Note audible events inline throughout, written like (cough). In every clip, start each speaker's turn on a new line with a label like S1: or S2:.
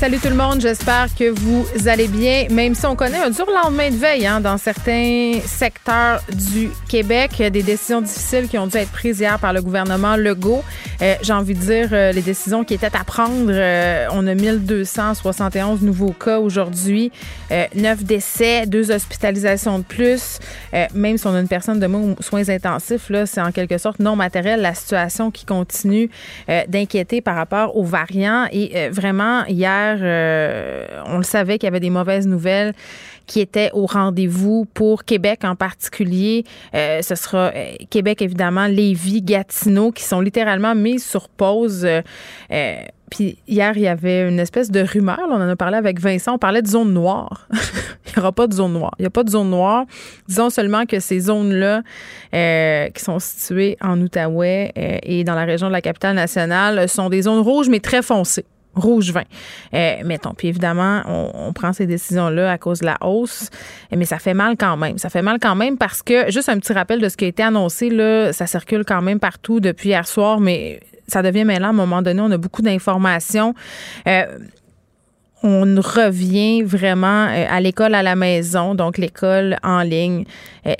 S1: Salut tout le monde, j'espère que vous allez bien. Même si on connaît un dur lendemain de veille hein, dans certains secteurs du Québec, des décisions difficiles qui ont dû être prises hier par le gouvernement Legault. Euh, J'ai envie de dire euh, les décisions qui étaient à prendre. Euh, on a 1271 nouveaux cas aujourd'hui, euh, 9 décès, 2 hospitalisations de plus. Même si on a une personne de moins aux soins intensifs, c'est en quelque sorte non matériel la situation qui continue d'inquiéter par rapport aux variants. Et vraiment, hier, euh, on le savait qu'il y avait des mauvaises nouvelles qui étaient au rendez-vous pour Québec en particulier. Euh, ce sera euh, Québec, évidemment, Lévis, Gatineau, qui sont littéralement mis sur pause. puis hier, il y avait une espèce de rumeur. on en a parlé avec Vincent. On parlait de zone noire. (laughs) il n'y aura pas de zone noire. Il n'y a pas de zone noire. Disons seulement que ces zones-là, qui sont situées en Outaouais et dans la région de la capitale nationale, sont des zones rouges, mais très foncées rouge vin. Euh, mettons. Puis évidemment, on, prend ces décisions-là à cause de la hausse, mais ça fait mal quand même. Ça fait mal quand même parce que, juste un petit rappel de ce qui a été annoncé, là, ça circule quand même partout depuis hier soir, mais ça devient mêlant à un moment donné. On a beaucoup d'informations. Euh, on revient vraiment euh, à l'école à la maison, donc l'école en ligne.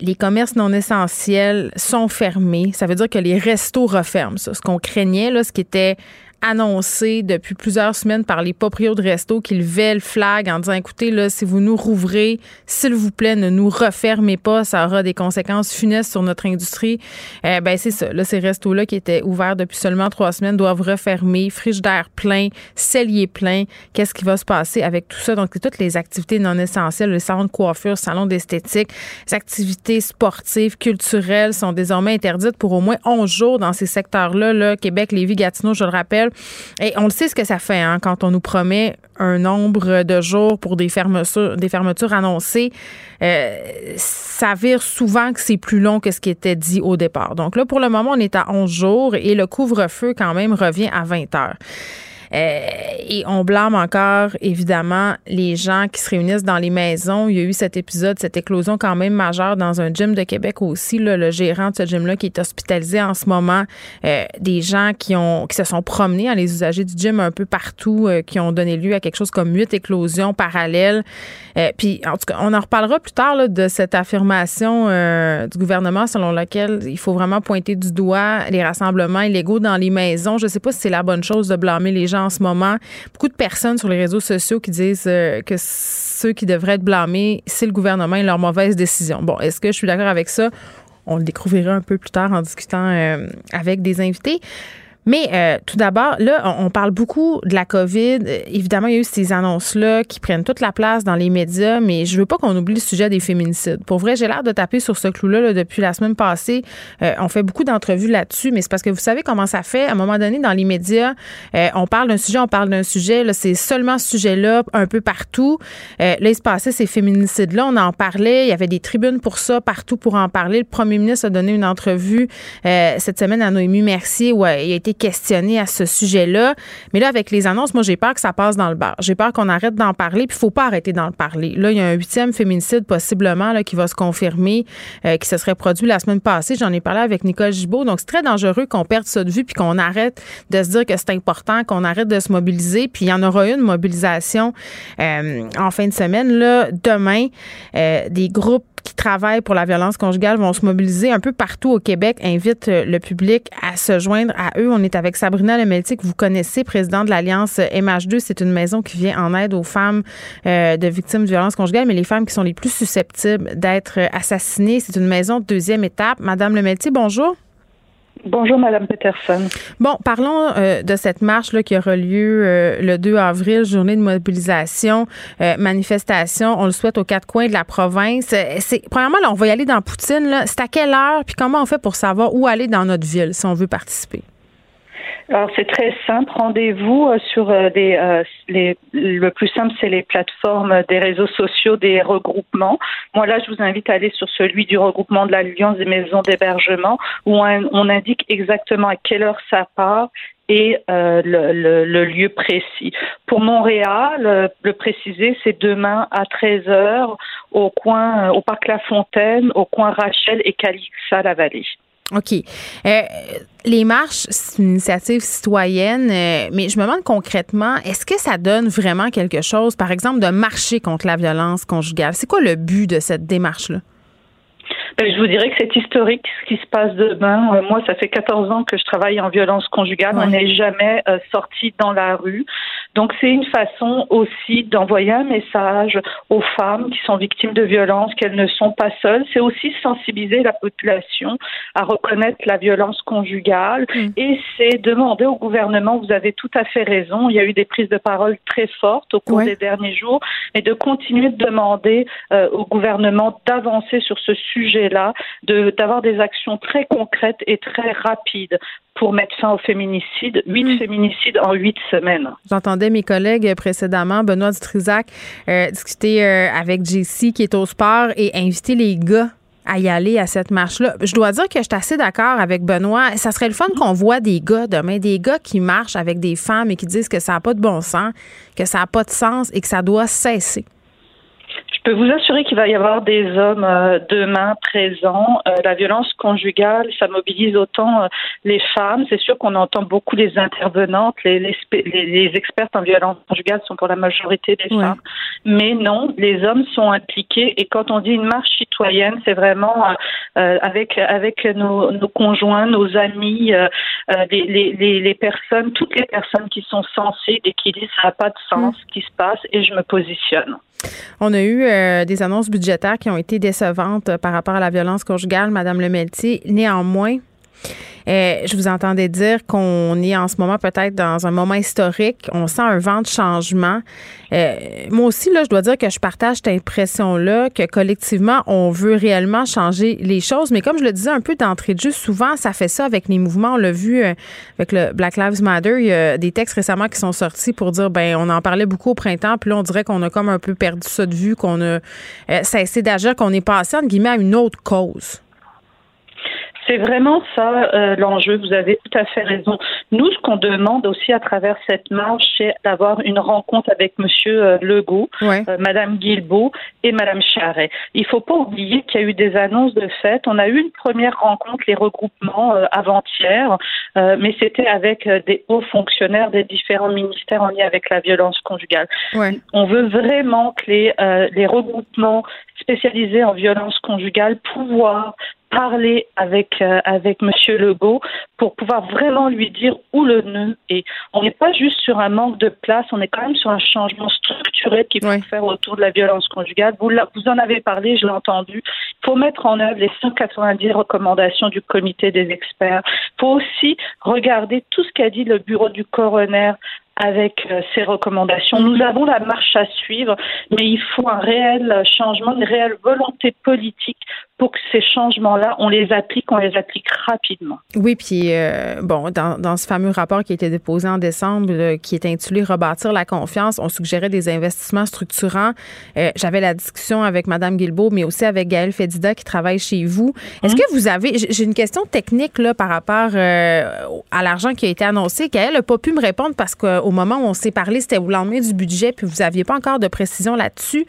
S1: Les commerces non essentiels sont fermés. Ça veut dire que les restos referment. Ça. Ce qu'on craignait, là, ce qui était annoncé depuis plusieurs semaines par les proprios de resto qu'ils levaient le flag en disant écoutez là si vous nous rouvrez s'il vous plaît ne nous refermez pas ça aura des conséquences funestes sur notre industrie. Euh, ben c'est ça. Là ces restos là qui étaient ouverts depuis seulement trois semaines doivent refermer. Frigidaire plein cellier plein. Qu'est-ce qui va se passer avec tout ça? Donc toutes les activités non essentielles les salons de coiffure salons d'esthétique les activités sportives culturelles sont désormais interdites pour au moins 11 jours dans ces secteurs là là Québec Lévis Gatineau je le rappelle et on le sait ce que ça fait hein, quand on nous promet un nombre de jours pour des fermetures, annoncées. Euh, ça vire souvent que c'est plus long que ce qui était dit au départ. Donc là, pour le moment, on est à 11 jours et le couvre-feu quand même revient à 20 heures. Euh, et on blâme encore, évidemment, les gens qui se réunissent dans les maisons. Il y a eu cet épisode, cette éclosion quand même majeure dans un gym de Québec aussi. le gérant de ce gym-là qui est hospitalisé en ce moment. Euh, des gens qui ont qui se sont promenés, hein, les usagers du gym un peu partout, euh, qui ont donné lieu à quelque chose comme huit éclosions parallèles. puis, en tout cas, on en reparlera plus tard de cette affirmation du gouvernement selon laquelle il faut vraiment pointer du doigt les rassemblements illégaux dans les maisons. Je ne sais pas si c'est la bonne chose de blâmer les gens en ce moment. Beaucoup de personnes sur les réseaux sociaux qui disent euh, que ceux qui devraient être blâmés, c'est le gouvernement et leur mauvaise décision. Bon, est-ce que je suis d'accord avec ça? On le découvrira un peu plus tard en discutant euh, avec des invités. Mais euh, tout d'abord, là, on parle beaucoup de la COVID. Euh, évidemment, il y a eu ces annonces-là qui prennent toute la place dans les médias, mais je veux pas qu'on oublie le sujet des féminicides. Pour vrai, j'ai l'air de taper sur ce clou-là depuis la semaine passée. Euh, on fait beaucoup d'entrevues là-dessus, mais c'est parce que vous savez comment ça fait. À un moment donné, dans les médias, on parle d'un sujet, on parle d'un sujet. Là, c'est seulement ce sujet-là, un peu partout. là, il se passait ces féminicides-là. On en parlait. Il y avait des tribunes pour ça, partout pour en parler. Le premier ministre a donné une entrevue cette semaine à Noémie Mercier où il a été questionner à ce sujet-là. Mais là, avec les annonces, moi, j'ai peur que ça passe dans le bar. J'ai peur qu'on arrête d'en parler, puis il faut pas arrêter d'en parler. Là, il y a un huitième féminicide possiblement là, qui va se confirmer, euh, qui se serait produit la semaine passée. J'en ai parlé avec Nicole Gibault. Donc, c'est très dangereux qu'on perde ça de vue, puis qu'on arrête de se dire que c'est important, qu'on arrête de se mobiliser. Puis il y en aura une mobilisation euh, en fin de semaine. Là, demain, euh, des groupes qui travaillent pour la violence conjugale vont se mobiliser un peu partout au Québec, invitent le public à se joindre à eux. On On est avec Sabrina Lemeltier, que vous connaissez, présidente de l'Alliance MH2. C'est une maison qui vient en aide aux femmes euh, de victimes de violences conjugales, mais les femmes qui sont les plus susceptibles d'être assassinées. C'est une maison de deuxième étape. Madame Lemeltier, bonjour.
S2: Bonjour, Madame Peterson.
S1: Bon, parlons euh, de cette marche là, qui aura lieu euh, le 2 avril, journée de mobilisation, euh, manifestation. On le souhaite aux quatre coins de la province. C'est premièrement, là, on va y aller dans Poutine. C'est à quelle heure? Puis comment on fait pour savoir où aller dans notre ville si on veut participer?
S2: Alors c'est très simple. Rendez-vous euh, sur euh, euh, les, le plus simple c'est les plateformes des réseaux sociaux des regroupements. Moi là je vous invite à aller sur celui du regroupement de l'Alliance des maisons d'hébergement où on, indique exactement à quelle heure ça part et le, lieu précis. Pour Montréal, le, préciser, c'est demain à 13h au coin, au parc La Fontaine, au coin Rachel et Calixa-la-Vallée.
S1: OK. Euh, les marches, c'est une initiative citoyenne, euh, mais je me demande concrètement, est-ce que ça donne vraiment quelque chose, par exemple, de marcher contre la violence conjugale? C'est quoi le but de cette démarche-là?
S2: Ben, je vous dirais que c'est historique ce qui se passe demain. Euh, moi, ça fait 14 ans que je travaille en violence conjugale. On n'est jamais sorti dans la rue. Donc c'est une façon aussi d'envoyer un message aux femmes qui sont victimes de violences qu'elles ne sont pas seules. C'est aussi sensibiliser la population à reconnaître la violence conjugale mm. et c'est demander au gouvernement, vous avez tout à fait raison, il y a eu des prises de parole très fortes au cours des derniers jours, mais de continuer de demander euh, au gouvernement d'avancer sur ce sujet-là, d'avoir des actions très concrètes et très rapides pour mettre fin au féminicide. Huit hmm. féminicides en huit semaines.
S1: J'entendais mes collègues précédemment, Benoît Dutrisac, euh, discuter euh, avec JC qui est au sport et inviter les gars à y aller à cette marche-là. Je dois dire que je suis assez d'accord avec Benoît. Ça serait le fun qu'on voit des gars demain, des gars qui marchent avec des femmes et qui disent que ça n'a pas de bon sens, que ça n'a pas de sens et que ça doit cesser.
S2: Je peux vous assurer qu'il va y avoir des hommes euh, demain présents. Euh, la violence conjugale, ça mobilise autant euh, les femmes. C'est sûr qu'on entend beaucoup les intervenantes, les, les, les, expertes en violence conjugale sont pour la majorité des femmes. Mais non, les hommes sont impliqués. Et quand on dit une marche citoyenne, c'est vraiment avec avec nos, nos, conjoints, nos amis, les, les, les, personnes, toutes les personnes qui sont censées et qui disent ça n'a pas de sens, mm. qui se passe, et je me positionne.
S1: On a eu euh, des annonces budgétaires qui ont été décevantes euh, par rapport à la violence conjugale, Madame Lemeltier. Néanmoins, euh, je vous entendais dire qu'on est en ce moment peut-être dans un moment historique. On sent un vent de changement. Euh, moi aussi, là, je dois dire que je partage cette impression-là que collectivement, on veut réellement changer les choses. Mais comme je le disais un peu d'entrée de jeu, souvent, ça fait ça avec les mouvements. On l'a vu euh, avec le Black Lives Matter. Il y a des textes récemment qui sont sortis pour dire, ben, on en parlait beaucoup au printemps, puis là, on dirait qu'on a comme un peu perdu ça de vue, qu'on a cessé d'agir, qu'on est passé, entre guillemets, à une autre cause.
S2: C'est vraiment ça euh, l'enjeu. Vous avez tout à fait raison. Nous, ce qu'on demande aussi à travers cette marche, c'est d'avoir une rencontre avec Monsieur euh, Legault, euh, Madame Guilbeault et Madame Charret. Il faut pas oublier qu'il y a eu des annonces de fait. On a eu une première rencontre, les regroupements avant-hier, mais c'était avec des hauts fonctionnaires des différents ministères en lien avec la violence conjugale. On veut vraiment que les, les regroupements spécialisés en violence conjugale pouvoir parler avec euh, avec Monsieur Legault pour pouvoir vraiment lui dire où le nœud est. On n'est pas juste sur un manque de place, on est quand même sur un changement structurel qu'il faut faire autour de la violence conjugale. Vous, vous en avez parlé, je l'ai entendu. Il faut mettre en œuvre les 190 recommandations du comité des experts. Il faut aussi regarder tout ce qu'a dit le bureau du coroner avec euh, ces recommandations. Nous avons la marche à suivre, mais il faut un réel changement, une réelle volonté politique pour que ces changements-là, on les applique, on les applique rapidement.
S1: Oui, puis euh, bon, dans, dans, ce fameux rapport qui a été déposé en décembre, euh, qui est intitulé Rebâtir la confiance, on suggérait des investissements structurants. Euh, j'avais la discussion avec Mme Guilbeault, mais aussi avec Gaëlle Fedida qui travaille chez vous. Est-ce que vous avez, j'ai une question technique là par rapport à l'argent qui a été annoncé. Gaëlle n'a pas pu me répondre parce qu'au moment où on s'est parlé, c'était au lendemain du budget, puis vous n'aviez pas encore de précision là-dessus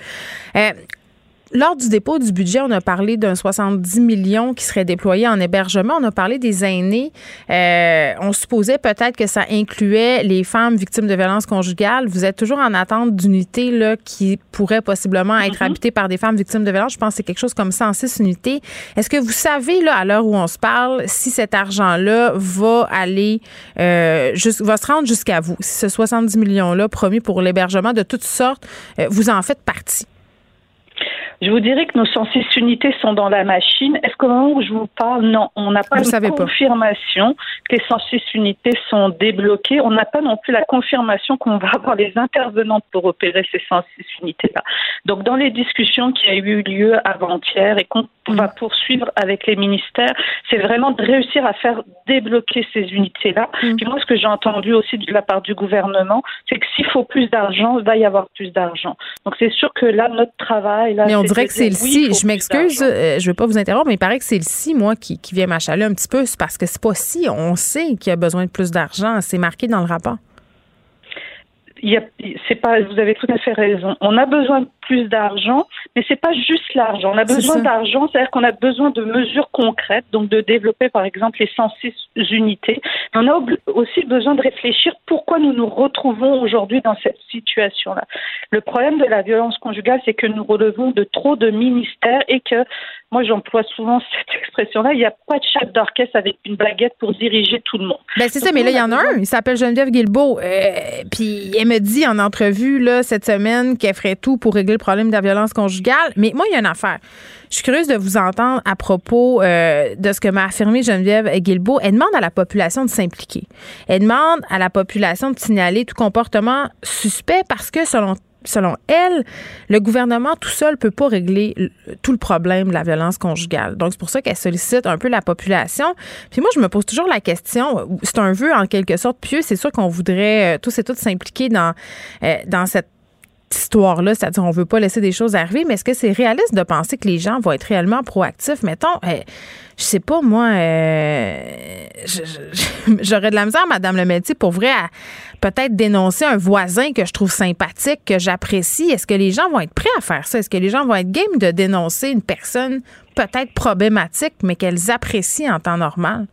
S1: lors du dépôt du budget, on a parlé d'un 70 millions qui serait déployé en hébergement. On a parlé des aînés. Euh, on supposait peut-être que ça incluait les femmes victimes de violences conjugales. Vous êtes toujours en attente d'unités là, qui pourraient possiblement être mm-hmm. habitées par des femmes victimes de violences. Je pense que c'est quelque chose comme 106 unités. Est-ce que vous savez, là, à l'heure où on se parle, si cet argent-là va aller, euh, va se rendre jusqu'à vous? Si ce 70 millions-là promis pour l'hébergement de toutes sortes, euh, vous en faites partie?
S2: Je vous dirais que nos 106 unités sont dans la machine. Est-ce qu'au moment où je vous parle, non, on n'a pas de confirmation que les 106 unités sont débloquées? On n'a pas non plus la confirmation qu'on va avoir les intervenantes pour opérer ces 106 unités-là. Donc, dans les discussions qui ont eu lieu avant-hier et qu'on mm. va poursuivre avec les ministères, c'est vraiment de réussir à faire débloquer ces unités-là. Mm. Puis moi, ce que j'ai entendu aussi de la part du gouvernement, c'est que s'il faut plus d'argent, il va y avoir plus d'argent. Donc, c'est sûr que là, notre travail, là,
S1: dirait que c'est le si. je m'excuse, euh, je veux pas vous interrompre, mais il paraît que c'est le si, moi, qui, qui vient m'achaler un petit peu. C'est parce que c'est pas si. On sait qu'il y a besoin de plus d'argent. C'est marqué dans le rapport
S2: pas, vous avez tout à fait raison. On a besoin de plus d'argent, mais c'est pas juste l'argent. On a besoin d'argent, c'est-à-dire qu'on a besoin de mesures concrètes, donc de développer par exemple les 106 unités. on a aussi besoin de réfléchir pourquoi nous nous retrouvons aujourd'hui dans cette situation-là. Le problème de la violence conjugale, c'est que nous relevons de trop de ministères et que moi j'emploie souvent (laughs) cette expression-là, il n'y a pas de chef d'orchestre avec une baguette pour diriger tout le monde.
S1: Ben c'est ça, mais là il y en a un, il s'appelle Geneviève Guilbeault, euh, puis me dit en entrevue là, cette semaine qu'elle ferait tout pour régler le problème de la violence conjugale. Mais moi, il y a une affaire. Je suis curieuse de vous entendre à propos euh, de ce que m'a affirmé Geneviève Guilbeault. Elle demande à la population de s'impliquer. Elle demande à la population de signaler tout comportement suspect parce que, selon selon elle, le gouvernement tout seul peut pas régler tout le problème de la violence conjugale. Donc c'est pour ça qu'elle sollicite un peu la population. Puis moi je me pose toujours la question, c'est un vœu en quelque sorte pieux, c'est sûr qu'on voudrait euh, tous et toutes s'impliquer dans euh, dans cette histoire-là, c'est-à-dire on veut pas laisser des choses arriver, mais est-ce que c'est réaliste de penser que les gens vont être réellement proactifs? Mettons, euh, je sais pas, moi, (laughs) j'aurais de la misère, Madame le métier, pour vrai, peut-être dénoncer un voisin que je trouve sympathique, que j'apprécie. Est-ce que les gens vont être prêts à faire ça? Est-ce que les gens vont être game de dénoncer une personne peut-être problématique, mais qu'elles apprécient en temps normal?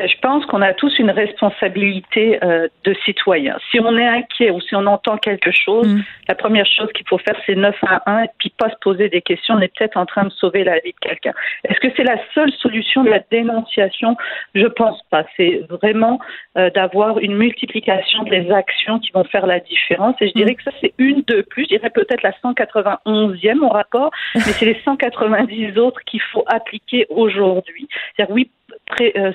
S2: Je pense qu'on a tous une responsabilité euh, de citoyen. Si on est inquiet ou si on entend quelque chose, mm. la première chose qu'il faut faire, c'est 9 à 1 et puis pas se poser des questions. On est peut-être en train de sauver la vie de quelqu'un. Est-ce que c'est la seule solution de la dénonciation? Je pense pas. C'est vraiment euh, d'avoir une multiplication des actions qui vont faire la différence. Et je dirais mm. que ça, c'est une de plus. Je dirais peut-être la 191e au rapport, (laughs) mais c'est les 190 autres qu'il faut appliquer aujourd'hui. C'est-à-dire, oui,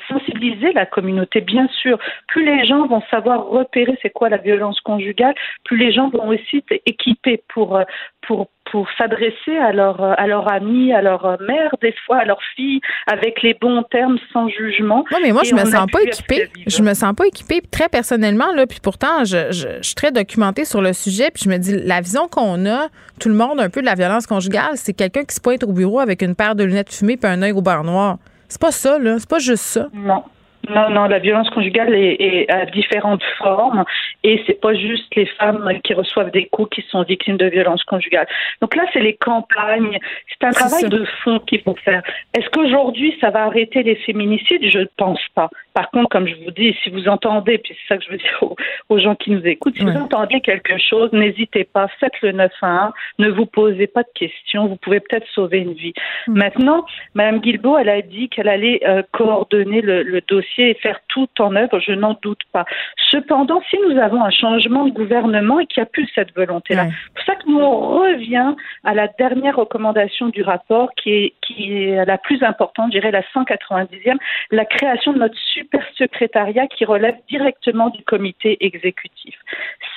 S2: sensibiliser la communauté, bien sûr. Plus les gens vont savoir repérer c'est quoi la violence conjugale, plus les gens vont aussi être équipés pour, euh, pour, pour s'adresser à leur, euh, à leur ami, à leur mère, des fois, à leur fille, avec les bons termes, sans jugement.
S1: Oui, mais moi, je me sens pas équipée. Je me sens pas équipée très personnellement, là, puis pourtant, je, je, je, suis très documentée sur le sujet, puis je me dis, la vision qu'on a, tout le monde, un peu de la violence conjugale, c'est quelqu'un qui se pointe au bureau avec une paire de lunettes fumées puis un œil au bar noir. C'est pas ça, là. C'est pas juste ça.
S2: Non. Non, non, la violence conjugale est, est à différentes formes et c'est pas juste les femmes qui reçoivent des coups qui sont victimes de violences conjugales. Donc là, c'est les campagnes, c'est un travail de fond qu'il faut faire. Est-ce qu'aujourd'hui, ça va arrêter les féminicides? Je ne pense pas. Par contre, comme je vous dis, si vous entendez, puis c'est ça que je veux dire aux, gens qui nous écoutent, si vous entendez quelque chose, n'hésitez pas, faites le 911, ne vous posez pas de questions, vous pouvez peut-être sauver une vie. Mm. Maintenant, Mme Guilbeault, elle a dit qu'elle allait euh, coordonner le, le dossier et faire tout en œuvre, je n'en doute pas. Cependant, si nous avons un changement de gouvernement et qu'il n'y a plus cette volonté-là, c'est pour ça que nous on revient à la dernière recommandation du rapport qui est, qui est la plus importante, je dirais la 190e, la création de notre super secrétariat qui relève directement du comité exécutif.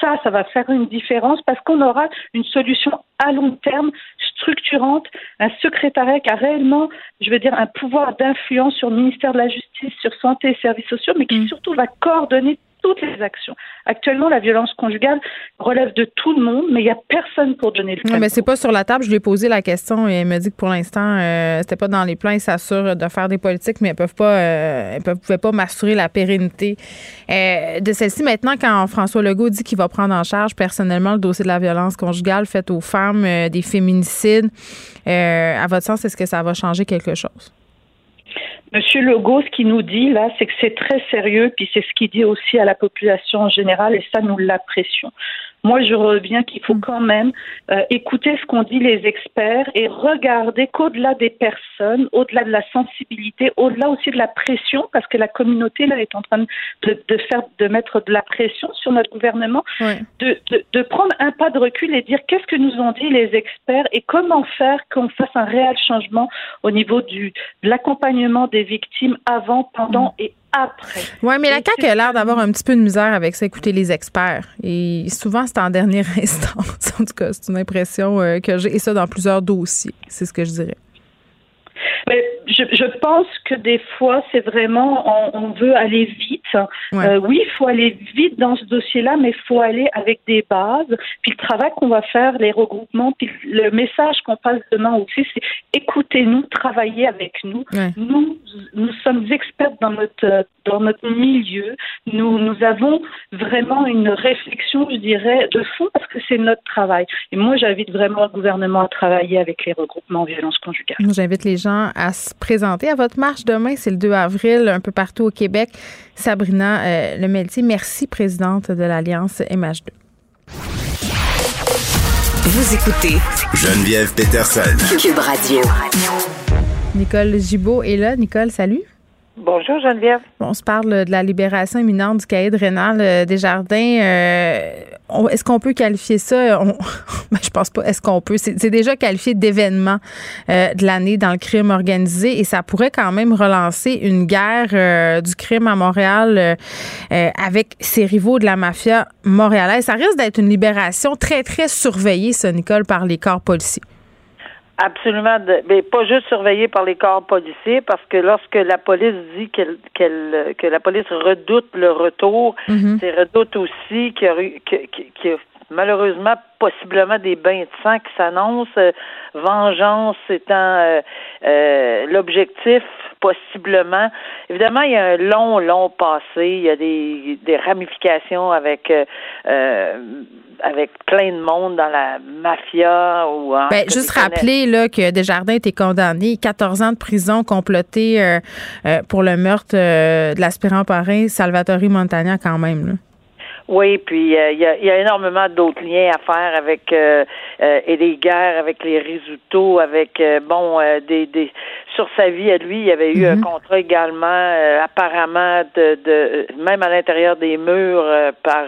S2: Ça, ça va faire une différence parce qu'on aura une solution à long terme structurante, un secrétariat qui a réellement, je veux dire, un pouvoir d'influence sur le ministère de la Justice, sur santé et services sociaux, mais qui mm. surtout va coordonner toutes les actions. Actuellement, la violence conjugale relève de tout le monde, mais il n'y a personne pour donner le
S1: Non, mais c'est pas sur la table. Je lui ai posé la question et elle me dit que pour l'instant, euh, c'était pas dans les plans. Ils s'assurent de faire des politiques, mais elles peuvent pas, euh, elles pouvaient pas m'assurer la pérennité euh, de celle-ci. Maintenant, quand François Legault dit qu'il va prendre en charge personnellement le dossier de la violence conjugale faite aux femmes, des féminicides, à votre sens, est-ce que ça va changer quelque chose?
S2: Monsieur Legault, ce qu'il nous dit là, c'est que c'est très sérieux, puis c'est ce qu'il dit aussi à la population en général, et ça, nous l'apprécions. Moi, je reviens qu'il faut quand même euh, écouter ce qu'ont dit les experts et regarder qu'au-delà des personnes, au-delà de la sensibilité, au-delà aussi de la pression, parce que la communauté là est en train de, de faire, de mettre de la pression sur notre gouvernement, de, de, de, prendre un pas de recul et dire qu'est-ce que nous ont dit les experts et comment faire qu'on fasse un réel changement au niveau du de l'accompagnement des victimes avant, pendant mm. Et
S1: oui, mais la CAQ a l'air d'avoir un petit peu de misère avec ça, écouter les experts. Et souvent, c'est en dernière (laughs) instance. En tout cas, c'est une impression euh, que j'ai. Et ça, dans plusieurs dossiers. C'est ce que je dirais.
S2: Mais je, je, pense que des fois, c'est vraiment, on, on, veut aller vite. Euh, oui, il faut aller vite dans ce dossier-là, mais il faut aller avec des bases. Puis le travail qu'on va faire, les regroupements, puis le message qu'on passe demain aussi, c'est écoutez-nous, travaillez avec nous. Nous, nous sommes experts dans notre dans notre milieu. Nous, nous avons vraiment une réflexion, je dirais, de fond parce que c'est notre travail. Et moi, j'invite vraiment le gouvernement à travailler avec les regroupements violences conjugales.
S1: J'invite les gens à se présenter à votre marche demain. C'est le 2 avril, un peu partout au Québec. Sabrina euh, Lemeltier, merci, présidente de l'Alliance MH2.
S3: Vous écoutez
S4: Geneviève Peterson.
S3: Cube Radio.
S1: Nicole Gibault est là. Nicole, salut.
S5: Bonjour Geneviève.
S1: on se parle de la libération imminente du cahier de Rénal euh, des Jardins. Euh, est-ce qu'on peut qualifier ça? On, (laughs) ben, je pense pas. Est-ce qu'on peut? C'est déjà qualifié d'événement euh, de l'année dans le crime organisé et ça pourrait quand même relancer une guerre du crime à Montréal avec ses rivaux de la mafia montréalaise. Ça risque d'être une libération très, très surveillée, ça, Nicole, par les corps policiers.
S5: Absolument, mais pas juste surveillé par les corps policiers, parce que lorsque la police dit qu'elle, qu'elle que la police redoute le retour, mm-hmm. c'est redoute aussi qu'il y a, qu'il y a malheureusement possiblement des bains de sang qui s'annoncent, euh, vengeance étant euh, euh, l'objectif possiblement. Évidemment, il y a un long, long passé, il y a des, des ramifications avec avec plein de monde dans la mafia ou
S1: ben, juste rappeler là que Desjardins a été condamné 14 ans de prison comploté pour le meurtre de l'aspirant parrain Salvatore Montagna quand même là.
S5: Oui, puis euh, il y, a, y, a, énormément d'autres liens à faire avec euh, euh, et des guerres avec les résultats, avec bon des, des sur sa vie à lui, il y avait eu un mhm. contrat également apparemment de, de même à l'intérieur des murs par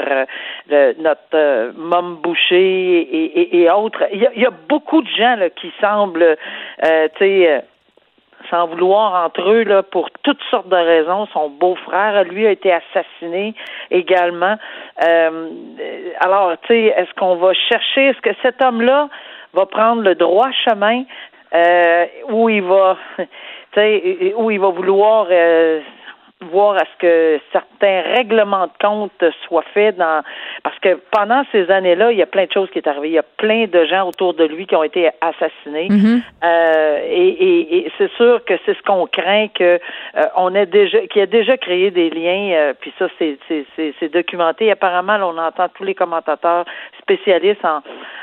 S5: notre Mom Boucher et, et, et autres. Il y, a, y a beaucoup de gens là, qui semblent tu sais sans vouloir entre eux là pour toutes sortes de raisons. Son beau-frère, lui, a été assassiné également. Euh, alors, tu sais, est-ce qu'on va chercher, est-ce que cet homme-là va prendre le droit chemin euh, où il va, (laughs) tu sais, où il va vouloir euh, voir à ce que certains règlements de compte soient faits dans parce que pendant ces années-là, il y a plein de choses qui est arrivé. Il y a plein de gens autour de lui qui ont été assassinés. Mm-hmm. euh, et, et, et c'est sûr que c'est ce qu'on craint que euh, on ait déjà qui a déjà créé des liens. Euh, puis ça, c'est c'est documenté. Apparemment, on entend tous les commentateurs spécialistes en,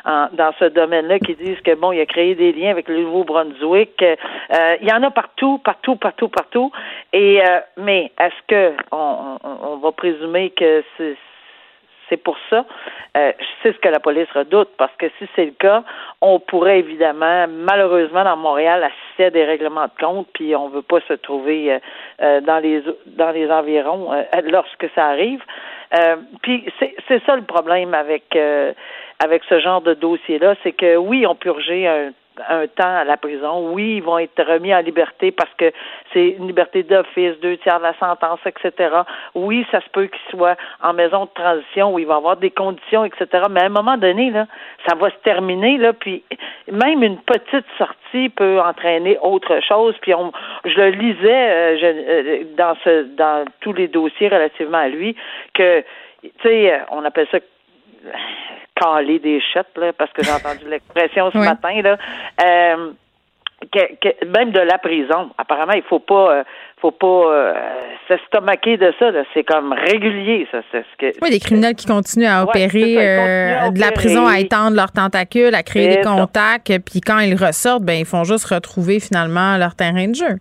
S5: en dans ce domaine-là qui disent que bon, il a créé des liens avec le Nouveau-Brunswick. Euh, il y en a partout, partout, partout, partout. Et mais est-ce que on, va présumer que c'est pour ça. Euh, c'est ce que la police redoute, parce que si c'est le cas, on pourrait évidemment, malheureusement, dans Montréal, assister à des règlements de compte, puis on ne veut pas se trouver euh, euh, dans les dans les environs (laughs) lorsque ça arrive. puis c'est ça le problème avec avec ce genre de dossier-là, c'est que oui, on purgeait un un temps à la prison. Oui, ils vont être remis en liberté parce que c'est une liberté d'office, deux tiers de la sentence, etc. Oui, ça se peut qu'ils soient en maison de transition où il va avoir des conditions, etc. Mais à un moment donné, là, ça va se terminer, là, puis même une petite sortie peut entraîner autre chose. Puis on, je le lisais euh, je, euh, dans ce dans tous les dossiers relativement à lui que tu sais, on appelle ça caler des chutes, là, parce que j'ai entendu l'expression ce matin, là. Euh, que, même de la prison. Apparemment, il faut pas, euh, faut pas euh, s'estomaquer de ça. C'est comme régulier, ça. C'est ce que.
S1: Oui, des criminels qui continuent à opérer euh, de la prison, à étendre leurs tentacules, à créer des contacts, puis quand ils ressortent, ben ils font juste retrouver finalement leur terrain de jeu.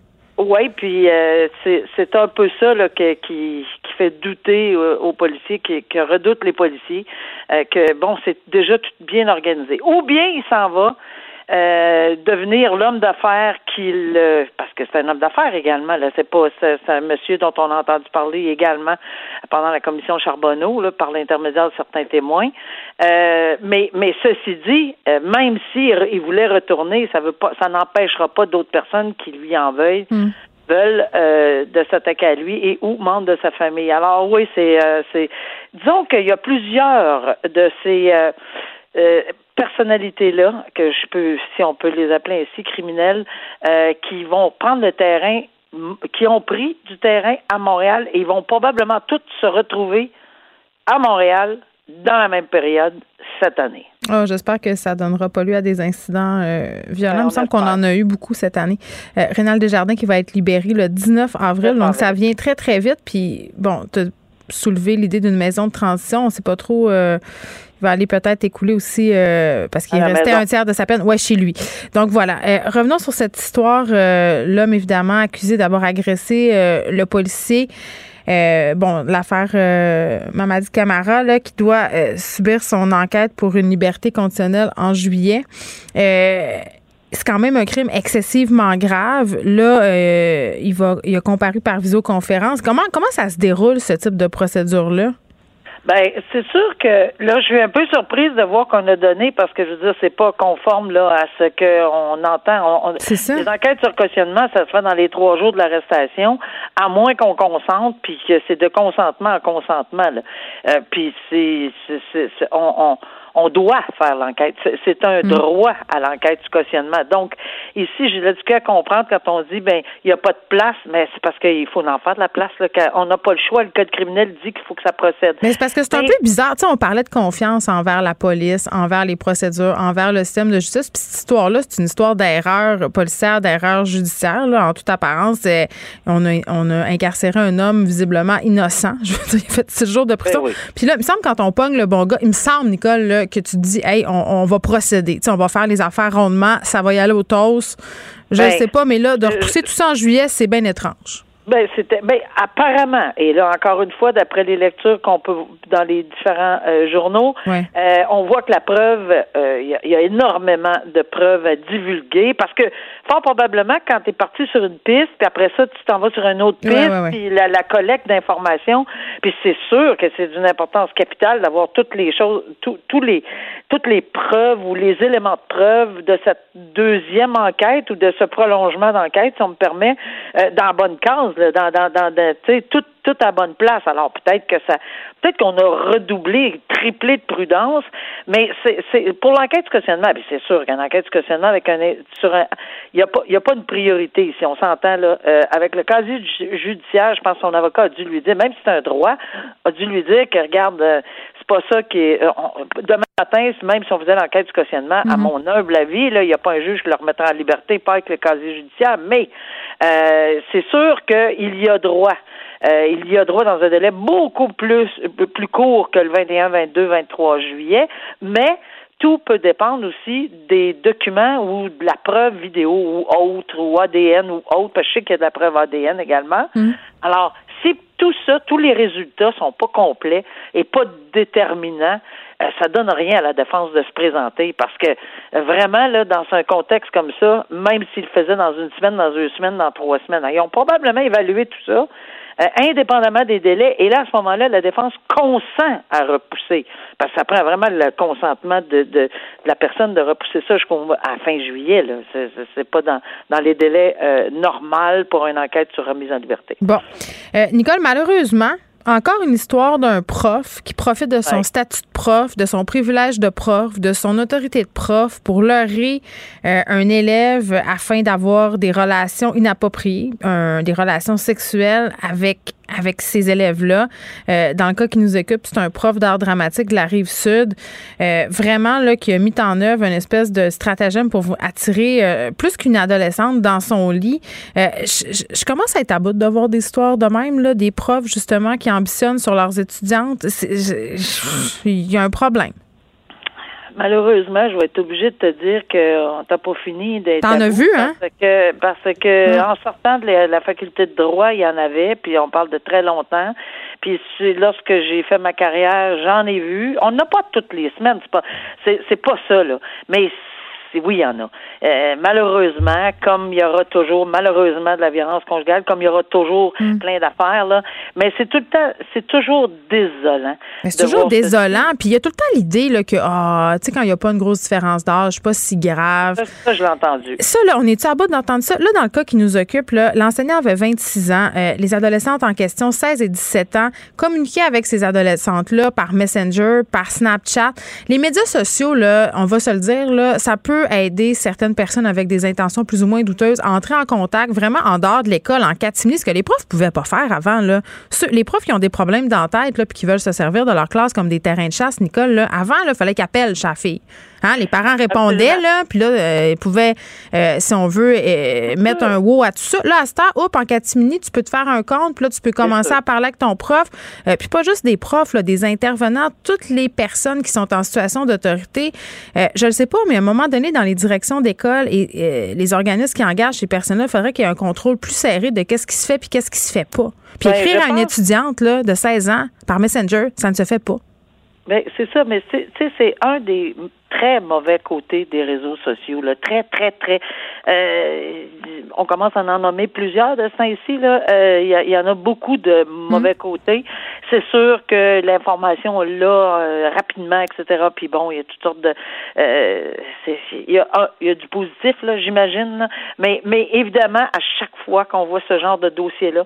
S5: Oui, puis euh, c'est un peu ça là, qui, qui fait douter euh, aux policiers, qui, redoutent les policiers, euh, que bon, c'est déjà tout bien organisé. Ou bien il s'en va euh, devenir l'homme d'affaires qu'il parce que c'est un homme d'affaires également là c'est pas c'est, un monsieur dont on a entendu parler également pendant la commission Charbonneau là, par l'intermédiaire de certains témoins euh, mais mais ceci dit euh, même s'il il voulait retourner ça veut pas ça n'empêchera pas d'autres personnes qui lui en veuillent hmm. veulent de s'attaquer à lui et ou membres de sa famille. Alors oui, c'est c'est disons qu'il y a plusieurs de ces personnalités-là, que je peux, si on peut les appeler ainsi, criminels, euh, qui vont prendre le terrain, qui ont pris du terrain à Montréal et ils vont probablement tous se retrouver à Montréal dans la même période cette année.
S1: Oh, J'espère que ça donnera pas lieu à des incidents euh, violents. Ben, Il me semble qu'on en a eu beaucoup cette année. Euh, Rénal Desjardins qui va être libéré le 19 avril, donc ça vient très, très vite. Puis, bon, tu as soulevé l'idée d'une maison de transition. On ne sait pas trop va aller peut-être écouler aussi euh, parce qu'il restait un tiers de sa peine. Ouais, chez lui. Donc voilà. Euh, revenons sur cette histoire. Euh, l'homme évidemment accusé d'avoir agressé le policier. bon, l'affaire Mamadi Camara là, qui doit subir son enquête pour une liberté conditionnelle en juillet. c'est quand même un crime excessivement grave. Là, il va, il a comparu par visioconférence. Comment, comment ça se déroule ce type de procédure là?
S5: Ben, c'est sûr que là, je suis un peu surprise de voir qu'on a donné parce que je veux dire, c'est pas conforme là à ce qu'on entend.
S1: c'est ça.
S5: Les enquêtes sur cautionnement, ça se fait dans les trois jours de l'arrestation, à moins qu'on consente, puis que c'est de consentement à consentement. Là. Euh, puis c'est, c'est, c'est on, on on doit faire l'enquête. C'est un mm. droit à l'enquête du cautionnement. Donc, ici, j'ai du à comprendre quand on dit, ben, il n'y a pas de place, mais c'est parce qu'il faut en faire de la place. Là, on n'a pas le choix. Le code criminel dit qu'il faut que ça procède.
S1: Mais c'est parce que c'est un peu bizarre. Tu sais, on parlait de confiance envers la police, envers les procédures, envers le système de justice. Puis cette histoire-là, c'est une histoire d'erreur policière, d'erreur judiciaire. Là, en toute apparence, on a, on a incarcéré un homme visiblement innocent. (laughs) Je veux dire, il a fait six jours de prison. Ben Puis là, il me semble quand on pogne le bon gars, il me semble, Nicole, là, que tu te dis, hey, on, va procéder. on va faire les affaires rondement, ça va y aller au toast. Je ne ben, sais pas, mais là, de repousser tout ça en juillet, c'est bien étrange.
S5: Ben c'était ben apparemment et là encore une fois d'après les lectures qu'on peut dans les différents euh, journaux, euh, on voit que la preuve euh, il y, a énormément de preuves à divulguer parce que fort probablement quand tu es parti sur une piste puis après ça tu t'en vas sur une autre piste puis la, la, collecte d'informations puis c'est sûr que c'est d'une importance capitale d'avoir toutes les choses tous les toutes les preuves ou les éléments de preuve de cette deuxième enquête ou de ce prolongement d'enquête si on me permet dans la bonne case dans, dans, tout, à bonne place. Alors peut-être que ça, peut-être qu'on a redoublé, triplé de prudence, mais c'est, pour l'enquête cautionnement, c'est sûr qu'une enquête cautionnement avec un, sur un, il n'y a pas, il y a pas de priorité ici. On s'entend là, euh, avec le casier judiciaire, je pense que son avocat a dû lui dire, même si c'est un droit, a dû lui dire que regarde, euh, c'est pas ça qui est. Euh, demain matin, même si on faisait l'enquête du cautionnement, à mhm. mon humble avis, il n'y a pas un juge qui le remettra en liberté, pas avec le casier judiciaire, mais euh, c'est sûr qu'il y a droit. Euh, il y a droit dans un délai beaucoup plus plus court que le 21, 22, 23 juillet, mais tout peut dépendre aussi des documents ou de la preuve vidéo ou autre, ou ADN ou autre, parce que je sais qu'il y a de la preuve ADN également. Mhm. Alors, si tout ça, tous les résultats sont pas complets et pas déterminants, ça donne rien à la défense de se présenter parce que vraiment là dans un contexte comme ça, même s'ils le faisaient dans une semaine, dans deux semaines, dans trois semaines, ils ont probablement évalué tout ça. euh, indépendamment des délais. Et là, à ce moment-là, la défense consent à repousser, parce que ça prend vraiment le consentement de, de, la personne de repousser ça jusqu'à la fin juillet. Là, c'est pas dans, dans les délais euh, normaux pour une enquête sur remise en liberté.
S1: Bon, euh, Nicole, malheureusement, encore une histoire d'un prof qui profite de son statut de prof, de son privilège de prof, de son autorité de prof pour leurrer euh, un élève afin d'avoir des relations inappropriées, des relations sexuelles avec avec ces élèves-là. Euh, dans le cas qui nous occupe, c'est un prof d'art dramatique de la rive sud, euh, vraiment là qui a mis en œuvre une espèce de stratagème pour vous attirer euh, plus qu'une adolescente dans son lit. Je, commence à être à bout de voir des histoires de même là, des profs justement qui ambitionnent sur leurs étudiantes. Il y a un problème.
S5: Malheureusement, je vais être obligée de te dire qu'on t'a pas fini d'être.
S1: T'en as vu, hein?
S5: Parce que, parce que en sortant de la, faculté de droit, il y en avait, puis on parle de très longtemps. Puis lorsque j'ai fait ma carrière, j'en ai vu. On n'a pas toutes les semaines, c'est pas, c'est, c'est pas ça là. Mais oui, il y en a. Euh, malheureusement, comme il y aura toujours, malheureusement, de la violence conjugale, comme il y aura toujours mm. plein d'affaires, là, mais c'est tout le temps, c'est toujours désolant.
S1: c'est toujours désolant. Puis il y a tout le temps l'idée là, que, ah, tu sais, quand il n'y a pas une grosse différence d'âge, pas si grave.
S5: Ça, je l'ai entendu.
S1: Ça, là, on est-tu à bout d'entendre ça? Là, dans le cas qui nous occupe, l'enseignant avait 26 ans. Euh, les adolescentes en question, 16 et 17 ans, communiquaient avec ces adolescentes-là par Messenger, par Snapchat. Les médias sociaux, là, on va se le dire, là, ça peut aider certaines personnes avec des intentions plus ou moins douteuses à entrer en contact vraiment en dehors de l'école, en catimini, ce que les profs pouvaient pas faire avant. Là. les profs qui ont des problèmes dans la tête qui veulent se servir de leur classe comme des terrains de chasse, Nicole, là, avant, il fallait qu'ils appellent. Hein, les parents répondaient, là, puis là, euh, ils pouvaient, euh, si on veut, euh, mettre un wow à tout ça. Là, à ce temps, hop, en catimini, tu peux te faire un compte, puis là, tu peux commencer à parler avec ton prof. puis pas juste des profs, là, des intervenants, toutes les personnes qui sont en situation d'autorité. je ne sais pas, mais à un moment donné, dans les directions d'école et les organismes qui engagent ces personnes-là, il faudrait qu'il y ait un contrôle plus serré de qu'est-ce qui se fait puis qu'est-ce qui se fait pas. Puis ben, écrire à une étudiante là, de 16 ans par Messenger, ça ne se fait pas.
S5: Ben, c'est ça, mais tu sais, c'est un des très mauvais côtés des réseaux sociaux, là, très, très, très. Euh, on commence à en nommer plusieurs de ça ici. Là, euh, il y, en a beaucoup de mauvais mm. côtés. C'est sûr que l'information là euh, rapidement, etc. Puis bon, il y a toutes sortes de. il y a, il y a du positif là, j'imagine. Mais, mais évidemment, à chaque fois qu'on voit ce genre de dossier là,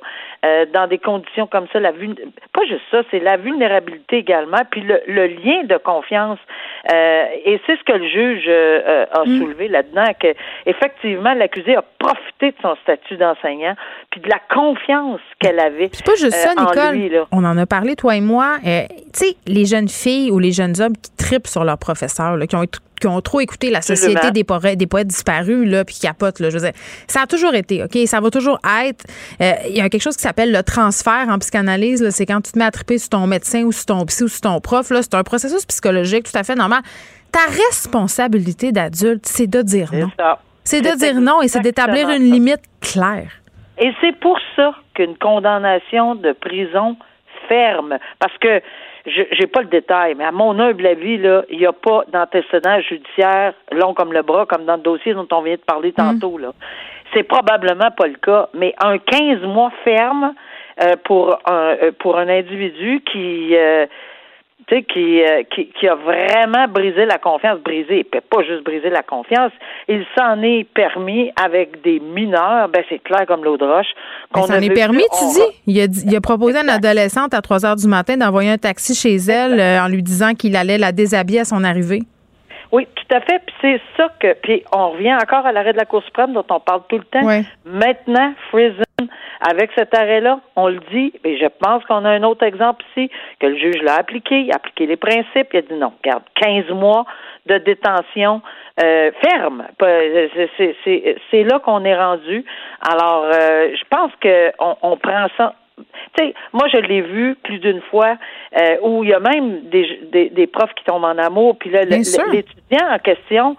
S5: dans des conditions comme ça, la pas juste ça, c'est la vulnérabilité également, puis le, le lien de confiance. et c'est ce que le juge euh, euh, a mm. soulevé là-dedans, que effectivement l'accusé a profité de son statut d'enseignant puis de la confiance qu'elle avait.
S1: C'est pas juste ça, euh, Nicole. On en a parlé toi et moi. tu sais, les jeunes filles ou les jeunes hommes qui tripent sur leurs professeurs, qui ont qui ont trop écouté la société des poètes, des poètes disparus, là, puis qui capotent, là. Je veux dire, ça a toujours été, OK? Ça va toujours être. Il y a quelque chose qui s'appelle le transfert en psychanalyse, C'est quand tu te mets à triper sur ton médecin ou sur ton psy ou sur ton prof, là. C'est un processus psychologique tout à fait normal. Ta responsabilité d'adulte, c'est de dire non. C'est de dire non et c'est d'établir une limite claire.
S5: Et c'est pour ça qu'une condamnation de prison ferme, parce que je n'ai pas le détail, mais à mon humble avis, là, il n'y a pas d'antécédent judiciaire long comme le bras, comme dans le dossier dont on vient de parler tantôt. Là. C'est probablement pas le cas, mais un 15 mois ferme euh, pour un euh, pour un individu qui euh, qui, euh, qui, qui, a vraiment brisé la confiance, brisé, pas juste brisé la confiance, il s'en est permis avec des mineurs, ben c'est clair comme l'eau de roche.
S1: Il s'en est permis, tu dis? Il a, il a proposé à une adolescente à 3 heures du matin d'envoyer un taxi chez elle euh, en lui disant qu'il allait la déshabiller à son arrivée.
S5: Oui, tout à fait. Puis c'est ça que. Puis on revient encore à l'arrêt de la Cour suprême dont on parle tout le temps. Maintenant, Friesen, avec cet arrêt-là, on le dit, et je pense qu'on a un autre exemple ici, que le juge l'a appliqué, il a appliqué les principes, il a dit non, regarde, 15 mois de détention euh, ferme. C'est là qu'on est rendu. Alors, euh, je pense qu'on on prend ça tu sais, moi, je l'ai vu plus d'une fois euh, où il y a même des, des, profs qui tombent en amour, puis là, l'étudiant en question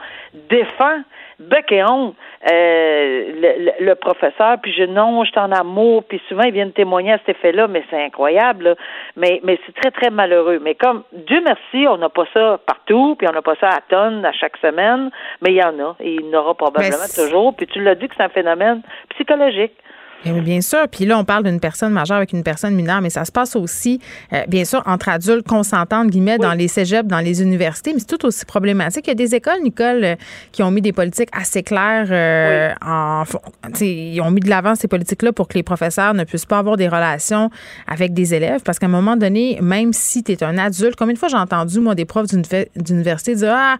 S5: défend bec et euh, le, professeur, puis je non, je suis en amour, puis souvent ils viennent témoigner à cet effet-là, mais c'est incroyable, mais mais c'est très très malheureux. Mais comme Dieu merci, on n'a pas ça partout, puis on n'a pas ça à tonnes à chaque semaine, mais il y en a, et il y en aura probablement toujours. Puis tu l'as dit que c'est un phénomène psychologique.
S1: Eh oui, bien sûr. Puis là, on parle d'une personne majeure avec une personne mineure, mais ça se passe aussi, euh, bien sûr, entre adultes consentants, guillemets, dans les cégeps, dans les universités, mais c'est tout aussi problématique. Il y a des écoles, Nicole, euh, qui ont mis des politiques assez claires. Euh, en, ils ont mis de l'avant ces politiques-là pour que les professeurs ne puissent pas avoir des relations avec des élèves. Parce qu'à un moment donné, même si tu es un adulte, combien de fois j'ai entendu, moi, des profs d'université dire Ah,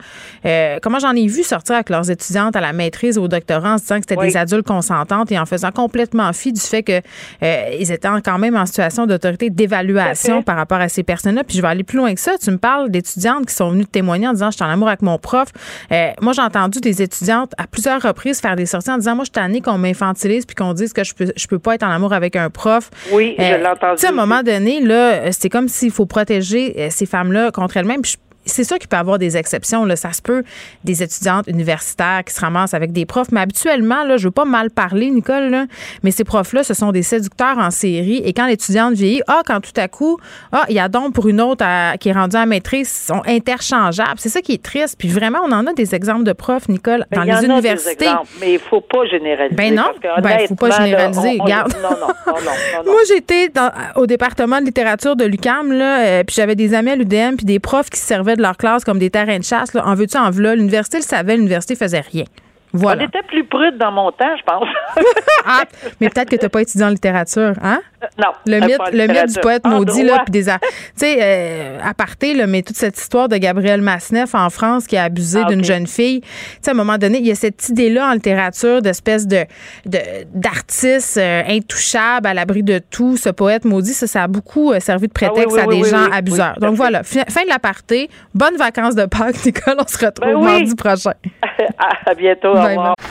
S1: comment j'en ai vu sortir avec leurs étudiantes à la maîtrise ou au doctorat en se disant que c'était des adultes consentantes et en faisant complètement fi du fait qu'ils euh, étaient quand même en situation d'autorité d'évaluation par rapport à ces personnes-là. Puis je vais aller plus loin que ça. Tu me parles d'étudiantes qui sont venues te témoigner en disant je suis en amour avec mon prof. Euh, moi, j'ai entendu des étudiantes à plusieurs reprises faire des sorties en disant moi, je suis tannée qu'on m'infantilise puis qu'on dise que je peux, je peux pas être en amour avec un prof.
S5: Oui, je euh, l'ai entendu.
S1: à un moment donné, là, c'est comme s'il faut protéger ces femmes-là contre elles-mêmes. Puis c'est sûr qu'il peut y avoir des exceptions. Là. Ça se peut des étudiantes universitaires qui se ramassent avec des profs. Mais habituellement, là, je veux pas mal parler, Nicole, là, mais ces profs-là, ce sont des séducteurs en série. Et quand l'étudiante vieillit, ah, quand tout à coup, ah, il y a donc pour une autre qui est rendue à maîtrise, sont interchangeables. C'est ça qui est triste. Puis vraiment, on en a des exemples de profs, Nicole, ben, dans les universités.
S5: mais il faut pas généraliser.
S1: Ben non, ben, il faut pas généraliser.
S5: Non, non, non, non,
S1: Moi, j'étais au département de littérature de l'UCAM, là, euh, puis j'avais des amis à l'UDM, puis des profs qui servaient de leur classe comme des terrains de chasse. En veux-tu, en v'là? L'université le savait, l'université faisait rien. Voilà.
S5: On était plus prude dans mon temps, je pense. (laughs)
S1: ah, mais peut-être que tu n'as pas étudié en littérature, hein?
S5: Non.
S1: Le mythe, le mythe du poète maudit, là, puis des. Tu sais, euh, à parté, là, mais toute cette histoire de Gabriel Masneff en France qui a abusé ah, d'une jeune fille. Tu sais, à un moment donné, il y a cette idée-là en littérature d'espèce de, d'artiste euh, intouchable, à l'abri de tout. Ce poète maudit, ça, ça a beaucoup euh, servi de ah prétexte à des gens abuseurs. Donc voilà, fin, de l'aparté. Bonnes vacances de Pâques, (laughs) Nicole. On se retrouve ben mardi prochain. (laughs)
S5: à bientôt.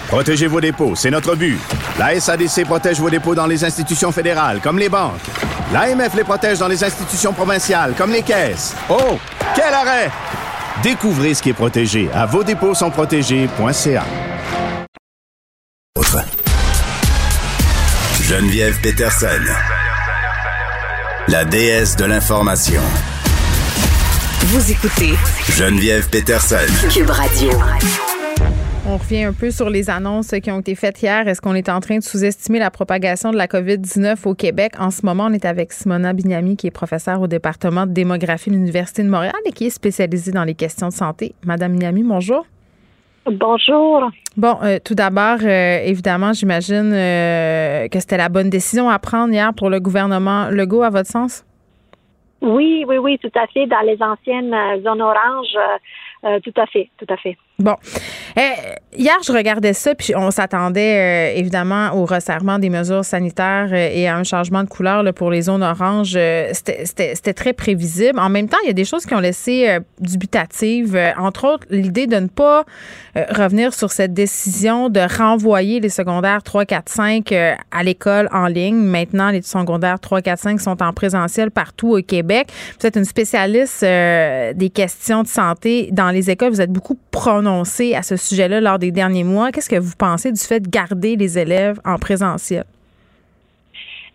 S4: Protégez vos dépôts, c'est notre but. La SADC protège vos dépôts dans les institutions fédérales, comme les banques. L'AMF les protège dans les institutions provinciales, comme les caisses. Oh, quel arrêt! Découvrez ce qui est protégé à vos dépôts sont protégés.ca. Geneviève Peterson, la déesse de l'information.
S3: Vous écoutez
S4: Geneviève Peterson,
S3: Cube Radio.
S1: On revient un peu sur les annonces qui ont été faites hier. Est-ce qu'on est en train de sous-estimer la propagation de la COVID-19 au Québec? En ce moment, on est avec Simona Bignami, qui est professeure au département de démographie de l'Université de Montréal et qui est spécialisée dans les questions de santé. Madame Bignami, bonjour.
S6: Bonjour.
S1: Bon, euh, tout d'abord, euh, évidemment, j'imagine euh, que c'était la bonne décision à prendre hier pour le gouvernement Legault, à votre sens?
S6: Oui, oui, oui, tout à fait. Dans les anciennes zones oranges, tout à fait, tout à fait.
S1: Bon. Euh, hier, je regardais ça, puis on s'attendait euh, évidemment au resserrement des mesures sanitaires euh, et à un changement de couleur là, pour les zones oranges. C'était très prévisible. En même temps, il y a des choses qui ont laissé dubitatives. entre autres, l'idée de ne pas revenir sur cette décision de renvoyer les secondaires 3, 4, 5 à l'école en ligne. Maintenant, les secondaires 3, 4, 5 sont en présentiel partout au Québec. Vous êtes une spécialiste des questions de santé dans les écoles. Vous êtes beaucoup prononcée à ce sujet-là lors des derniers mois. Qu'est-ce que vous pensez du fait de garder les élèves en présentiel?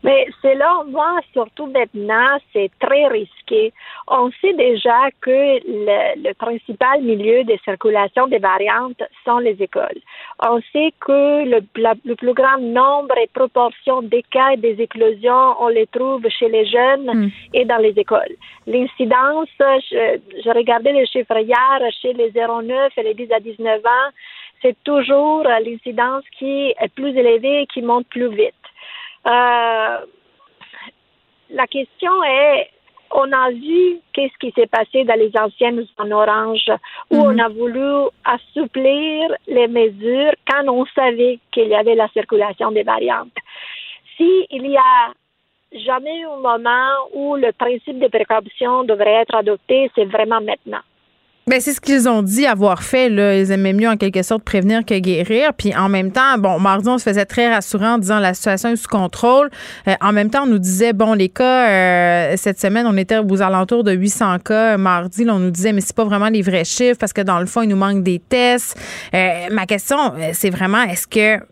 S6: Mais selon moi, surtout maintenant, c'est très risqué. On sait déjà que le, principal milieu de circulation des variantes sont les écoles. On sait que le, le plus grand nombre et proportion des cas et des éclosions, on les trouve chez les jeunes hmm. et dans les écoles. L'incidence, je, je, regardais les chiffres hier, chez les 0,9 et les 10 à 19 ans, c'est toujours l'incidence qui est plus élevée et qui monte plus vite. Euh, la question est, on a vu qu'est-ce qui s'est passé dans les anciennes en orange, où on mhm. a voulu assouplir les mesures quand on savait qu'il y avait la circulation des variantes. S'il il y a jamais un moment où le principe de précaution devrait être adopté, c'est vraiment maintenant.
S1: Ben, c'est ce qu'ils ont dit avoir fait. Là. Ils aimaient mieux, en quelque sorte, prévenir que guérir. Puis en même temps, bon, mardi, on se faisait très rassurant en disant la situation est sous contrôle. Euh, en même temps, on nous disait, bon, les cas, euh, cette semaine, on était aux alentours de 800 cas. Mardi, là, on nous disait, mais c'est pas vraiment les vrais chiffres parce que dans le fond, il nous manque des tests. Euh, ma question, c'est vraiment, est-ce que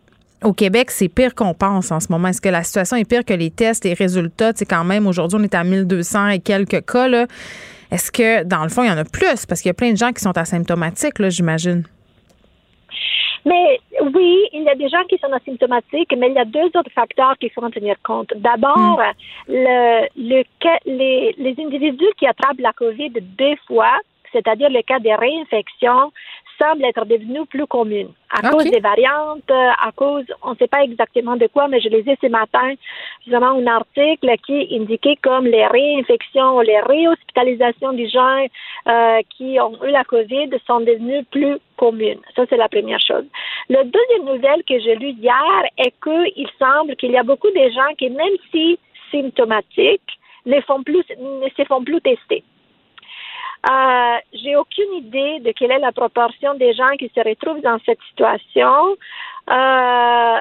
S1: au Québec, c'est pire qu'on pense en ce moment? Est-ce que la situation est pire que les tests, les résultats? C'est quand même, aujourd'hui, on est à 1200 et quelques cas. Là. Est-ce que, dans le fond, il y en a plus? Parce qu'il y a plein de gens qui sont asymptomatiques, là, j'imagine.
S6: Mais oui, il y a des gens qui sont asymptomatiques, mais il y a deux autres facteurs qu'il faut en tenir compte. D'abord, hmm. le, le, les, les individus qui attrapent la COVID deux fois, c'est-à-dire le cas des réinfections, semble être devenue plus commune à cause des variantes, à cause, on ne sait pas exactement de quoi, mais je lisais ce matin justement un article qui indiquait comme les réinfections, les réhospitalisations des gens euh, qui ont eu la COVID sont devenues plus communes. Ça, c'est la première chose. La deuxième nouvelle que j'ai lue hier est qu'il semble qu'il y a beaucoup de gens qui, même si symptomatiques, ne font plus, ne se font plus tester. Euh, j'ai aucune idée de quelle est la proportion des gens qui se retrouvent dans cette situation. Euh,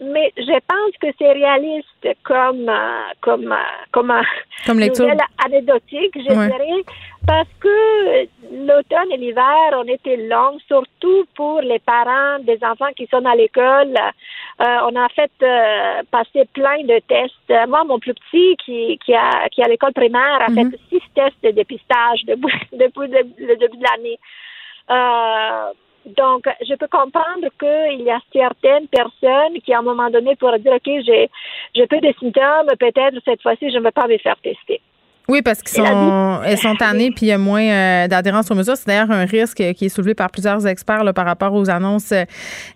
S6: mais je pense que c'est réaliste comme euh, comme euh, comme, euh, comme nouvelle anecdotique, je dirais, parce que l'automne et l'hiver ont été longs, surtout pour les parents des enfants qui sont à l'école. On a fait passer plein de tests. Moi, mon plus petit qui qui a qui à l'école primaire a mhm. fait six tests de dépistage (laughs) depuis, depuis le début de l'année. Euh, donc, je peux comprendre qu'il y a certaines personnes qui, à un moment donné, pourraient dire, OK, j'ai, j'ai peu de symptômes, peut-être cette fois-ci, je ne vais pas me faire tester.
S1: Oui, parce qu'ils sont, elles sont tannées puis il y a moins euh, d'adhérence aux mesures. C'est d'ailleurs un risque qui est soulevé par plusieurs experts par rapport aux annonces euh,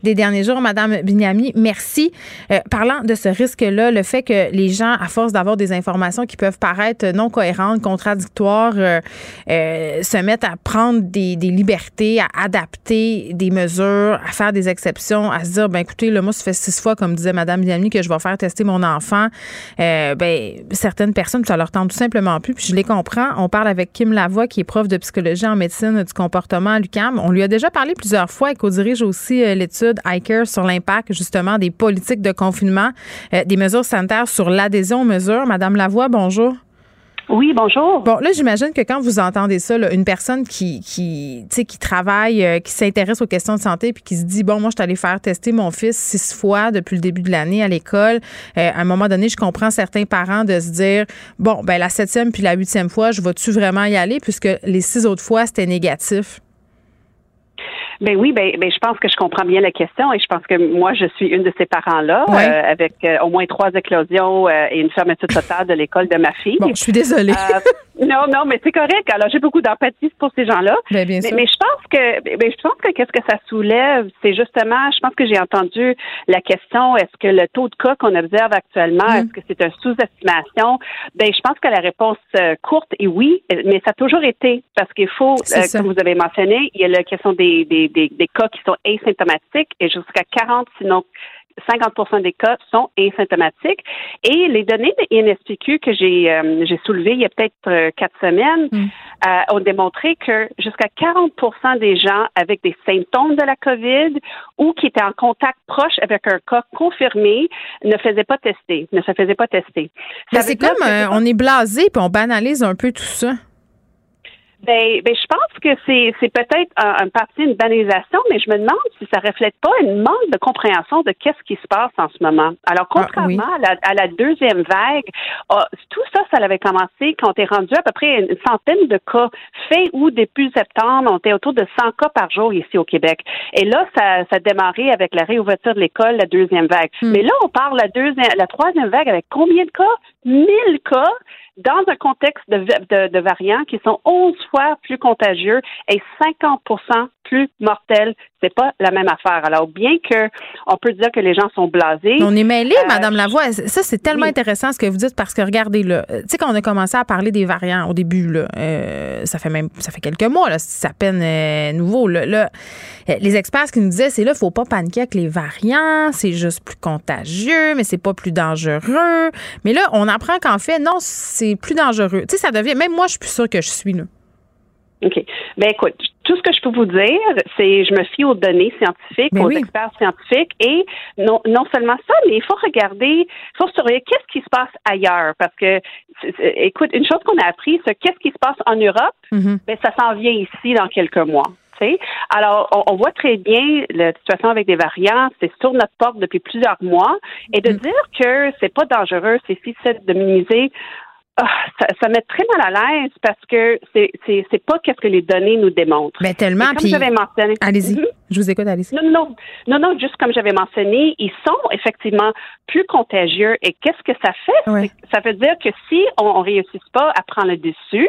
S1: des derniers jours. Madame Bignami, merci. Euh, parlant de ce risque-là, le fait que les gens, à force d'avoir des informations qui peuvent paraître non cohérentes, contradictoires, se mettent à prendre des, des, libertés, à adapter des mesures, à faire des exceptions, à se dire, ben écoutez, là, moi, ça fait six fois, comme disait Madame Bignami, que je vais faire tester mon enfant. ben certaines personnes, ça leur tente tout simplement puis je les comprends. On parle avec Kim Lavoie, qui est prof de psychologie en médecine du comportement à l'UCAM. On lui a déjà parlé plusieurs fois et co-dirige aussi euh, l'étude ICARE sur l'impact justement des politiques de confinement, euh, des mesures sanitaires sur l'adhésion aux mesures. Madame Lavoie, bonjour.
S7: Oui, bonjour.
S1: Bon, là, j'imagine que quand vous entendez ça, une personne qui, qui, qui travaille, euh, qui s'intéresse aux questions de santé, puis qui se dit, bon, moi, je suis allée faire tester mon fils six fois depuis le début de l'année à l'école. Euh, à un moment donné, je comprends certains parents de se dire, bon, ben la septième puis la huitième fois, je vais-tu vraiment y aller, puisque les six autres fois, c'était négatif?
S7: Ben oui, ben, ben je pense que je comprends bien la question et je pense que moi je suis une de ces parents-là euh, avec euh, au moins trois éclosions euh, et une fermeture totale de l'école de ma fille.
S1: Bon, je suis désolée.
S7: non, non, mais c'est correct. Alors j'ai beaucoup d'empathie pour ces gens-là.
S1: Ben, bien
S7: mais, mais, je pense que ben, je pense que qu'est-ce que ça soulève, c'est justement, je pense que j'ai entendu la question est-ce que le taux de cas qu'on observe actuellement, mm. est-ce que c'est une sous-estimation? Ben je pense que la réponse courte est oui, mais ça a toujours été parce qu'il faut, comme vous avez mentionné, il y a la question des, des des, cas qui sont asymptomatiques et jusqu'à 40, sinon 50 des cas sont asymptomatiques. Et les données de INSPQ que j'ai euh, soulevées il y a peut-être euh, quatre semaines mm. euh, ont démontré que jusqu'à 40% des gens avec des symptômes de la COVID ou qui étaient en contact proche avec un cas confirmé ne faisaient pas tester, ne se faisaient pas tester.
S1: c'est comme on est blasé puis on banalise un peu tout ça.
S7: Ben, ben, je pense que c'est, c'est peut-être un, partie une banalisation, mais je me demande si ça reflète pas une manque de compréhension de qu'est-ce qui se passe en ce moment. Alors, ah, contrairement à, la, à, la, deuxième vague, ah, tout ça, ça avait commencé quand on est rendu à peu près une centaine de cas faits ou début septembre, on était autour de 100 cas par jour ici au Québec. Et là, ça, ça a démarré avec la réouverture de l'école, la deuxième vague. Hmm. Mais là, on parle la deuxième, la troisième vague avec combien de cas? 1000 cas dans un contexte de, variants qui sont 11 fois plus contagieux et 50% plus mortels. C'est pas la même affaire. Alors, bien que on peut dire que les gens sont blasés.
S1: On est mêlés, euh, Madame Lavoie. Ça, c'est tellement intéressant ce que vous dites parce que regardez là. Tu sais, quand on a commencé à parler des variants au début, là, euh, ça fait même ça fait quelques mois, là, c'est à peine euh, nouveau. Là, les experts qui nous disaient, c'est là, faut pas paniquer avec les variants, c'est juste plus contagieux, mais c'est pas plus dangereux. Mais là, on apprend qu'en fait, non, c'est plus dangereux. Tu sais, ça devient. Même moi, je suis plus sûre que je suis là.
S7: OK. Ben écoute, tout ce que je peux vous dire, c'est je me fie aux données scientifiques, ben aux experts scientifiques, et non, non seulement ça, mais il faut regarder, il faut surveiller qu'est-ce qui se passe ailleurs, parce que écoute, une chose qu'on a appris, c'est qu'est-ce qui se passe en Europe, mm-hmm. ben ça s'en vient ici dans quelques mois. Alors, on, voit très bien la situation avec des variants, c'est sur notre porte depuis plusieurs mois, et de mm-hmm. dire que c'est pas dangereux, c'est si c'est de minimiser ah, ça, ça, met très mal à l'aise parce que c'est pas qu'est-ce que les données nous démontrent.
S1: Mais tellement. Puis allez-y. Mhm. Je vous écoute, Alice.
S7: Non, non, non, non, juste comme j'avais mentionné, ils sont effectivement plus contagieux. Et qu'est-ce que ça fait? Ça veut dire que si on ne réussit pas à prendre le dessus,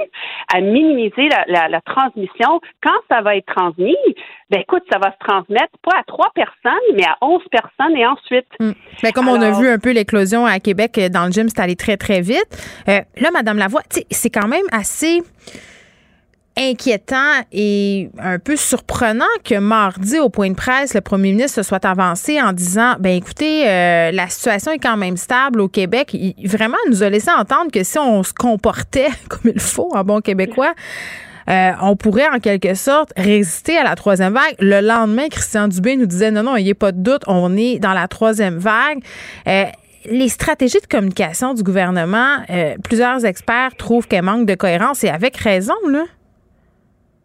S7: à minimiser la, transmission, quand ça va être transmis, ben écoute, ça va se transmettre pas à trois personnes, mais à onze personnes et ensuite.
S1: Hmm. Ben, comme on a vu un peu l'éclosion à Québec euh, dans le gym, c'est allé très, très vite. Euh, là, Madame Lavoie, c'est quand même assez inquiétant et un peu surprenant que mardi, au point de presse, le premier ministre se soit avancé en disant ben écoutez, euh, la situation est quand même stable au Québec. Il vraiment nous a laissé entendre que si on se comportait (laughs) comme il faut en bon québécois, euh, on pourrait en quelque sorte résister à la troisième vague. Le lendemain, Christian Dubé nous disait non, non, il n'y a pas de doute, on est dans la troisième vague. Euh, les stratégies de communication du gouvernement, plusieurs experts trouvent qu'elles manquent de cohérence et avec raison, là.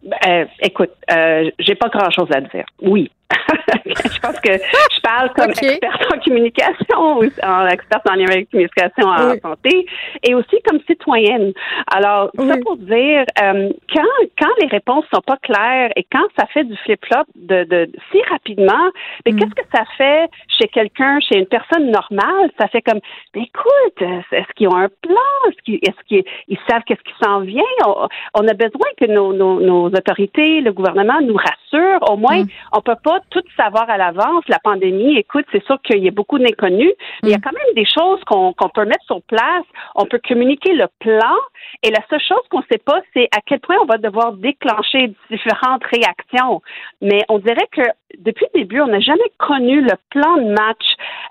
S7: Euh, écoute, euh, j'ai pas grand chose à dire. Oui, (laughs) je pense que je parle comme experte en communication, en experte en communication en santé, et aussi comme citoyenne. Alors, ça pour dire, euh, quand quand les réponses sont pas claires et quand ça fait du flip-flop de, de si rapidement, mais mm. qu'est-ce que ça fait chez quelqu'un, chez une personne normale? Ça fait comme, écoute, est-ce qu'ils ont un plan? Est-ce qu'ils est savent qu'est-ce qui s'en vient? On, a besoin que nos, nos, nos, autorités, le gouvernement nous rassurent. Au moins, mm. on peut pas tout savoir à l'avance. La pandémie, écoute, c'est sûr qu'il y a beaucoup d'inconnus, mais il y a mm. quand même des choses qu'on peut mettre sur place. On peut communiquer le plan. Et la seule chose qu'on ne sait pas, c'est à quel point on va devoir déclencher différentes réactions. Mais on dirait que depuis le début, on n'a jamais connu le plan de match.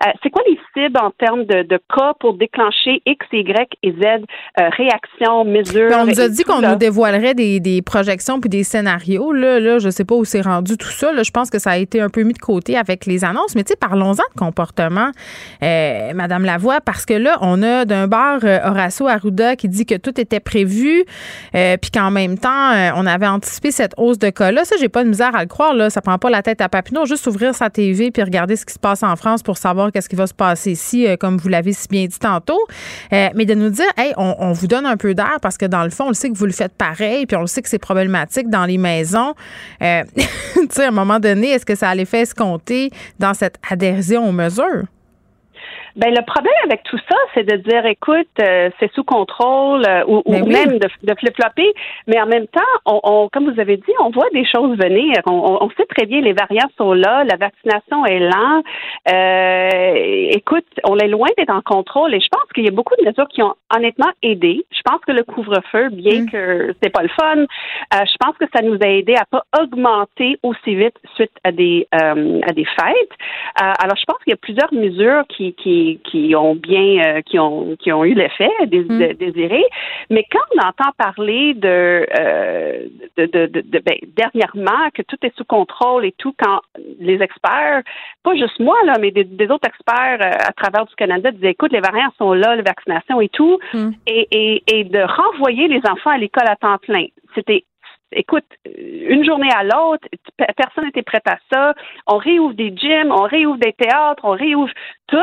S7: Euh, c'est quoi les cibles en termes de, cas pour déclencher X, Y et Z euh, réactions, mesures?
S1: on nous a dit qu'on nous dévoilerait des, projections puis des scénarios. Là, là je ne sais pas où c'est rendu tout ça. je pense que ça a été un peu mis de côté avec les annonces. Mais tu sais, parlons-en de comportement, euh, Madame Lavoie, parce que là, on a d'un bar Horacio Arruda qui dit que tout était prévu, puis qu'en même temps, on avait anticipé cette hausse de cas-là. Ça, j'ai pas de misère à le croire. Là, ça prend pas la tête à Papineau, juste ouvrir sa TV puis regarder ce qui se passe en France pour savoir qu'est-ce qui va se passer ici, euh, comme vous l'avez si bien dit tantôt. Euh, mais de nous dire, hey, on, vous donne un peu d'air parce que dans le fond, on le sait que vous le faites pareil, puis on le sait que c'est problématique dans les maisons. Euh, (laughs) tu sais, à un moment donné, est-ce que ça allait faire escompter dans cette adhésion aux mesures?
S7: Ben le problème avec tout ça, c'est de dire, écoute, euh, c'est sous contrôle euh, ou, ben même de, de flip-flopper, mais en même temps, on, on, comme vous avez dit, on voit des choses venir. On, on, sait très bien les variants sont là, la vaccination est là. Euh, écoute, on est loin d'être en contrôle et je pense qu'il y a beaucoup de mesures qui ont honnêtement aidé. Je pense que le couvre-feu, bien mm. que c'est pas le fun, euh, je pense que ça nous a aidé à pas augmenter aussi vite suite à des à des fêtes. alors je pense qu'il y a plusieurs mesures qui, qui qui, ont bien, euh, qui ont qui ont eu l'effet mm. désiré. Mais quand on entend parler de, euh, de, de, de, ben, dernièrement que tout est sous contrôle et tout, quand les experts, pas juste moi là, mais des, autres experts euh, à travers du Canada disaient, écoute, les variants sont là, la vaccination et tout, mm. et, et, et de renvoyer les enfants à l'école à temps plein. C'était écoute, une journée à l'autre, personne n'était prêt à ça. On réouvre des gyms, on réouvre des théâtres, on réouvre tout.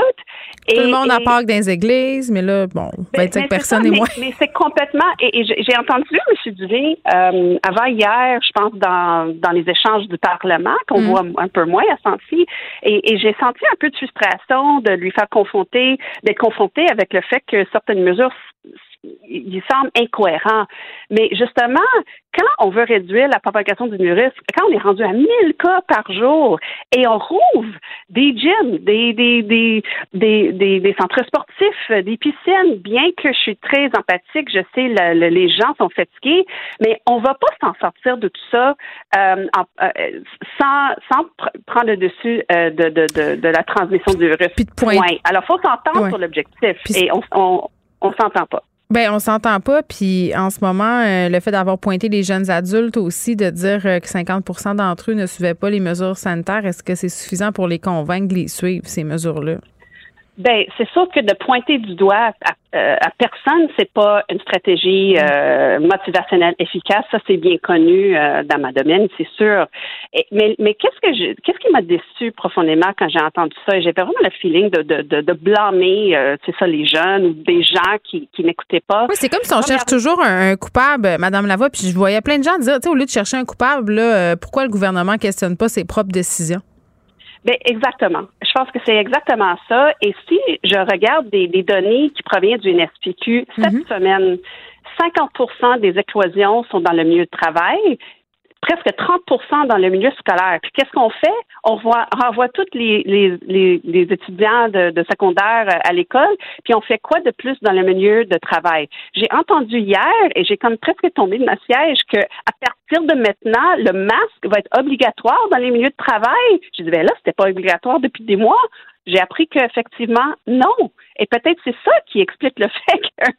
S1: tout le monde en parle dans les églises, mais là, bon, ben, ben personne n'est moins.
S7: Mais, c'est complètement. Et, j'ai entendu M. Duvin euh, avant hier, je pense, dans, dans les échanges du Parlement, qu'on mm. voit un peu moins à senti, et, et j'ai senti un peu de frustration de lui faire confronter, d'être confronté avec le fait que certaines mesures il semble incohérent. Mais justement, quand on veut réduire la propagation du virus, quand on est rendu à 1000 cas par jour et on rouvre des gyms, des, des, des, des, des, centres sportifs, des piscines, bien que je suis très empathique, je sais le, les gens sont fatigués, mais on va pas s'en sortir de tout ça euh, euh, sans, sans prendre le dessus euh, de, de, de, de, la transmission du virus.
S1: Puis de point.
S7: Alors, il faut s'entendre sur l'objectif et on, on, on s'entend pas.
S1: Ben on s'entend pas. Puis en ce moment, euh, le fait d'avoir pointé les jeunes adultes aussi, de dire euh, que 50% d'entre eux ne suivaient pas les mesures sanitaires, est-ce que c'est suffisant pour les convaincre de les suivre ces mesures-là?
S7: Ben, c'est sûr que de pointer du doigt à, euh, à personne, c'est pas une stratégie euh, motivationnelle efficace. Ça, c'est bien connu euh, dans ma domaine, c'est sûr. mais mais qu'est-ce que je, qu'est-ce qui m'a déçu profondément quand j'ai entendu ça? J'avais vraiment le feeling de de, de, de blâmer, c'est ça, les jeunes ou des gens qui qui n'écoutaient pas.
S1: Oui, c'est comme si on cherche toujours un, coupable, Madame Lavoie. Puis je voyais plein de gens dire, tu sais, au lieu de chercher un coupable, là, pourquoi le gouvernement questionne pas ses propres décisions?
S7: Ben, exactement. Je pense que c'est exactement ça. Et si je regarde des, données qui proviennent du NSPQ, cette mhm. semaine, 50% des éclosions sont dans le milieu de travail, presque 30 dans le milieu scolaire. Puis qu'est-ce qu'on fait? On renvoie tous les, les, les, étudiants de, de, secondaire à l'école, puis on fait quoi de plus dans le milieu de travail? J'ai entendu hier, et j'ai comme presque tombé de ma siège, que à partir de maintenant, le masque va être obligatoire dans les milieux de travail. Je disais, ben là, c'était pas obligatoire depuis des mois. J'ai appris qu'effectivement, non. Et peut-être c'est ça qui explique le (laughs) fait que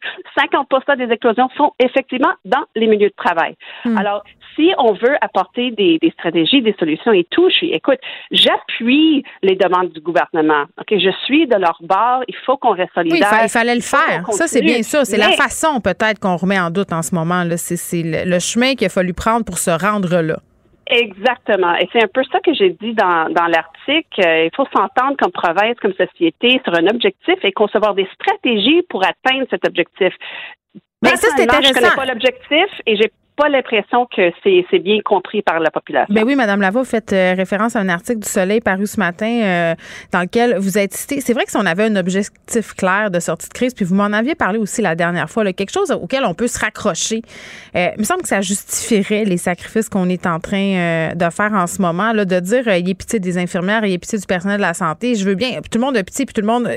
S7: 50% des éclosions sont effectivement dans les milieux de travail. Hmm. Alors, si on veut apporter des, stratégies, des solutions et tout, je suis, écoute, j'appuie les demandes du gouvernement. OK, je suis de leur bord. Il faut qu'on reste solidaire.
S1: Oui, il, fallait le faire. Ça, c'est bien ça. C'est la façon peut-être qu'on remet en doute en ce moment. C'est le chemin qu'il a fallu prendre pour se rendre là.
S7: Exactement. Et c'est un peu ça que j'ai dit dans, dans l'article. Euh, il faut s'entendre comme province, comme société sur un objectif et concevoir des stratégies pour atteindre cet objectif.
S1: Mais ça, c'est intéressant.
S7: Je connais pas l'objectif et j'ai pas l'impression que c'est bien compris par la population.
S1: Ben oui, Madame Lavoie, vous faites euh, référence à un article du Soleil paru ce matin euh, dans lequel vous êtes cité. C'est vrai que si on avait un objectif clair de sortie de crise, puis vous m'en aviez parlé aussi la dernière fois, là, quelque chose auquel on peut se raccrocher. Euh, il me semble que ça justifierait les sacrifices qu'on est en train de faire en ce moment, là, de dire il y a pitié des infirmières, il a pitié du personnel de la santé. Je veux bien, tout le monde a pitié, puis tout le monde.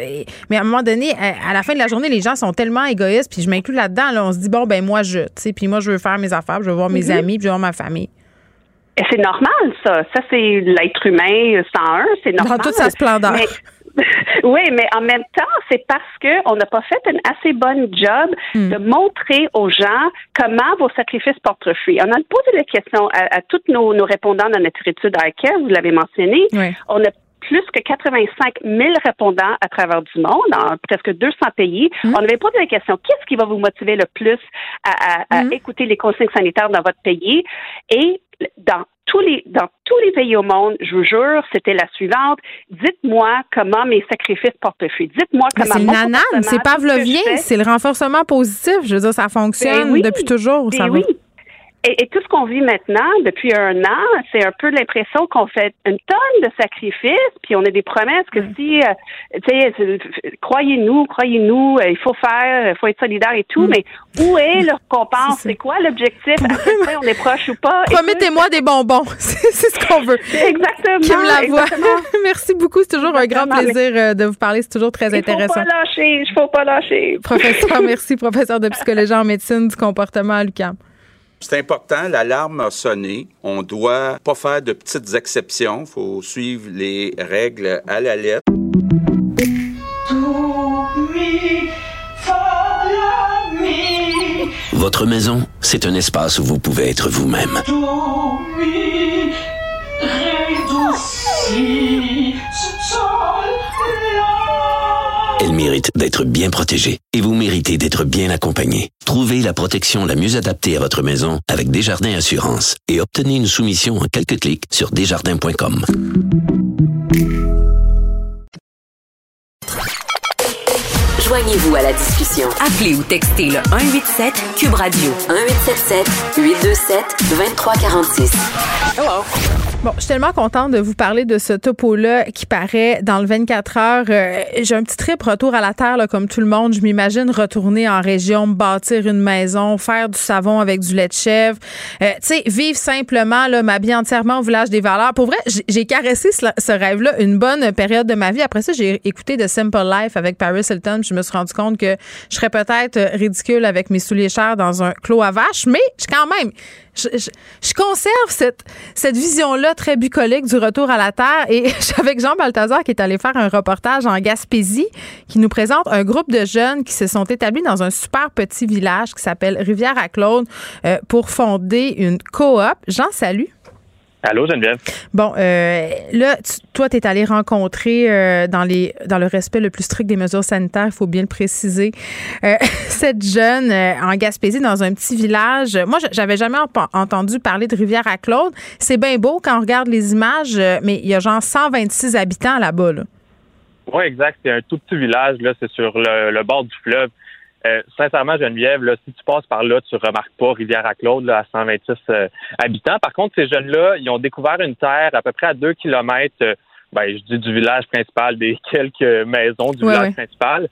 S1: mais à un moment donné, à, la fin de la journée, les gens sont tellement égoïstes, puis je m'inclus là-dedans. Là, on se dit bon ben moi je, tu sais, puis moi je veux faire mes affaires je veux voir mes mhm. amis, puis je veux voir ma famille.
S7: Et c'est normal, ça. Ça, c'est l'être humain 101, c'est normal.
S1: Dans toute sa splendeur. (laughs)
S7: oui, mais en même temps, c'est parce qu'on n'a pas fait une assez bonne job hmm. de montrer aux gens comment vos sacrifices portent fruit. On a posé la question à, à tous nos, répondants dans notre étude ICARE, vous l'avez mentionné. On a plus que 85 000 répondants à travers du monde, dans presque 200 pays. Hmm. On avait posé la question, qu'est-ce qui va vous motiver le plus à, hmm. écouter les consignes sanitaires dans votre pays? Et dans tous les dans tous les pays au monde, je vous jure, c'était la suivante. Dites-moi comment mes sacrifices portent fruit. Dites-moi comment
S1: C'est le c'est pavlovien, c'est le renforcement positif. Je veux dire, ça fonctionne ben depuis toujours. Ça ben oui.
S7: Et, tout ce qu'on vit maintenant, depuis un an, c'est un peu l'impression qu'on fait une tonne de sacrifices, puis on a des promesses que si, euh, tu sais, croyez-nous, croyez-nous, euh, il faut faire, il faut être solidaire et tout, mm. mais où est le récompense? C'est quoi l'objectif? on est proche ou pas?
S1: Promettez-moi des bonbons. (laughs) c'est ce qu'on veut.
S7: Exactement.
S1: Kim Lavoie. (laughs) Merci beaucoup. C'est toujours un grand plaisir euh, de vous parler. C'est toujours très intéressant. Il
S7: faut pas lâcher. Il faut pas lâcher.
S1: Professeur, (laughs) merci. Professeur de psychologie en médecine du comportement à l'UQAM.
S8: C'est important, l'alarme a sonné. On doit pas faire de petites exceptions. Il faut suivre les règles à la lettre.
S9: Votre maison, c'est un espace où vous pouvez être vous-même. Elle mérite d'être bien protégée et vous méritez d'être bien accompagné. Trouvez la protection la mieux adaptée à votre maison avec Desjardins Assurance et obtenez une soumission en quelques clics sur desjardins.com.
S3: Joignez-vous à la discussion. Appelez ou textez le 187 Cube Radio 1877 827 2346.
S1: Hello. Bon, je suis tellement contente de vous parler de ce topo-là qui paraît dans le 24 heures. Euh, j'ai un petit trip retour à la terre, là, comme tout le monde. Je m'imagine retourner en région, bâtir une maison, faire du savon avec du lait de chèvre. Euh, tu sais, vivre simplement, là, m'habiller entièrement au village des valeurs. Pour vrai, j'ai caressé ce, rêve-là une bonne période de ma vie. Après ça, j'ai écouté The Simple Life avec Paris Hilton. Je me suis rendu compte que je serais peut-être ridicule avec mes souliers chers dans un clos à vache, mais quand même, je, conserve cette, vision-là très bucolique du retour à la Terre. Et (laughs) je suis avec Jean Balthazar qui est allé faire un reportage en Gaspésie qui nous présente un groupe de jeunes qui se sont établis dans un super petit village qui s'appelle Rivière-à-Claude euh, pour fonder une coop. Jean, salut.
S10: Allô, Geneviève?
S1: Bon, euh, là, toi, tu es allé rencontrer euh, dans les dans le respect le plus strict des mesures sanitaires, il faut bien le préciser, euh, (laughs) cette jeune en Gaspésie dans un petit village. Moi, j'avais jamais entendu parler de Rivière-à-Claude. C'est bien beau quand on regarde les images, mais il y a genre 126 habitants là-bas. Là.
S10: Oui, exact. C'est un tout petit village, là. C'est sur le bord du fleuve. Euh, sincèrement, Geneviève, là, si tu passes par là, tu remarques pas Rivière-à-Claude à 126 euh, habitants. Par contre, ces jeunes-là, ils ont découvert une terre à peu près à deux kilomètres. Euh, ben, je dis du village principal, des (laughs) quelques maisons du village principal.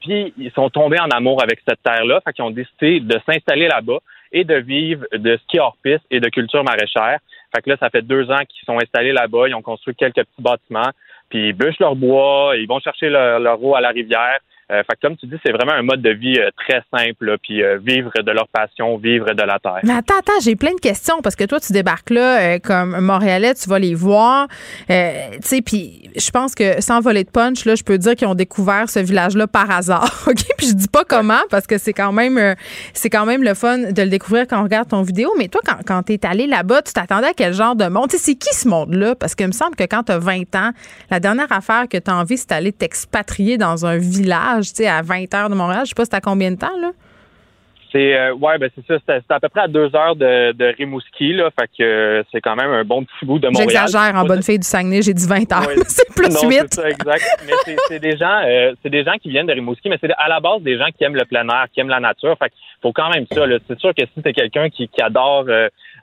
S10: puis ils sont tombés en amour avec cette terre-là, fait qu'ils ont décidé de s'installer là-bas et de vivre de ski hors piste et de culture maraîchère. Fait que là, ça fait deux ans qu'ils sont installés là-bas. Ils ont construit quelques petits bâtiments, puis ils bûchent leur bois, ils vont chercher leur, leur eau à la rivière. Euh, comme tu dis, c'est vraiment un mode de vie euh, très simple, puis euh, vivre de leur passion, vivre de la terre.
S1: Mais attends, attends, j'ai plein de questions parce que toi, tu débarques là comme Montréalais, tu vas les voir, tu sais, puis je pense que sans voler de punch, là, je peux dire qu'ils ont découvert ce village-là par hasard, (laughs) ok? Puis je dis pas comment parce que c'est quand même, c'est quand même le fun de le découvrir quand on regarde ton vidéo. Mais toi, quand, quand t'es allé là-bas, tu t'attendais à quel genre de monde? Tu c'est qui ce monde-là? Parce que me semble que quand tu as 20 ans, la dernière affaire que tu as envie, c'est d'aller t'expatrier dans un village à 20 heures de Montréal. Je sais pas, c'est à combien de temps, là?
S10: C'est euh, ouais, ben c'est ça. C'est à peu près à deux heures de, de Rimouski, là. Fait que euh, c'est quand même un bon petit bout de Montréal.
S1: J'exagère en bonne fille du Saguenay, j'ai dit 20 heures. (laughs) c'est plus non, 8.
S10: C'est ça, exact. mais c'est des gens, euh, c'est des gens qui viennent de Rimouski, mais c'est à la base des gens qui aiment le plein air, qui aiment la nature. Fait qu'il faut quand même ça. C'est sûr que si t'es quelqu'un qui, qui adore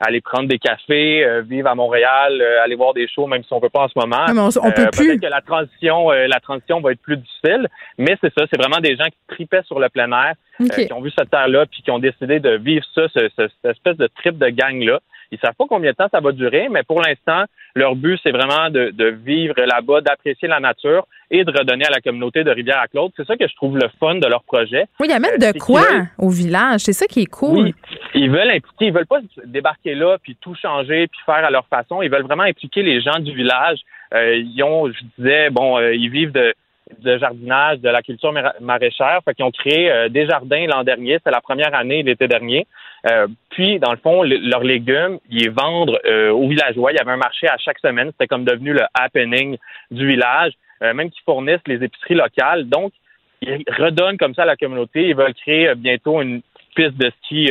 S10: aller prendre des cafés, euh, vivre à Montréal, euh, aller voir des shows, même si on peut pas en ce moment.
S1: on, peut euh,
S10: plus. que la transition, la transition va être plus difficile, mais c'est ça, c'est vraiment des gens qui tripaient sur le plein air, qui ont vu cette terre-là, puis qui ont décidé de vivre ça, cette espèce de trip de gang-là. Ils savent pas combien de temps ça va durer, mais pour l'instant, leur but, c'est vraiment de, de vivre là-bas, d'apprécier la nature et de redonner à la communauté de Rivière-à-Claude. C'est ça que je trouve le fun de leur projet.
S1: Oui, il y a même de quoi au village. C'est ça qui est cool.
S10: Oui, ils veulent impliquer, ils veulent pas débarquer là puis tout changer puis faire à leur façon. Ils veulent vraiment impliquer les gens du village. Euh, ils ont, je disais, bon, euh, ils vivent de, de jardinage, de la culture maraîchère. Fait qu'ils ont créé euh, des jardins l'an dernier. C'est la première année l'été dernier. Euh, puis, dans le fond, leurs légumes, ils les vendent euh, aux villageois. Il y avait un marché à chaque semaine. C'était comme devenu le happening du village. même qu'ils fournissent les épiceries locales. Donc, ils redonnent comme ça à la communauté. Ils veulent créer bientôt une piste de ski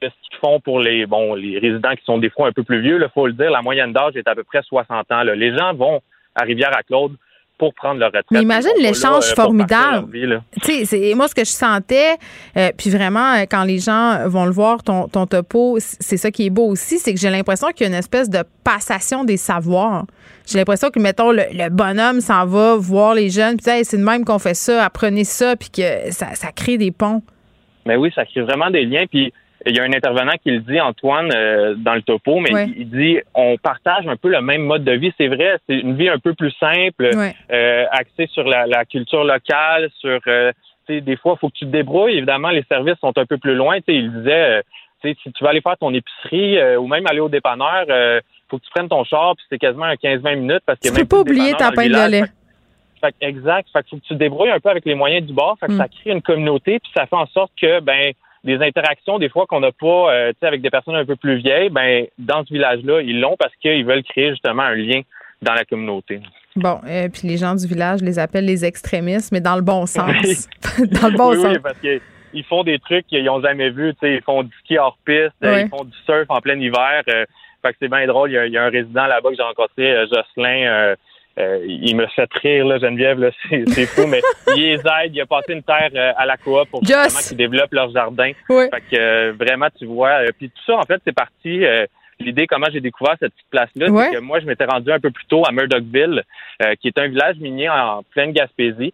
S10: de ski de fond pour les bon les résidents qui sont des fois un peu plus vieux. Il faut le dire, la moyenne d'âge est à peu près 60 ans. Les gens vont à Rivière-à-Claude pour prendre leur retraite.
S1: Mais imagine l'échange euh, formidable. Tu sais, moi, ce que je sentais, euh, puis vraiment, euh, quand les gens vont le voir, ton, ton topo, c'est ça qui est beau aussi, c'est que j'ai l'impression qu'il y a une espèce de passation des savoirs. J'ai l'impression que, mettons, le, bonhomme s'en va voir les jeunes, puis c'est de même qu'on fait ça, apprenez ça, puis que ça, ça crée des ponts.
S10: Mais oui, ça crée vraiment des liens, puis il y a un intervenant qui le dit, Antoine, euh, dans le topo, mais il, dit on partage un peu le même mode de vie. C'est vrai, c'est une vie un peu plus simple, euh, axée sur la, culture locale, sur euh, des fois, il faut que tu te débrouilles. Évidemment, les services sont un peu plus loin. il disait si tu vas aller faire ton épicerie ou même aller au dépanneur, il faut que tu prennes ton char, puis c'est quasiment 15-20 minutes parce que
S1: tu peux pas oublier ta peine de lait.
S10: exact. Fait faut que tu te débrouilles un peu avec les moyens du bord. Fait que mm. ça crée une communauté, puis ça fait en sorte que ben des interactions des fois qu'on n'a pas euh, avec des personnes un peu plus vieilles, ben dans ce village-là, ils l'ont parce qu'ils veulent créer justement un lien dans la communauté.
S1: Bon, et euh, puis les gens du village les appellent les extrémistes, mais dans le bon sens. (laughs) dans le bon
S10: oui,
S1: sens.
S10: Oui, parce qu'ils font des trucs qu'ils n'ont jamais vus. Ils font du ski hors piste, ils font du surf en plein hiver. Euh, fait que c'est bien drôle. Il y, a, un résident là-bas que j'ai rencontré, Jocelyn. Euh, il me fait rire, là, Geneviève, là, (laughs) c'est, fou, mais il les aide. Il a passé une terre euh, à la coop pour justement qu'ils développent leur jardin. Fait que euh, vraiment, tu vois. puis tout ça, en fait, c'est parti. L'idée, comment j'ai découvert cette petite place-là, c'est que moi, je m'étais rendu un peu plus tôt à Murdochville, qui est un village minier en pleine Gaspésie.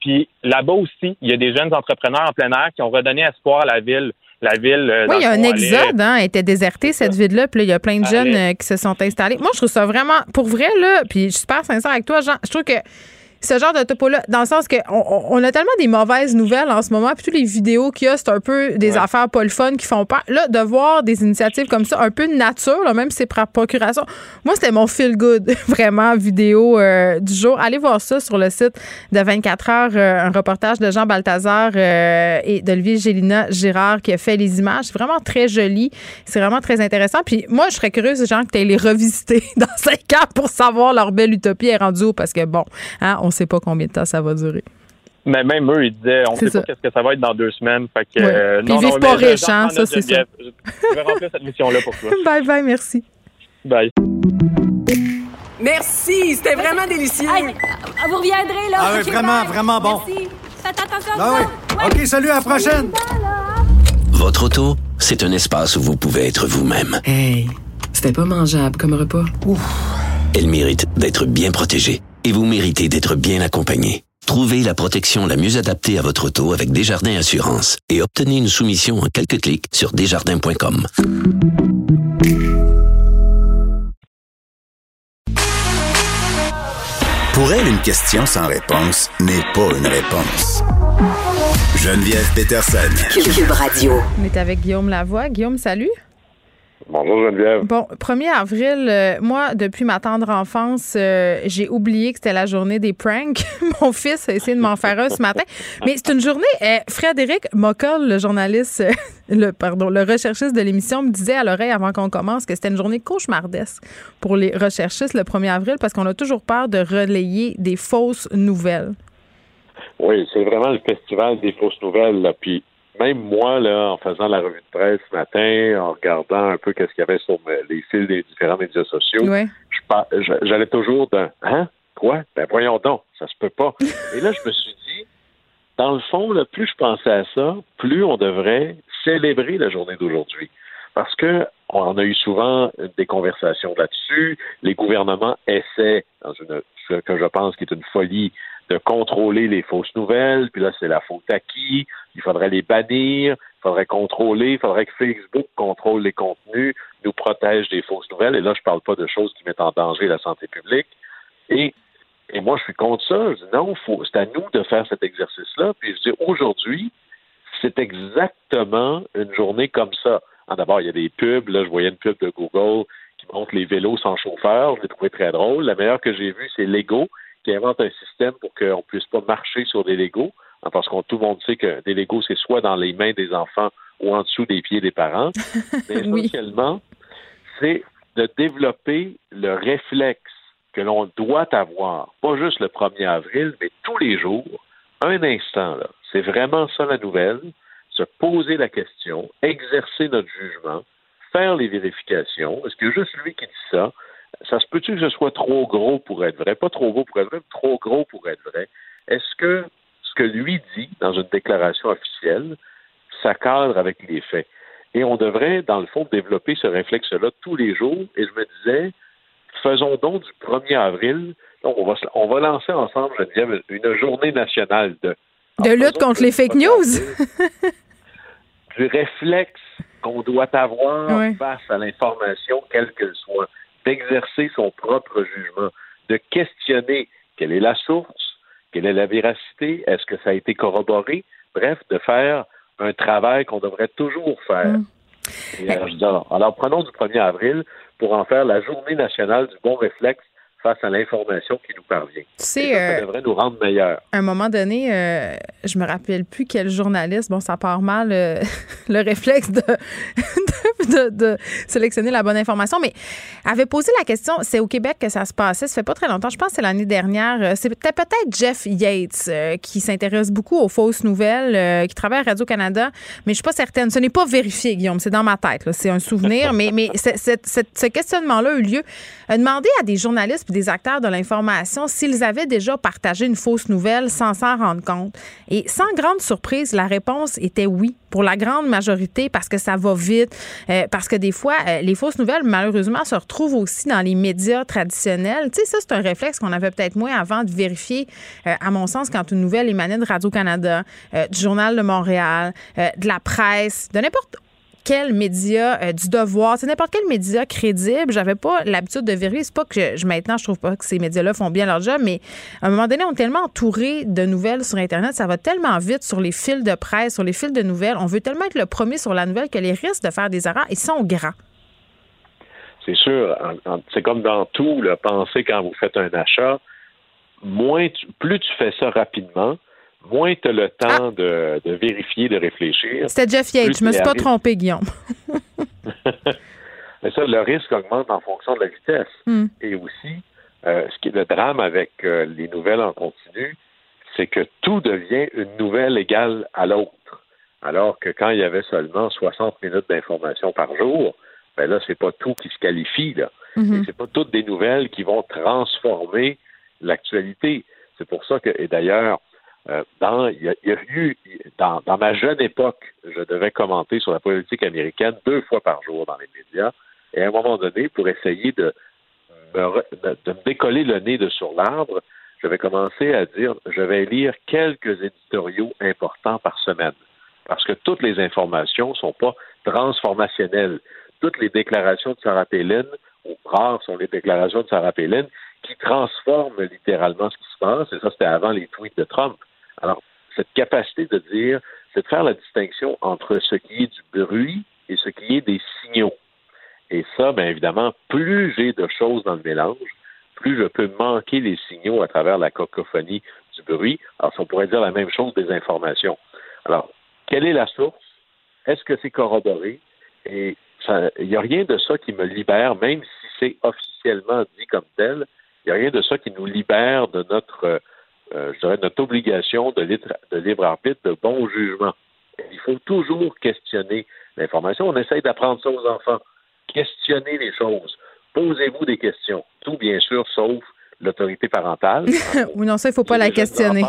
S10: puis là-bas aussi, il y a des jeunes entrepreneurs en plein air qui ont redonné espoir à la ville la ville.
S1: Euh, oui, il y a un exode, hein, elle était désertée, cette ville-là, puis il y a plein de jeunes euh, qui se sont installés. Moi, je trouve ça vraiment, pour vrai, là, puis je suis super sincère avec toi, Jean, je trouve que ce genre de topo-là, dans le sens qu'on on a tellement des mauvaises nouvelles en ce moment, puis toutes les vidéos qu'il y a, c'est un peu des affaires pas le fun qui font peur. Là, de voir des initiatives comme ça, un peu de nature, là, même si c'est par procuration, moi, c'était mon feel good, (laughs) vraiment, vidéo euh, du jour. Allez voir ça sur le site de 24 heures, euh, un reportage de Jean Balthazar euh, et d'Olivier Gélina Girard qui a fait les images. C'est vraiment très joli. C'est vraiment très intéressant. Puis moi, je serais curieuse, gens, que tu les revisiter (laughs) dans cinq ans pour savoir leur belle utopie est rendue où, parce que bon, hein, on sait pas combien de temps ça va durer.
S10: Mais même eux, ils disaient, on sait pas qu'est-ce que ça va être dans deux semaines. Fait que,
S1: euh, non, ils vivent pas riches, hein, ça, c'est ça.
S10: Je vais remplir cette mission-là pour toi. (laughs)
S1: bye bye, merci.
S10: Bye.
S11: Merci, c'était vraiment délicieux.
S12: vous reviendrez, là.
S13: Ah oui, vraiment, vraiment bon.
S12: Merci. Faites attention
S13: ah oui. OK, salut, à la prochaine.
S9: Votre auto, c'est un espace où vous pouvez être vous-même.
S11: Hey, c'était pas mangeable comme repas.
S9: Ouf. Elle mérite d'être bien protégée et vous méritez d'être bien accompagnée. Trouvez la protection la mieux adaptée à votre auto avec Desjardins Assurance et obtenez une soumission en quelques clics sur desjardins.com.
S14: Pour elle, une question sans réponse n'est pas une réponse. Geneviève Peterson.
S3: Cube Radio.
S1: On est avec Guillaume Lavoie. Guillaume, salut.
S15: Bonjour Geneviève.
S1: Bon, 1er avril, euh, moi, depuis ma tendre enfance, euh, j'ai oublié que c'était la journée des pranks. (laughs) Mon fils a essayé de m'en faire un ce matin. Mais c'est une journée. Euh, Frédéric Mockel, le journaliste, (laughs) le pardon, le recherchiste de l'émission, me disait à l'oreille avant qu'on commence que c'était une journée cauchemardesque pour les recherchistes le 1er avril parce qu'on a toujours peur de relayer des fausses nouvelles.
S15: Oui, c'est vraiment le festival des fausses nouvelles. Là. Puis même moi, là, en faisant la revue de presse ce matin, en regardant un peu qu'est-ce qu'il y avait sur les fils des différents médias sociaux, j'allais toujours d'un Hein? Quoi? Ben voyons donc, ça se peut pas. (laughs) Et là, je me suis dit, dans le fond, là, plus je pensais à ça, plus on devrait célébrer la journée d'aujourd'hui. Parce que on a eu souvent des conversations là-dessus. Les gouvernements essaient, dans une ce que je pense qui est une folie, de contrôler les fausses nouvelles, puis là, c'est la faute à qui? Il faudrait les bannir, il faudrait contrôler, il faudrait que Facebook contrôle les contenus, nous protège des fausses nouvelles, et là, je parle pas de choses qui mettent en danger la santé publique. Et, et moi, je suis contre ça. Je dis non, c'est à nous de faire cet exercice-là. Puis je dis aujourd'hui, c'est exactement une journée comme ça. Ah, d'abord, il y a des pubs. Là, je voyais une pub de Google qui montre les vélos sans chauffeur. Je l'ai trouvé très drôle. La meilleure que j'ai vue, c'est Lego qui invente un système pour qu'on ne puisse pas marcher sur des Legos, hein, parce que tout le monde sait que des Legos, c'est soit dans les mains des enfants ou en dessous des pieds des parents. (laughs) Mais essentiellement, c'est de développer le réflexe que l'on doit avoir, pas juste le 1er avril, mais tous les jours, un instant, là. C'est vraiment ça la nouvelle. Se poser la question, exercer notre jugement, faire les vérifications. Est-ce que juste lui qui dit ça? Ça se peut-tu que ce soit trop gros pour être vrai? Pas trop beau pour être vrai, mais trop gros pour être vrai. Est-ce que ce que lui dit dans une déclaration officielle, ça cadre avec les faits? Et on devrait, dans le fond, développer ce réflexe-là tous les jours. Et je me disais, faisons donc du 1er avril, on va, on va lancer ensemble, je dirais, une journée nationale de...
S1: De lutte contre les fake news.
S15: du réflexe qu'on doit avoir face à l'information, quelle qu'elle soit d'exercer son propre jugement, de questionner quelle est la source, quelle est la véracité, est-ce que ça a été corroboré, bref, de faire un travail qu'on devrait toujours faire. Mm. Euh, alors, prenons du 1er avril pour en faire la journée nationale du bon réflexe face à l'information qui nous parvient. ça,
S1: euh,
S15: devrait nous rendre meilleurs.
S1: À un moment donné, euh, je me rappelle plus quel journaliste, bon, ça part mal, euh, (laughs) le réflexe de (laughs) de, (laughs) sélectionner la bonne information, mais avait posé la question, c'est au Québec que ça se passait, ça fait pas très longtemps, je pense que c'est l'année dernière, c'est peut-être Jeff Yates qui s'intéresse beaucoup aux fausses nouvelles, qui travaille à Radio-Canada, mais je suis pas certaine, ce n'est pas vérifié, Guillaume, c'est dans ma tête, c'est un souvenir, (laughs) mais, mais ce questionnement-là a eu lieu. Demander à des journalistes des acteurs de l'information s'ils avaient déjà partagé une fausse nouvelle sans s'en rendre compte. Et sans grande surprise, la réponse était oui pour la grande majorité parce que ça va vite, euh, parce que des fois, euh, les fausses nouvelles, malheureusement, se retrouvent aussi dans les médias traditionnels. Tu sais, ça, c'est un réflexe qu'on avait peut-être moins avant de vérifier, euh, à mon sens, quand une nouvelle émanait de Radio-Canada, du Journal de Montréal, de la presse, de n'importe quel média euh, du devoir, c'est n'importe quel média crédible. J'avais pas l'habitude de vérifier. C'est pas que je, maintenant, je trouve pas que ces médias-là font bien leur job, mais à un moment donné, on est tellement entouré de nouvelles sur Internet, ça va tellement vite sur les fils de presse, sur les fils de nouvelles. On veut tellement être le premier sur la nouvelle que les risques de faire des erreurs, ils sont grands.
S15: C'est sûr. C'est comme dans tout, le penser quand vous faites un achat, moins plus tu fais ça rapidement, moins tu as le temps ah. de, vérifier, de réfléchir.
S1: C'était Jeff Yates. Je me suis pas trompé, Guillaume. (laughs) (laughs)
S15: Mais ça, le risque augmente en fonction de la vitesse. Hmm. Et aussi, euh, ce qui est le drame avec euh, les nouvelles en continu, c'est que tout devient une nouvelle égale à l'autre. Alors que quand il y avait seulement 60 minutes d'information par jour, ben là, c'est pas tout qui se qualifie, là. Mm-hmm. C'est pas toutes des nouvelles qui vont transformer l'actualité. C'est pour ça que, et d'ailleurs, dans, il y, a, eu, dans, ma jeune époque, je devais commenter sur la politique américaine deux fois par jour dans les médias. Et à un moment donné, pour essayer de me, de me décoller le nez de sur l'arbre, je vais commencer à dire, je vais lire quelques éditoriaux importants par semaine. Parce que toutes les informations ne sont pas transformationnelles. Toutes les déclarations de Sarah Palin, ou rares sont les déclarations de Sarah Palin, qui transforment littéralement ce qui se passe. Et ça, c'était avant les tweets de Trump. Alors, cette capacité de dire, c'est de faire la distinction entre ce qui est du bruit et ce qui est des signaux. Et ça, bien évidemment, plus j'ai de choses dans le mélange, plus je peux manquer les signaux à travers la cacophonie du bruit. Alors, on pourrait dire la même chose des informations. Alors, quelle est la source? Est-ce que c'est corroboré? Et il n'y a rien de ça qui me libère, même si c'est officiellement dit comme tel, il n'y a rien de ça qui nous libère de notre euh, je dirais, notre obligation de libre, de libre arbitre, de bon jugement. Il faut toujours questionner l'information. On essaye d'apprendre ça aux enfants. Questionnez les choses. Posez-vous des questions. Tout, bien sûr, sauf l'autorité parentale. (laughs)
S1: oui, non, ça, il ne faut pas la questionner.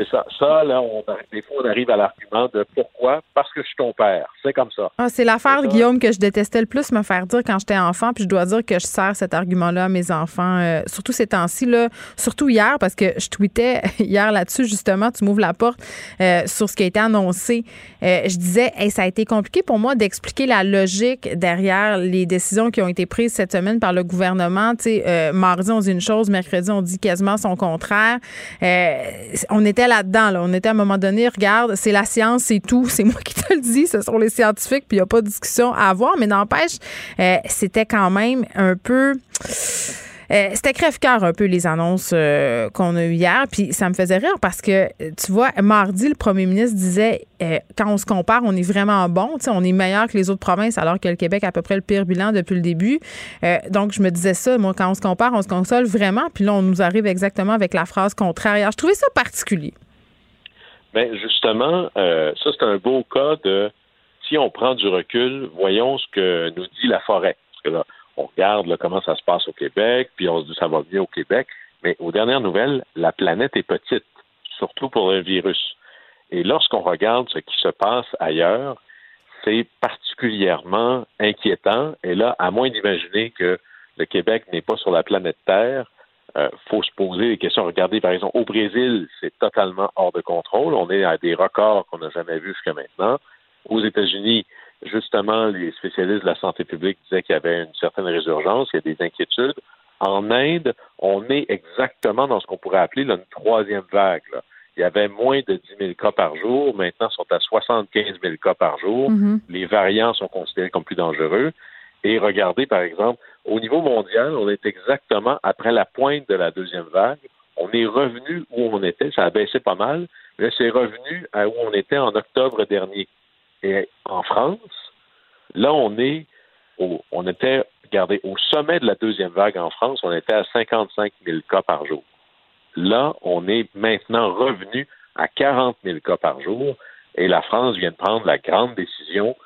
S15: C'est ça. Ça, là, on, des fois, on arrive à l'argument de pourquoi? Parce que je suis ton père. C'est comme ça.
S1: Ah, c'est l'affaire, Guillaume, que je détestais le plus me faire dire quand j'étais enfant. Puis je dois dire que je sers cet argument-là à mes enfants, euh, surtout ces temps-ci, là, surtout hier, parce que je tweetais (laughs) hier là-dessus, justement, tu m'ouvres la porte euh, sur ce qui a été annoncé. Euh, je disais, hey, ça a été compliqué pour moi d'expliquer la logique derrière les décisions qui ont été prises cette semaine par le gouvernement. Tu sais, mardi, on dit une chose, mercredi, on dit quasiment son contraire. on était là-dedans. Là. On était à un moment donné, regarde, c'est la science, c'est tout. C'est moi qui te le dis. Ce sont les scientifiques, puis il n'y a pas de discussion à avoir. Mais n'empêche, euh, c'était quand même un peu. Euh, c'était crève-cœur un peu les annonces euh, qu'on a eues hier. Puis ça me faisait rire parce que, tu vois, mardi, le premier ministre disait quand on se compare, on est vraiment bon. On est meilleur que les autres provinces, alors que le Québec a à peu près le pire bilan depuis le début. donc, je me disais ça, moi, quand on se compare, on se console vraiment. Puis là, on nous arrive exactement avec la phrase contraire. Je trouvais ça particulier.
S15: Bien, justement, ça, c'est un beau cas de si on prend du recul, voyons ce que nous dit la forêt. Parce que là, on regarde comment ça se passe au Québec, puis on se dit ça va bien au Québec. Mais aux dernières nouvelles, la planète est petite, surtout pour un virus. Et lorsqu'on regarde ce qui se passe ailleurs, c'est particulièrement inquiétant. Et là, à moins d'imaginer que le Québec n'est pas sur la planète Terre, il euh, faut se poser des questions. Regardez, par exemple, au Brésil, c'est totalement hors de contrôle. On est à des records qu'on n'a jamais vus jusqu'à maintenant. Aux États-Unis, justement, les spécialistes de la santé publique disaient qu'il y avait une certaine résurgence, il y a des inquiétudes. En Inde, on est exactement dans ce qu'on pourrait appeler une troisième vague. Il y avait moins de 10 000 cas par jour. Maintenant, ils sont à 75 000 cas par jour. Mm-hmm. Les variants sont considérés comme plus dangereux. Et regardez, par exemple, au niveau mondial, on est exactement après la pointe de la deuxième vague. On est revenu où on était. Ça a baissé pas mal, mais c'est revenu à où on était en octobre dernier. Et en France, là, on est au, on était, regardez, au sommet de la deuxième vague en France, on était à 55 000 cas par jour. Là, on est maintenant revenu à 40 000 cas par jour et la France vient de prendre la grande décision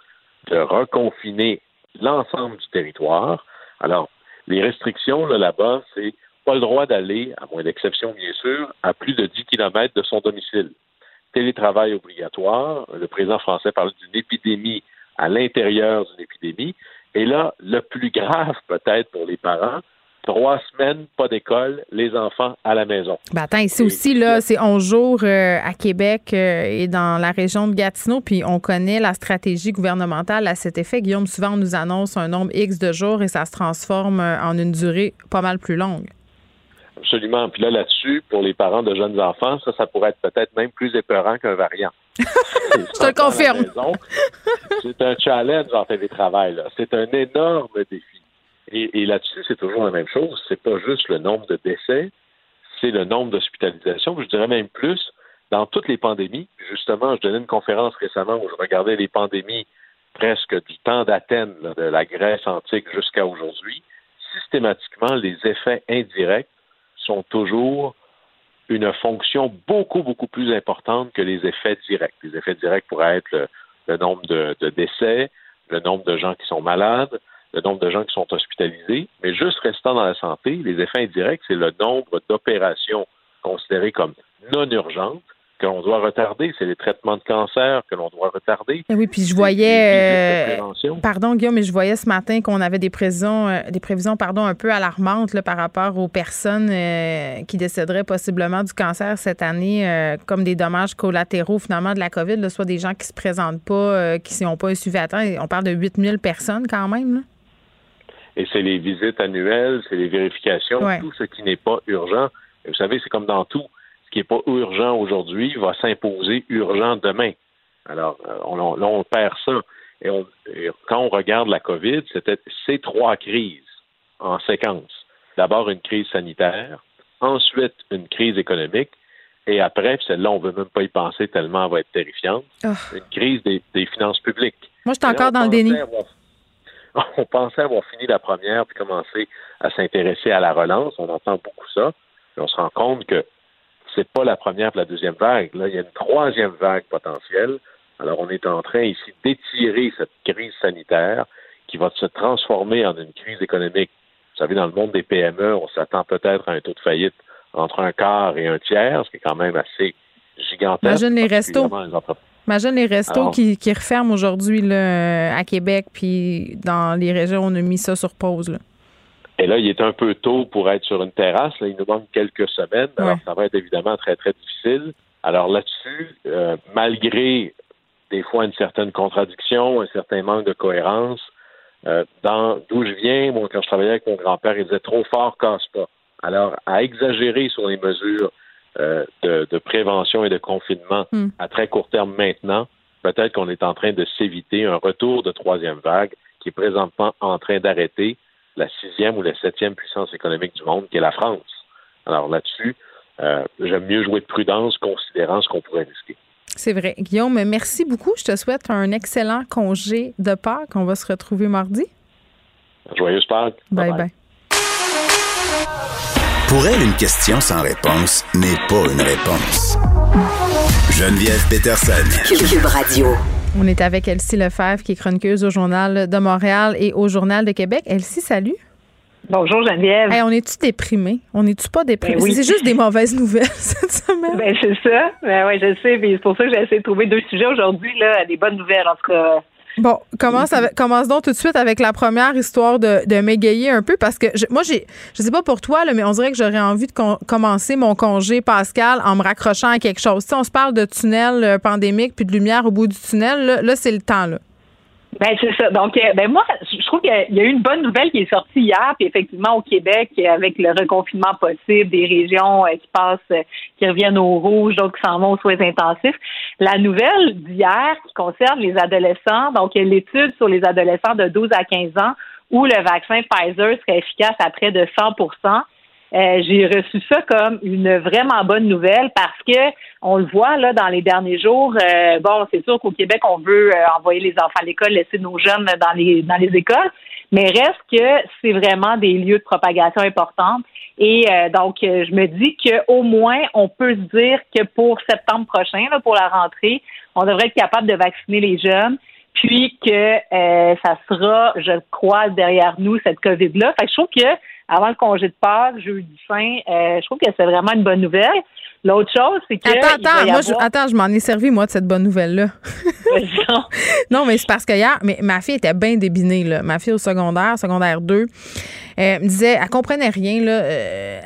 S15: de reconfiner l'ensemble du territoire. Alors, les restrictions là-bas, c'est pas le droit d'aller, à moins d'exception bien sûr, à plus de 10 kilomètres de son domicile télétravail obligatoire. Le président français parle d'une épidémie à l'intérieur d'une épidémie. Et là, le plus (laughs) grave peut-être pour les parents, trois semaines, pas d'école, les enfants à la maison.
S1: Ben attends, ici aussi, là, c'est 11 jours euh, à Québec euh, et dans la région de Gatineau, puis on connaît la stratégie gouvernementale à cet effet. Guillaume, souvent, on nous annonce un nombre X de jours et ça se transforme euh, en une durée pas mal plus longue.
S15: Absolument. Puis là, là-dessus, pour les parents de jeunes enfants, ça, ça pourrait être peut-être même plus épeurant qu'un variant. (laughs)
S1: Je te le confirme.
S15: C'est un challenge en télétravail. C'est un énorme défi. Et, là-dessus, c'est toujours la même chose. C'est pas juste le nombre de décès, c'est le nombre d'hospitalisations. Je dirais même plus, dans toutes les pandémies, justement, je donnais une conférence récemment où je regardais les pandémies presque du temps d'Athènes, de la Grèce antique jusqu'à aujourd'hui. Systématiquement, les effets indirects sont toujours une fonction beaucoup, beaucoup plus importante que les effets directs. Les effets directs pourraient être le, nombre de, décès, le nombre de gens qui sont malades, le nombre de gens qui sont hospitalisés, mais juste restant dans la santé, les effets indirects, c'est le nombre d'opérations considérées comme non urgentes que l'on doit retarder, c'est les traitements de cancer que l'on doit retarder.
S1: Eh oui, puis je voyais, euh, pardon Guillaume, mais je voyais ce matin qu'on avait des prévisions, euh, des prévisions, pardon, un peu alarmantes là, par rapport aux personnes euh, qui décéderaient possiblement du cancer cette année, comme des dommages collatéraux finalement de la COVID, là, soit des gens qui se présentent pas, qui n'ont pas un suivi à temps. On parle de 8000 personnes quand même. Là.
S15: Et c'est les visites annuelles, c'est les vérifications, tout ce qui n'est pas urgent. vous savez, c'est comme dans tout qui n'est pas urgent aujourd'hui va s'imposer urgent demain. Alors, euh, on, là, on perd ça. Et, quand on regarde la COVID, c'était ces trois crises en séquence. D'abord une crise sanitaire, ensuite une crise économique, et après, celle-là, on ne veut même pas y penser tellement elle va être terrifiante, oh. une crise des, finances publiques.
S1: Moi, je suis encore dans le déni. (laughs)
S15: on pensait avoir fini la première puis commencer à s'intéresser à la relance. On entend beaucoup ça. On se rend compte que c'est pas la première et la deuxième vague. Là, il y a une troisième vague potentielle. Alors, on est en train ici d'étirer cette crise sanitaire qui va se transformer en une crise économique. Vous savez, dans le monde des PME, on s'attend peut-être à un taux de faillite entre un quart et un tiers, ce qui est quand même assez gigantesque.
S1: Imagine les restos. Imagine les restos qui, qui, referment aujourd'hui à Québec, puis dans les régions, on a mis ça sur pause. Là.
S15: Et là, il est un peu tôt pour être sur une terrasse. Là, il nous manque quelques semaines. Alors, ça va être évidemment très, très difficile. Alors là-dessus, euh, malgré des fois une certaine contradiction, un certain manque de cohérence, euh, dans d'où je viens, moi, quand je travaillais avec mon grand-père, il disait trop fort, casse pas. Alors, à exagérer sur les mesures euh, de, prévention et de confinement hmm. à très court terme maintenant, peut-être qu'on est en train de s'éviter un retour de troisième vague qui est présentement en train d'arrêter la sixième ou la septième puissance économique du monde, qui est la France. Alors là-dessus, euh, j'aime mieux jouer de prudence considérant ce qu'on pourrait risquer.
S1: C'est vrai. Guillaume, merci beaucoup. Je te souhaite un excellent congé de Pâques. On va se retrouver mardi.
S15: Joyeuse Pâques.
S1: Bye bye.
S14: Pour elle, une question sans réponse n'est pas une réponse. Geneviève Peterson.
S3: Cube Radio.
S1: On est avec Elsie Lefebvre, qui est chroniqueuse au Journal de Montréal et au Journal de Québec. Elsie, salut.
S16: Bonjour Geneviève.
S1: on est-tu déprimé? On n'est-tu pas déprimé? Ben c'est juste des mauvaises nouvelles (laughs) cette semaine.
S16: Ben, c'est ça. Ben, oui, je sais. C'est pour ça que j'ai essayé de trouver deux sujets aujourd'hui, là, des bonnes nouvelles. En tout cas,
S1: Bon, commence, avec, commence donc tout de suite avec la première histoire de, de m'égayer un peu parce que moi, j'ai, je sais pas pour toi, là, mais on dirait que j'aurais envie de commencer mon congé Pascal en me raccrochant à quelque chose. Si on se parle de tunnel euh, pandémique puis de lumière au bout du tunnel, là, là c'est le temps. Là.
S16: Ben c'est ça. Donc, euh, ben moi, je trouve qu'il y, a eu une bonne nouvelle qui est sortie hier, puis effectivement au Québec, avec le reconfinement possible, des régions euh, qui passent, euh, qui reviennent au rouge, d'autres qui s'en vont aux soins intensifs. La nouvelle d'hier qui concerne les adolescents, donc l'étude sur les adolescents de 12 à 15 ans où le vaccin Pfizer serait efficace à près de 100 euh, j'ai reçu ça comme une vraiment bonne nouvelle parce que on le voit là dans les derniers jours. Euh, bon, c'est sûr qu'au Québec, on veut euh, envoyer les enfants à l'école, laisser nos jeunes dans les dans les écoles, mais reste que c'est vraiment des lieux de propagation importants. Et donc, je me dis qu'au moins, on peut se dire que pour septembre prochain, là, pour la rentrée, on devrait être capable de vacciner les jeunes puis que ça sera, je crois, derrière nous, cette COVID-là. Fait que je trouve que avant le congé de Pâques, jeudi saint, euh, je trouve que c'est vraiment une bonne nouvelle. L'autre chose, c'est que.
S1: Attends, attends, moi, je, attends, je m'en ai servi, moi, de cette bonne nouvelle-là. (laughs) non, mais c'est parce que hier, mais ma fille était bien débinée, là. Ma fille au secondaire, secondaire 2, elle me disait, elle comprenait rien, là. Euh,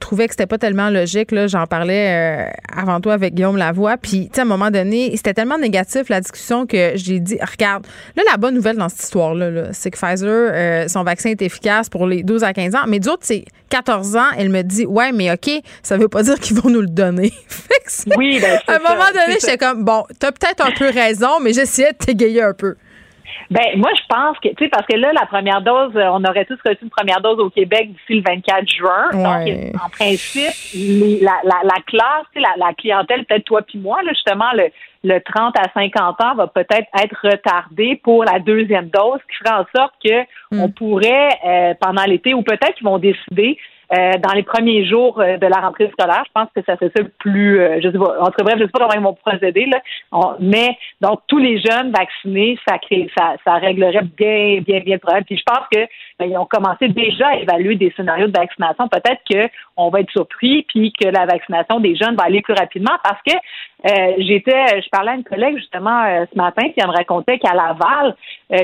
S1: trouvait que c'était pas tellement logique, là. J'en parlais euh, avant toi avec Guillaume Lavoie. Puis, tu sais, à un moment donné, c'était tellement négatif, la discussion, que j'ai dit, regarde, là, la bonne nouvelle dans cette histoire-là, -là, c'est que Pfizer, euh, son vaccin est efficace pour les 12 à 15 ans. Mais d'autres, c'est 14 ans. Elle me dit, ouais, mais OK, ça veut pas dire qu'ils vont nous le donner. (laughs)
S16: oui, ben,
S1: À un moment donné, j'étais comme, bon, t'as peut-être un peu raison, mais j'essayais de t'égayer un peu.
S16: Ben moi je pense que tu sais parce que là la première dose on aurait tous reçu une première dose au Québec d'ici le 24 juin donc en principe la, la, la classe la, la clientèle peut-être toi puis moi là justement le le 30 à 50 ans va peut-être être retardé pour la deuxième dose, ce qui ferait en sorte que hmm. on pourrait euh, pendant l'été ou peut-être qu'ils vont décider euh, dans les premiers jours euh, de la rentrée scolaire. Je pense que ça fait ça plus, euh, je sais pas, entre bref, je sais pas comment ils vont procéder, là. mais donc tous les jeunes vaccinés, ça crée, ça, ça réglerait bien, bien, bien le problème. Puis je pense que ben, ont commencé déjà à évaluer des scénarios de vaccination. Peut-être que on va être surpris, puis que la vaccination des jeunes va aller plus rapidement parce que j'étais, je parlais à une collègue justement ce matin, qui elle me racontait qu'à Laval,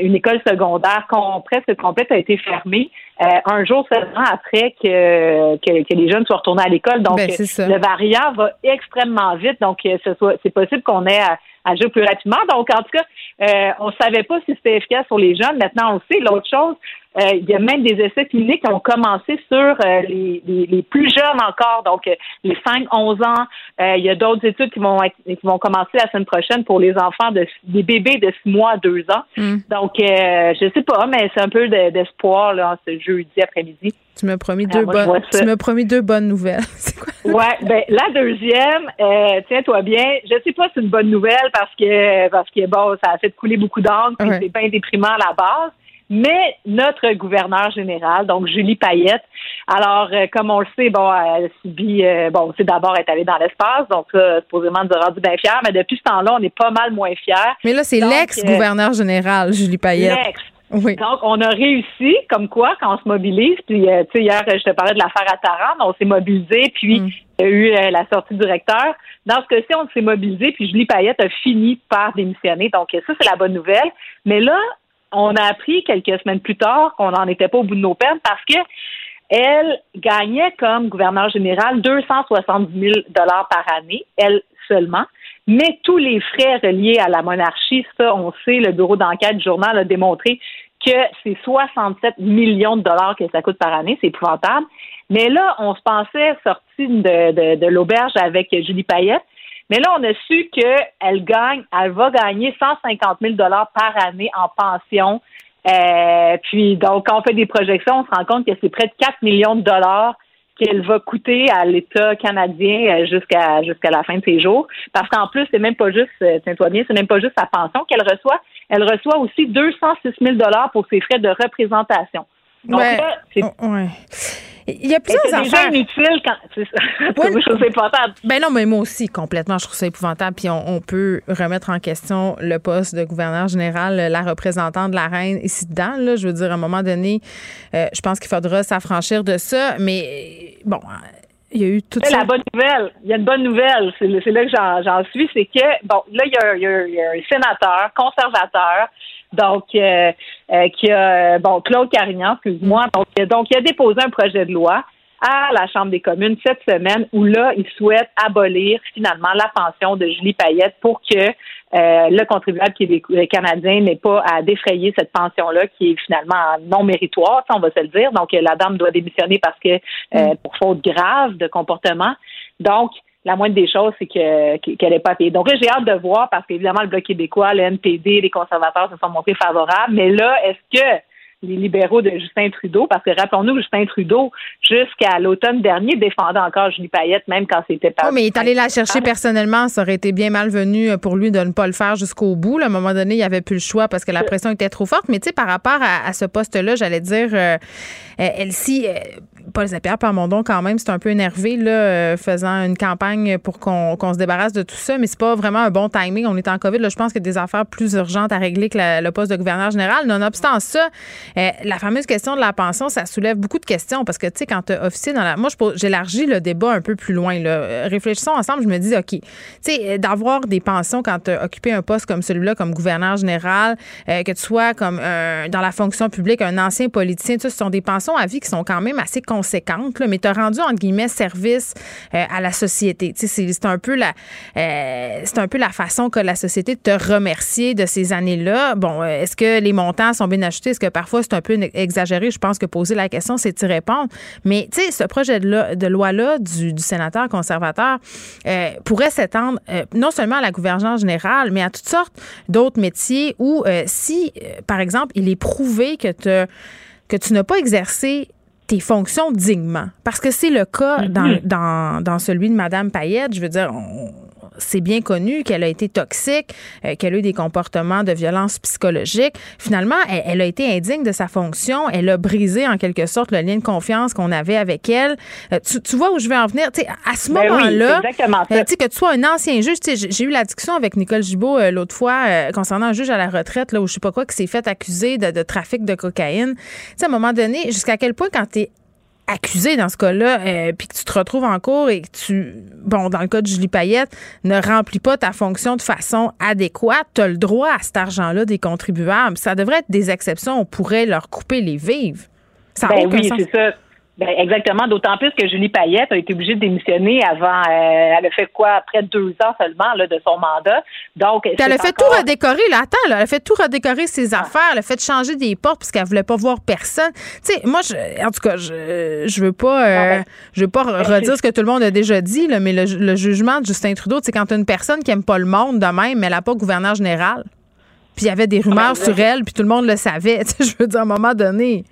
S16: une école secondaire presque complète a été fermée. Euh, un jour seulement après que, que, les jeunes soient retournés à l'école. Donc,
S1: ben,
S16: le variant va extrêmement vite. Donc, euh, c'est possible qu'on ait à, agir plus rapidement. Donc, en tout cas, euh, on savait pas si c'était efficace sur les jeunes. Maintenant, on le sait. L'autre chose, euh, il y a même des essais cliniques qui ont commencé sur euh, les, les, plus jeunes encore, donc euh, les 5-11 ans. il y a d'autres études qui vont être, qui vont commencer la semaine prochaine pour les enfants de des bébés de 6 mois à 2 ans.
S1: Hmm.
S16: Donc, je sais pas, mais c'est un peu d'espoir là, ce jeudi après-midi.
S1: Tu m'as promis deux bonnes. Tu m'as promis deux bonnes nouvelles. (laughs) c'est quoi?
S16: Ouais, ben la deuxième, tiens-toi bien. Je sais pas si c'est une bonne nouvelle parce que parce que bon, ça a fait couler beaucoup d'encre, puis c'est bien déprimant à la base mais notre gouverneur général, donc Julie Payette. Alors, euh, comme on le sait, bon, elle subit, euh, bon, c'est d'abord être allée dans l'espace, donc ça, supposément nous a rendu bien fiers, mais depuis ce temps-là, on est pas mal moins fiers.
S1: Mais là, c'est l'ex-gouverneur général, Julie Payette.
S16: L'ex. Oui. Donc, on a réussi, comme quoi, quand on se mobilise, puis, euh, tu sais, hier, je te parlais de l'affaire à Tarente, on s'est mobilisé, puis mm. il y a eu la sortie du directeur. Dans ce cas-ci, on s'est mobilisé, puis Julie Payette a fini par démissionner. Donc, ça, c'est la bonne nouvelle. Mais là, on a appris quelques semaines plus tard qu'on n'en était pas au bout de nos peines parce que elle gagnait comme gouverneur général 270 000 dollars par année, elle seulement. Mais tous les frais reliés à la monarchie, ça, on sait, le bureau d'enquête du journal a démontré que c'est 67 millions de dollars que ça coûte par année, c'est épouvantable. Mais là, on se pensait sorti de, de, de l'auberge avec Julie Payette. Mais là, on a su qu'elle gagne, elle va gagner 150 000 dollars par année en pension. Euh, puis donc, quand on fait des projections, on se rend compte que c'est près de 4 millions de dollars qu'elle va coûter à l'État canadien euh, jusqu'à jusqu'à la fin de ses jours. Parce qu'en plus, c'est même pas juste, euh, tiens-toi bien, c'est même pas juste sa pension qu'elle reçoit. Elle reçoit aussi 206 000 dollars pour ses frais de représentation. Donc
S1: ouais.
S16: c'est
S1: oh, il y a plusieurs
S16: c'est déjà inutile quand. C'est ça. (laughs) je trouve ça épouvantable.
S1: Ben non, mais moi aussi, complètement, je trouve ça épouvantable. Puis on, peut remettre en question le poste de gouverneur général, la représentante de la reine ici dedans. Là, je veux dire, à un moment donné, euh, je pense qu'il faudra s'affranchir de ça. Mais bon. Il y a eu toute
S16: La bonne nouvelle, il y a une bonne nouvelle, c'est là que j'en suis, c'est que, bon, là, il y, a, il y, a, un sénateur conservateur donc euh, euh, qui a bon Claude Carignan, excuse-moi, donc, donc il a déposé un projet de loi à la Chambre des communes cette semaine où là, il souhaite abolir finalement la pension de Julie Payette pour que euh, le contribuable québécois, canadien n'ait pas à défrayer cette pension-là qui est finalement non méritoire, on va se le dire. Donc, la dame doit démissionner parce que mm. pour faute grave de comportement. Donc, la moindre des choses, c'est que qu'elle n'est pas payée. Donc là, j'ai hâte de voir parce qu'évidemment, le Bloc québécois, le NPD, les conservateurs se sont montrés favorables. Mais là, est-ce que les libéraux de Justin Trudeau, parce que rappelons-nous, Justin Trudeau, jusqu'à l'automne dernier, défendait encore Julie Payette, même quand c'était pas.
S1: Oui, mais il est allé la chercher personnellement. Ça aurait été bien malvenu pour lui de ne pas le faire jusqu'au bout. à un moment donné, il n'y avait plus le choix parce que la pression était trop forte. Mais tu sais, par rapport à, ce poste-là, j'allais dire, euh, Elsie, euh, Paul Pierre Parmondon, quand même, c'est un peu énervé, là, euh, faisant une campagne pour qu'on se débarrasse de tout ça, mais c'est pas vraiment un bon timing. On est en COVID. Là, je pense qu'il y a des affaires plus urgentes à régler que le poste de gouverneur général. Nonobstant ça, euh, la fameuse question de la pension, ça soulève beaucoup de questions parce que, tu sais, quand tu officier dans la. Moi, j'élargis le débat un peu plus loin. Là. Réfléchissons ensemble. Je me dis, OK, tu sais, d'avoir des pensions quand tu as occupé un poste comme celui-là, comme gouverneur général, que tu sois comme dans la fonction publique, un ancien politicien, ce sont des pensions à vie qui sont quand même assez mais tu as rendu, entre guillemets, service euh, à la société. C'est un, peu la, euh, un peu la façon que la société te remercier de ces années-là. Bon, euh, est-ce que les montants sont bien achetés? Est-ce que parfois c'est un peu exagéré? Je pense que poser la question, c'est y répondre. Mais, tu sais, ce projet de, loi-là du, sénateur conservateur pourrait s'étendre non seulement à la gouvernance générale, mais à toutes sortes d'autres métiers où, si, par exemple, il est prouvé que tu que tu n'as pas exercé tes fonctions dignement. Parce que c'est le cas dans, mm-hmm. dans, dans, celui de Mme Payette. Je veux dire, c'est bien connu qu'elle a été toxique, euh, qu'elle a eu des comportements de violence psychologique. Finalement, elle, a été indigne de sa fonction. Elle a brisé en quelque sorte le lien de confiance qu'on avait avec elle. Euh, tu, vois où je veux en venir? à ce ben moment-là, euh, que tu sois un ancien juge, j'ai eu la discussion avec Nicole Gibault l'autre fois concernant un juge à la retraite, là, où je sais pas quoi, qui s'est fait accuser de, de trafic de cocaïne. sais, à un moment donné, jusqu'à quel point quand tu es accusé dans ce cas-là, euh, puis que tu te retrouves en cours et que tu, bon, dans le cas de Julie Payette, ne remplis pas ta fonction de façon adéquate, tu as le droit à cet argent-là des contribuables. Ça devrait être des exceptions. On pourrait leur couper les vives.
S16: Ça ben oui, c'est ça. Ben, exactement, d'autant plus que Julie Payette a été obligée de démissionner avant. Euh, elle a fait quoi? Après deux ans seulement là, de son mandat. Donc,
S1: elle a fait tout redécorer. Là, attends, elle a fait tout redécorer ses ah. affaires. Elle a fait changer des portes parce qu'elle voulait pas voir personne. Tu sais, moi, je, en tout cas, je, je veux pas, euh, ben, je veux pas ben, redire ce que tout le monde a déjà dit, là, mais le, jugement de Justin Trudeau, c'est quand une personne qui aime pas le monde de même, mais elle n'a pas gouverneur général. Puis il y avait des rumeurs sur elle, puis tout le monde le savait. (laughs) je veux dire, à un moment donné.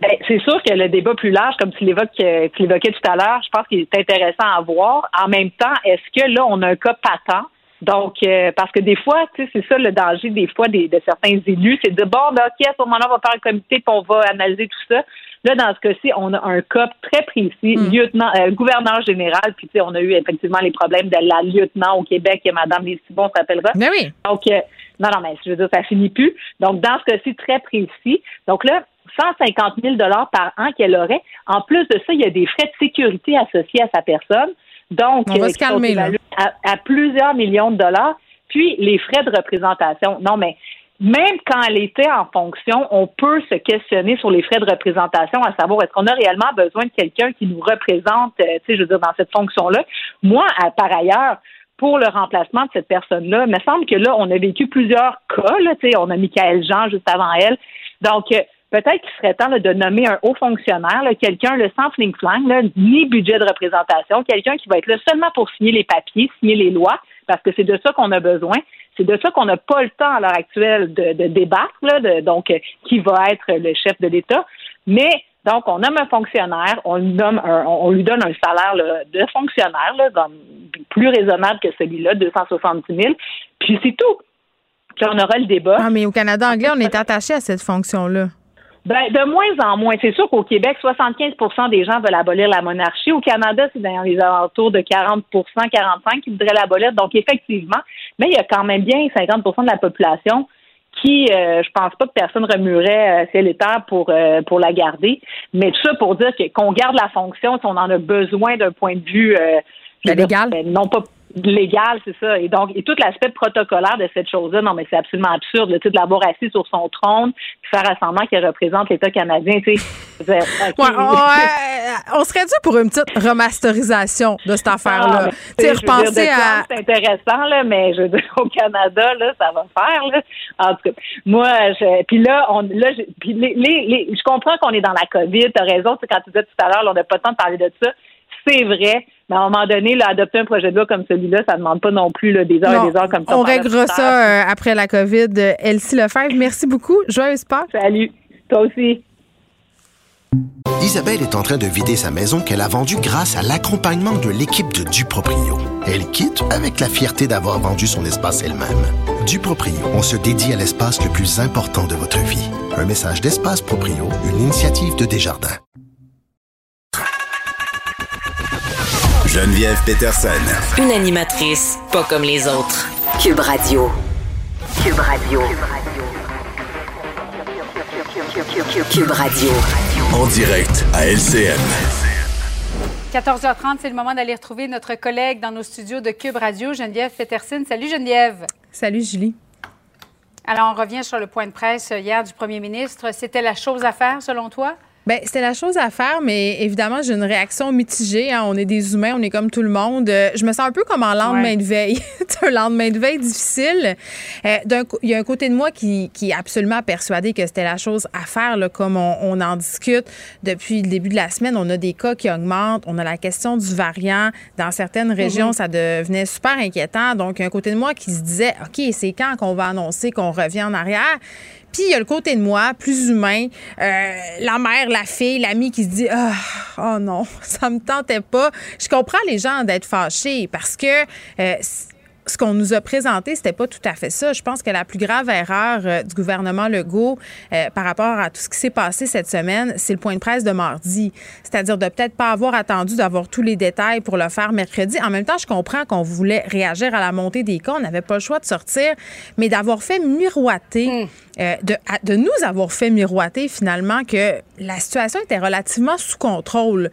S16: Ben, c'est sûr que le débat plus large, comme tu l'évoquais, tu l'évoquais tout à l'heure, je pense qu'il est intéressant à voir. En même temps, est-ce que là, on a un cas patent? Donc, euh, parce que des fois, tu sais, c'est ça le danger des fois des, de certains élus, c'est de bon, ben, OK, à ce moment-là, on va faire un comité puis on va analyser tout ça. Là, dans ce cas-ci, on a un cas très précis, hmm. lieutenant, euh, gouverneur général, puis tu sais, on a eu effectivement les problèmes de la lieutenant au Québec, et Madame Lestibon, on s'appellera.
S1: Mais ben oui.
S16: Donc, euh, non, non, mais je veux dire, ça finit plus. Donc, dans ce cas-ci, très précis. Donc là, 150 000 par an qu'elle aurait. En plus de ça, il y a des frais de sécurité associés à sa personne. Donc,
S1: On va se calmer, là.
S16: À, plusieurs millions de dollars. Puis, les frais de représentation. Non, mais même quand elle était en fonction, on peut se questionner sur les frais de représentation, à savoir est-ce qu'on a réellement besoin de quelqu'un qui nous représente, euh, tu sais, je veux dire, dans cette fonction-là? Moi, par ailleurs, pour le remplacement de cette personne-là, il me semble que là, on a vécu plusieurs cas, là, tu sais, on a Michael Jean juste avant elle. Donc, euh, peut-être qu'il serait temps de nommer un haut fonctionnaire, quelqu'un le sans fling-flang, ni budget de représentation, quelqu'un qui va être là seulement pour signer les papiers, signer les lois, parce que c'est de ça qu'on a besoin. C'est de ça qu'on n'a pas le temps à l'heure actuelle de, de débattre, là, donc qui va être le chef de l'État. Mais donc, on nomme un fonctionnaire, on lui, nomme on, lui donne un salaire de fonctionnaire plus raisonnable que celui-là, 270 000, puis c'est tout. Puis on aura le débat.
S1: Ah, mais au Canada anglais, on est attaché à cette fonction-là.
S16: Ben, de moins en moins. C'est sûr qu'au Québec, 75% des gens veulent abolir la monarchie. Au Canada, c'est dans les alentours de 40% 45 qui voudraient l'abolir. Donc, effectivement, mais il y a quand même bien 50% de la population qui, euh, je pense pas que personne remuerait euh, terre pour, euh, pour la garder. Mais tout ça pour dire qu'on garde la fonction si on en a besoin d'un point de vue euh,
S1: légal.
S16: Ben, non pas légal, c'est ça. Et donc, et tout l'aspect protocolaire de cette chose-là, non, mais c'est absolument absurde, le de l'avoir assis sur son trône, puis faire semblant qu'il représente l'État canadien, tu sais. (laughs)
S1: on serait dû pour une petite remasterisation de cette affaire-là. Ah, tu sais, repenser à.
S16: C'est intéressant, là, mais je veux dire, au Canada, là, ça va faire, là. En tout cas, moi, je, puis là, on, là, je, puis les, les, je comprends qu'on est dans la COVID, t'as raison, tu quand tu disais tout à l'heure, on n'a pas le temps de parler de ça. C'est vrai. Mais à un moment donné, là, adopter un projet de loi comme celui-là, ça ne demande pas non plus des heures et des heures comme ça.
S1: On réglera ça euh, après la COVID. Elsie Lefebvre, merci beaucoup. Joyeuse Pâques.
S16: Salut. Toi aussi.
S17: Isabelle est en train de vider sa maison qu'elle a vendue grâce à l'accompagnement de l'équipe de Duproprio. Elle quitte avec la fierté d'avoir vendu son espace elle-même. Duproprio, on se dédie à l'espace le plus important de votre vie. Un message d'Espace Proprio, une initiative de Desjardins.
S14: Geneviève Peterson.
S3: Une animatrice pas comme les autres. Cube Radio. Cube Radio. Cube Radio.
S14: En direct à LCN.
S18: 14h30, c'est le moment d'aller retrouver notre collègue dans nos studios de Cube Radio, Geneviève Peterson. Salut Geneviève.
S1: Salut Julie.
S18: Alors, on revient sur le point de presse hier du premier ministre. C'était la chose à faire, selon toi?
S1: Bien, c'était la chose à faire, mais évidemment, j'ai une réaction mitigée. Hein. On est des humains, on est comme tout le monde. Euh, je me sens un peu comme en lendemain de veille. (laughs) C'est un lendemain de veille difficile. Euh, il y a un côté de moi qui, qui est absolument persuadé que c'était la chose à faire, là, comme on, en discute depuis le début de la semaine. On a des cas qui augmentent. On a la question du variant. Dans certaines régions, mm-hmm. ça devenait super inquiétant. Donc, il y a un côté de moi qui se disait, OK, c'est quand qu'on va annoncer qu'on revient en arrière? Puis il y a le côté de moi, plus humain, euh, la mère, la fille, l'ami qui se dit ah, oh non, (laughs) ça me tentait pas. Je comprends les gens d'être fâchés parce que euh, ce qu'on nous a présenté, c'était pas tout à fait ça. Je pense que la plus grave erreur euh, du gouvernement Legault par rapport à tout ce qui s'est passé cette semaine, c'est le point de presse de mardi. C'est-à-dire de peut-être pas avoir attendu d'avoir tous les détails pour le faire mercredi. En même temps, je comprends qu'on voulait réagir à la montée des cas. On n'avait pas le choix de sortir, mais d'avoir fait miroiter, hmm. Euh, de, de, nous avoir fait miroiter finalement que la situation était relativement sous contrôle.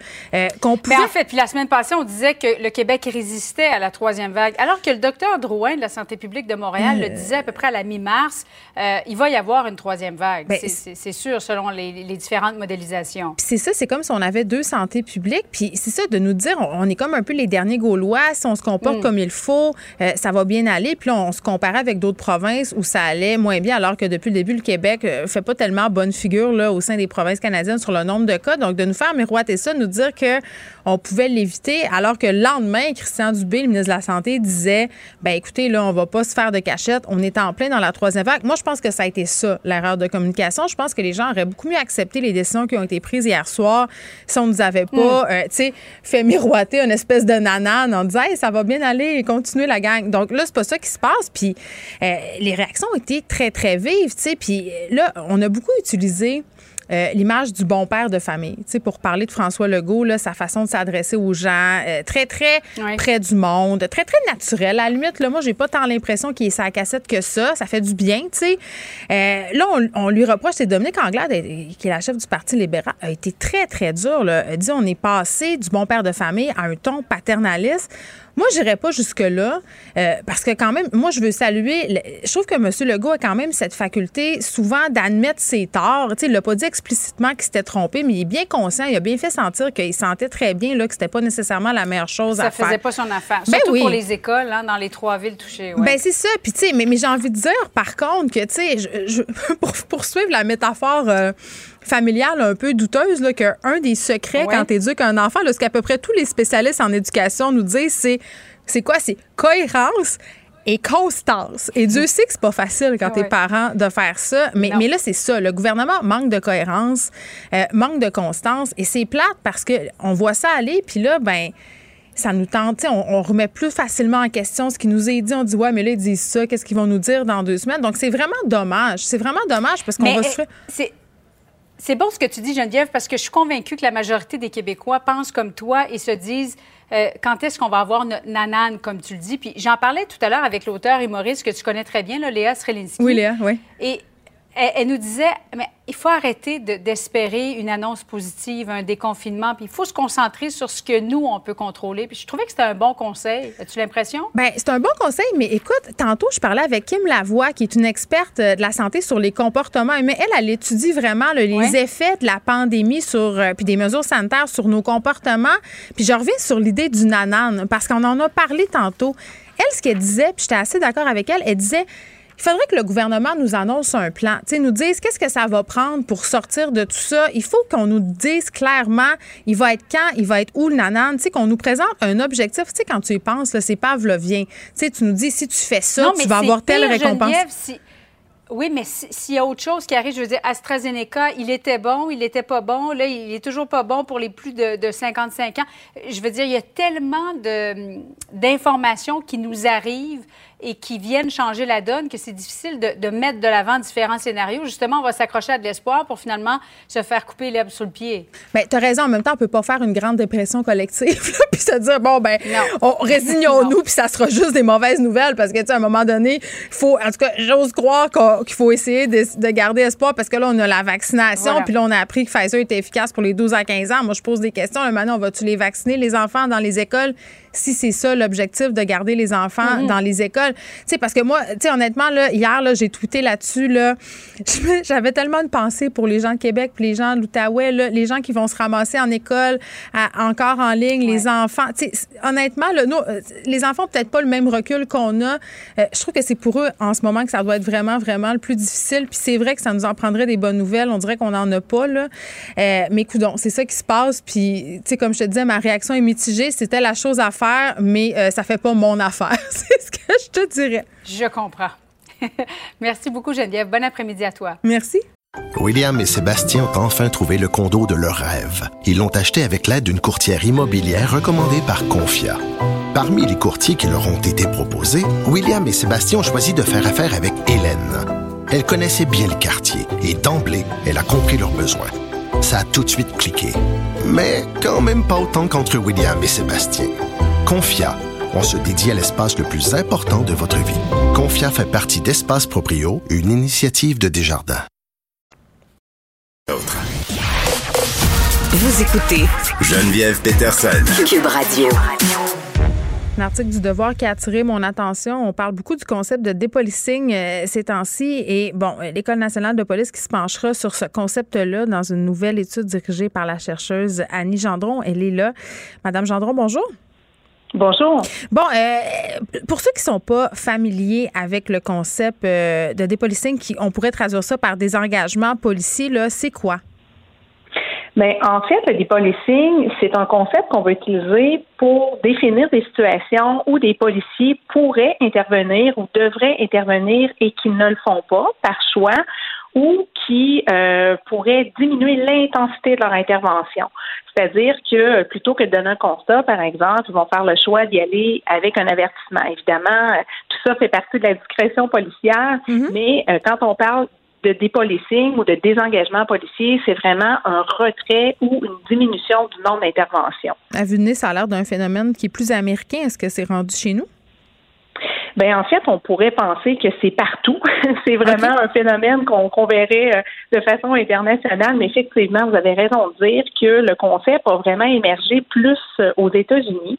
S18: qu'on pouvait... Mais en fait, puis la semaine passée, on disait que le Québec résistait à la troisième vague, alors que le docteur Drouin de la santé publique de Montréal le disait à peu près à la mi-mars, euh, il va y avoir une troisième vague. Ben, c'est sûr, selon les, différentes modélisations.
S1: C'est ça, c'est comme si on avait deux santé publiques. Puis c'est ça, de nous dire, on, est comme un peu les derniers Gaulois. Si on se comporte mm. comme il faut, euh, ça va bien aller. Puis là, on se comparait avec d'autres provinces où ça allait moins bien, alors que depuis le début, le Québec ne euh, fait pas tellement bonne figure là, au sein des provinces canadiennes sur le nombre de cas. Donc, de nous faire miroiter ça, nous dire que on pouvait l'éviter, alors que le lendemain, Christian Dubé, le ministre de la Santé, disait ben écoutez, là, on va pas se faire de cachette. On est en plein dans la troisième vague. Moi, je pense que ça a été ça, l'erreur de communication. Je pense que les gens auraient beaucoup mieux accepté les décisions qui ont été prises hier soir si on nous avait pas, hmm. euh, tu sais, fait miroiter une espèce de nanane en disant, hey, ça va bien aller, continuer la gang. Donc là, c'est pas ça qui se passe. Puis euh, les réactions ont été très, très vives, sais. Puis là, on a beaucoup utilisé euh, l'image du bon père de famille. Tu sais, pour parler de François Legault, là, sa façon de s'adresser aux gens, euh, très, très près du monde, très, très naturel. À la limite, là, moi, j'ai pas tant l'impression qu'il est sa cassette que ça. Ça fait du bien, tu sais. Euh, là, on, lui reproche, c'est Dominique Anglade, qui est la chef du Parti libéral, a été très, très dur. Là. Elle dit on est passé du bon père de famille à un ton paternaliste. Moi, je n'irais pas jusque-là euh, parce que quand même, moi, je veux saluer. Je trouve que M. Legault a quand même cette faculté souvent d'admettre ses torts. il l'a pas dit explicitement qu'il s'était trompé, mais il est bien conscient. Il a bien fait sentir qu'il sentait très bien là, que c'était pas nécessairement la meilleure chose à
S18: faire. Ça faisait pas son affaire. Ben Surtout pour les écoles, hein, dans les trois villes touchées. Ouais.
S1: Ben c'est ça. Puis tu sais, mais, mais j'ai envie de dire, par contre, que tu sais, (laughs) pour poursuivre la métaphore. Euh, familiale un peu douteuse, là, qu'un des secrets quand tu éduques un enfant, là, ce qu'à peu près tous les spécialistes en éducation nous disent, c'est c'est quoi? C'est cohérence et constance. Et Dieu sait que c'est pas facile quand tu es parent de faire ça. Mais, mais là, c'est ça. Le gouvernement manque de cohérence, euh, manque de constance. Et c'est plate parce qu'on voit ça aller. Puis là, ben ça nous tente, on, on, remet plus facilement en question ce qui nous est dit. On dit, ouais, mais là, ils disent ça, qu'est-ce qu'ils vont nous dire dans deux semaines? Donc, c'est vraiment dommage. C'est vraiment dommage parce qu'on va se
S18: faire. C'est bon ce que tu dis, Geneviève, parce que je suis convaincue que la majorité des Québécois pensent comme toi et se disent euh, quand est-ce qu'on va avoir notre nanane, comme tu le dis? Puis j'en parlais tout à l'heure avec l'auteur humoriste que tu connais très bien, là, Léa Srelinski.
S1: Oui, Léa, oui.
S18: Et elle, nous disait, mais il faut arrêter d'espérer une annonce positive, un déconfinement, puis il faut se concentrer sur ce que nous, on peut contrôler. Puis je trouvais que c'était un bon conseil. As-tu l'impression?
S1: Bien, c'est un bon conseil, mais écoute, tantôt, je parlais avec Kim Lavoie, qui est une experte euh, de la santé sur les comportements Mais Elle, elle étudie vraiment les effets de la pandémie sur, euh, puis des mesures sanitaires sur nos comportements. Puis je reviens sur l'idée du nanan, parce qu'on en a parlé tantôt. Elle, ce qu'elle disait, puis j'étais assez d'accord avec elle, elle disait il faudrait que le gouvernement nous annonce un plan, tu nous dise qu'est-ce que ça va prendre pour sortir de tout ça. Il faut qu'on nous dise clairement, il va être quand, il va être où le nanan, tu sais, qu'on nous présente un objectif. Tu sais, quand tu y penses, c'est pavlovien. Tu sais, tu nous dis, si tu fais ça, tu vas avoir telle récompense.
S18: Oui, mais s'il y a autre chose qui arrive, je veux dire, AstraZeneca, il était bon, il n'était pas bon. Là, il est toujours pas bon pour les plus de, de 55 ans. Je veux dire, il y a tellement d'informations qui nous arrivent et qui viennent changer la donne, que c'est difficile de, mettre de l'avant différents scénarios. Justement, on va s'accrocher à de l'espoir pour finalement se faire couper l'herbe sous le pied.
S1: Mais tu as raison, en même temps, on peut pas faire une grande dépression collective (laughs) puis se dire, bon, ben, on, résignons-nous puis ça sera juste des mauvaises nouvelles parce que, tu sais, à un moment donné, il faut, en tout cas, j'ose croire qu'il faut essayer de, garder espoir parce que là, on a la vaccination puis là, on a appris que Pfizer était efficace pour les 12 à 15 ans. Moi, je pose des questions. maintenant, on va-tu les vacciner, les enfants, dans les écoles? Si c'est ça l'objectif de garder les enfants mhm. dans les écoles. Tu sais, parce que moi, tu sais, honnêtement, là, hier, là, j'ai tweeté là-dessus, là, (laughs) j'avais tellement de pensée pour les gens de Québec, puis les gens de l'Outaouais, les gens qui vont se ramasser en école, encore en ligne, les enfants. Tu sais, honnêtement, là, nous, euh, les enfants peut-être pas le même recul qu'on a. Euh, je trouve que c'est pour eux, en ce moment, que ça doit être vraiment, vraiment le plus difficile. Puis c'est vrai que ça nous en prendrait des bonnes nouvelles. On dirait qu'on n'en a pas, là. Euh, mais écoute, c'est ça qui se passe. Puis, tu sais, comme je te disais, ma réaction est mitigée. C'était la chose à faire mais euh, ça fait pas mon affaire. (laughs) C'est ce que je te dirais.
S18: Je comprends. (laughs) Merci beaucoup, Geneviève. Bon après-midi à toi.
S1: Merci.
S17: William et Sébastien ont enfin trouvé le condo de leur rêve. Ils l'ont acheté avec l'aide d'une courtière immobilière recommandée par Confia. Parmi les courtiers qui leur ont été proposés, William et Sébastien ont choisi de faire affaire avec Hélène. Elle connaissait bien le quartier et d'emblée, elle a compris leurs besoins. Ça a tout de suite cliqué. Mais quand même pas autant qu'entre William et Sébastien. Confia, on se dédie à l'espace le plus important de votre vie. Confia fait partie d'Espace Proprio, une initiative de Desjardins.
S3: Vous écoutez
S14: Geneviève Peterson.
S3: Cube Radio.
S1: Un article du Devoir qui a attiré mon attention. On parle beaucoup du concept de dépolicing euh, ces temps-ci. Et bon, euh, l'École nationale de police qui se penchera sur ce concept-là dans une nouvelle étude dirigée par la chercheuse Annie Gendron. Elle est là. Madame Gendron, bonjour.
S19: Bonjour.
S1: Bon, euh, pour ceux qui sont pas familiers avec le concept euh, de dépolicing, qui, on pourrait traduire ça par des engagements policiers, là, c'est quoi?
S19: Ben, en fait, le dépolicing, c'est un concept qu'on va utiliser pour définir des situations où des policiers pourraient intervenir ou devraient intervenir et qui ne le font pas par choix ou qui euh, pourraient diminuer l'intensité de leur intervention. C'est-à-dire que plutôt que de donner un constat, par exemple, ils vont faire le choix d'y aller avec un avertissement. Évidemment, euh, tout ça fait partie de la discrétion policière, mm-hmm. mais euh, quand on parle de dépolicing ou de désengagement policier, c'est vraiment un retrait ou une diminution du nombre d'interventions.
S1: À vue de nez, ça a l'air d'un phénomène qui est plus américain. Est-ce que c'est rendu chez nous?
S19: Ben en fait, on pourrait penser que c'est partout. (laughs) c'est vraiment un phénomène qu'on verrait euh, de façon internationale, mais effectivement, vous avez raison de dire que le concept a vraiment émergé plus euh, aux États-Unis.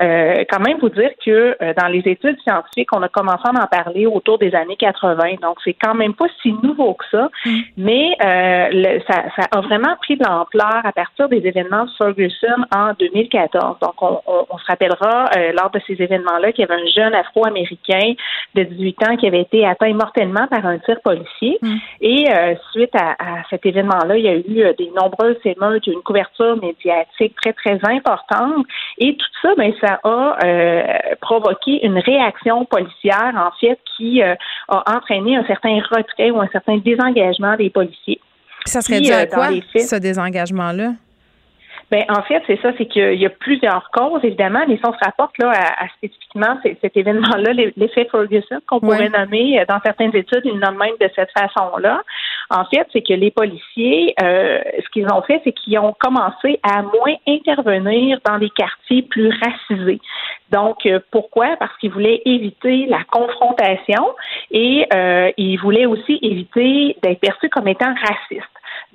S19: Euh, quand même, vous dire que euh, dans les études scientifiques, on a commencé à en parler autour des années 80, donc c'est quand même pas si nouveau que ça, mm. mais le, ça, ça, a vraiment pris de l'ampleur à partir des événements de Ferguson en 2014. Donc, on, on, on se rappellera lors de ces événements-là qu'il y avait un jeune Afro-Américain de 18 ans qui avait été atteint mortellement par un tir policier. Mm. Et euh, suite à, cet événement-là, il y a eu euh, des nombreuses émeutes, une couverture médiatique très, très importante. Et tout ça, ben, ça a euh, provoqué une réaction policière, en fait, qui a entraîné un certain retrait ou un certain désengagement des policiers.
S1: Ça serait dû à quoi, ce désengagement-là?
S19: Ben, en fait, c'est ça, c'est qu'il y a plusieurs causes, évidemment, mais si on se rapporte là, à, spécifiquement cet événement-là, l'effet Ferguson, qu'on pourrait nommer euh, dans certaines études, ils le nomment même de cette façon-là. En fait, c'est que les policiers, euh, ce qu'ils ont fait, c'est qu'ils ont commencé à moins intervenir dans les quartiers plus racisés. Donc, euh, pourquoi? Parce qu'ils voulaient éviter la confrontation et ils voulaient aussi éviter d'être perçus comme étant racistes.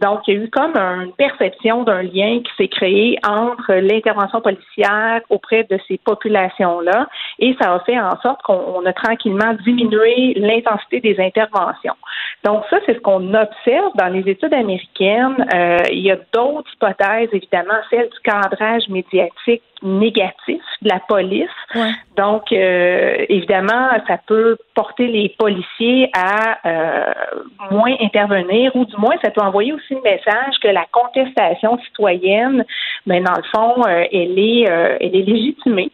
S19: Donc, il y a eu comme une perception d'un lien qui s'est créé entre l'intervention policière auprès de ces populations-là et ça a fait en sorte qu'on a tranquillement diminué l'intensité des interventions. Donc, ça, c'est ce qu'on observe dans les études américaines. Euh, il y a d'autres hypothèses, évidemment, celle du cadrage médiatique négatif de la police. Donc, euh, évidemment, ça peut porter les policiers à euh, moins intervenir ou du moins, ça peut envoyer aussi le message que la contestation citoyenne, mais ben, dans le fond, euh, elle est, elle est légitimée.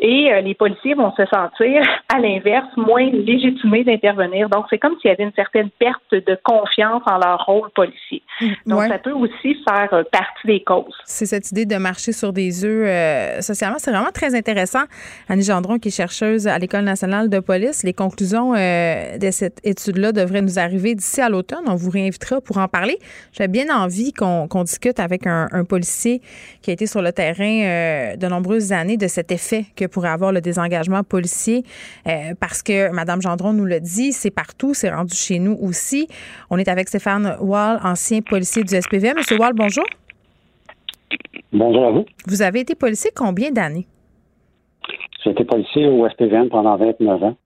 S2: Et les policiers vont se sentir, à l'inverse, moins légitimés d'intervenir. Donc, c'est comme s'il y avait une certaine perte de confiance en leur rôle policier. Donc, ça peut aussi faire partie des causes.
S1: C'est cette idée de marcher sur des œufs socialement. C'est vraiment très intéressant. Annie Gendron, qui est chercheuse à l'École nationale de police, les conclusions de cette étude-là devraient nous arriver d'ici à l'automne. On vous réinvitera pour en parler. J'ai bien envie qu'on discute avec un, policier qui a été sur le terrain euh, de nombreuses années de cet effet que pourrait avoir le désengagement policier euh, parce que Mme Gendron nous le dit, c'est partout, c'est rendu chez nous aussi. On est avec Stéphane Wall, ancien policier du SPV. Monsieur Wall, bonjour.
S20: Bonjour à vous.
S1: Vous avez été policier combien d'années?
S20: J'ai été policier au SPVM pendant 29 ans.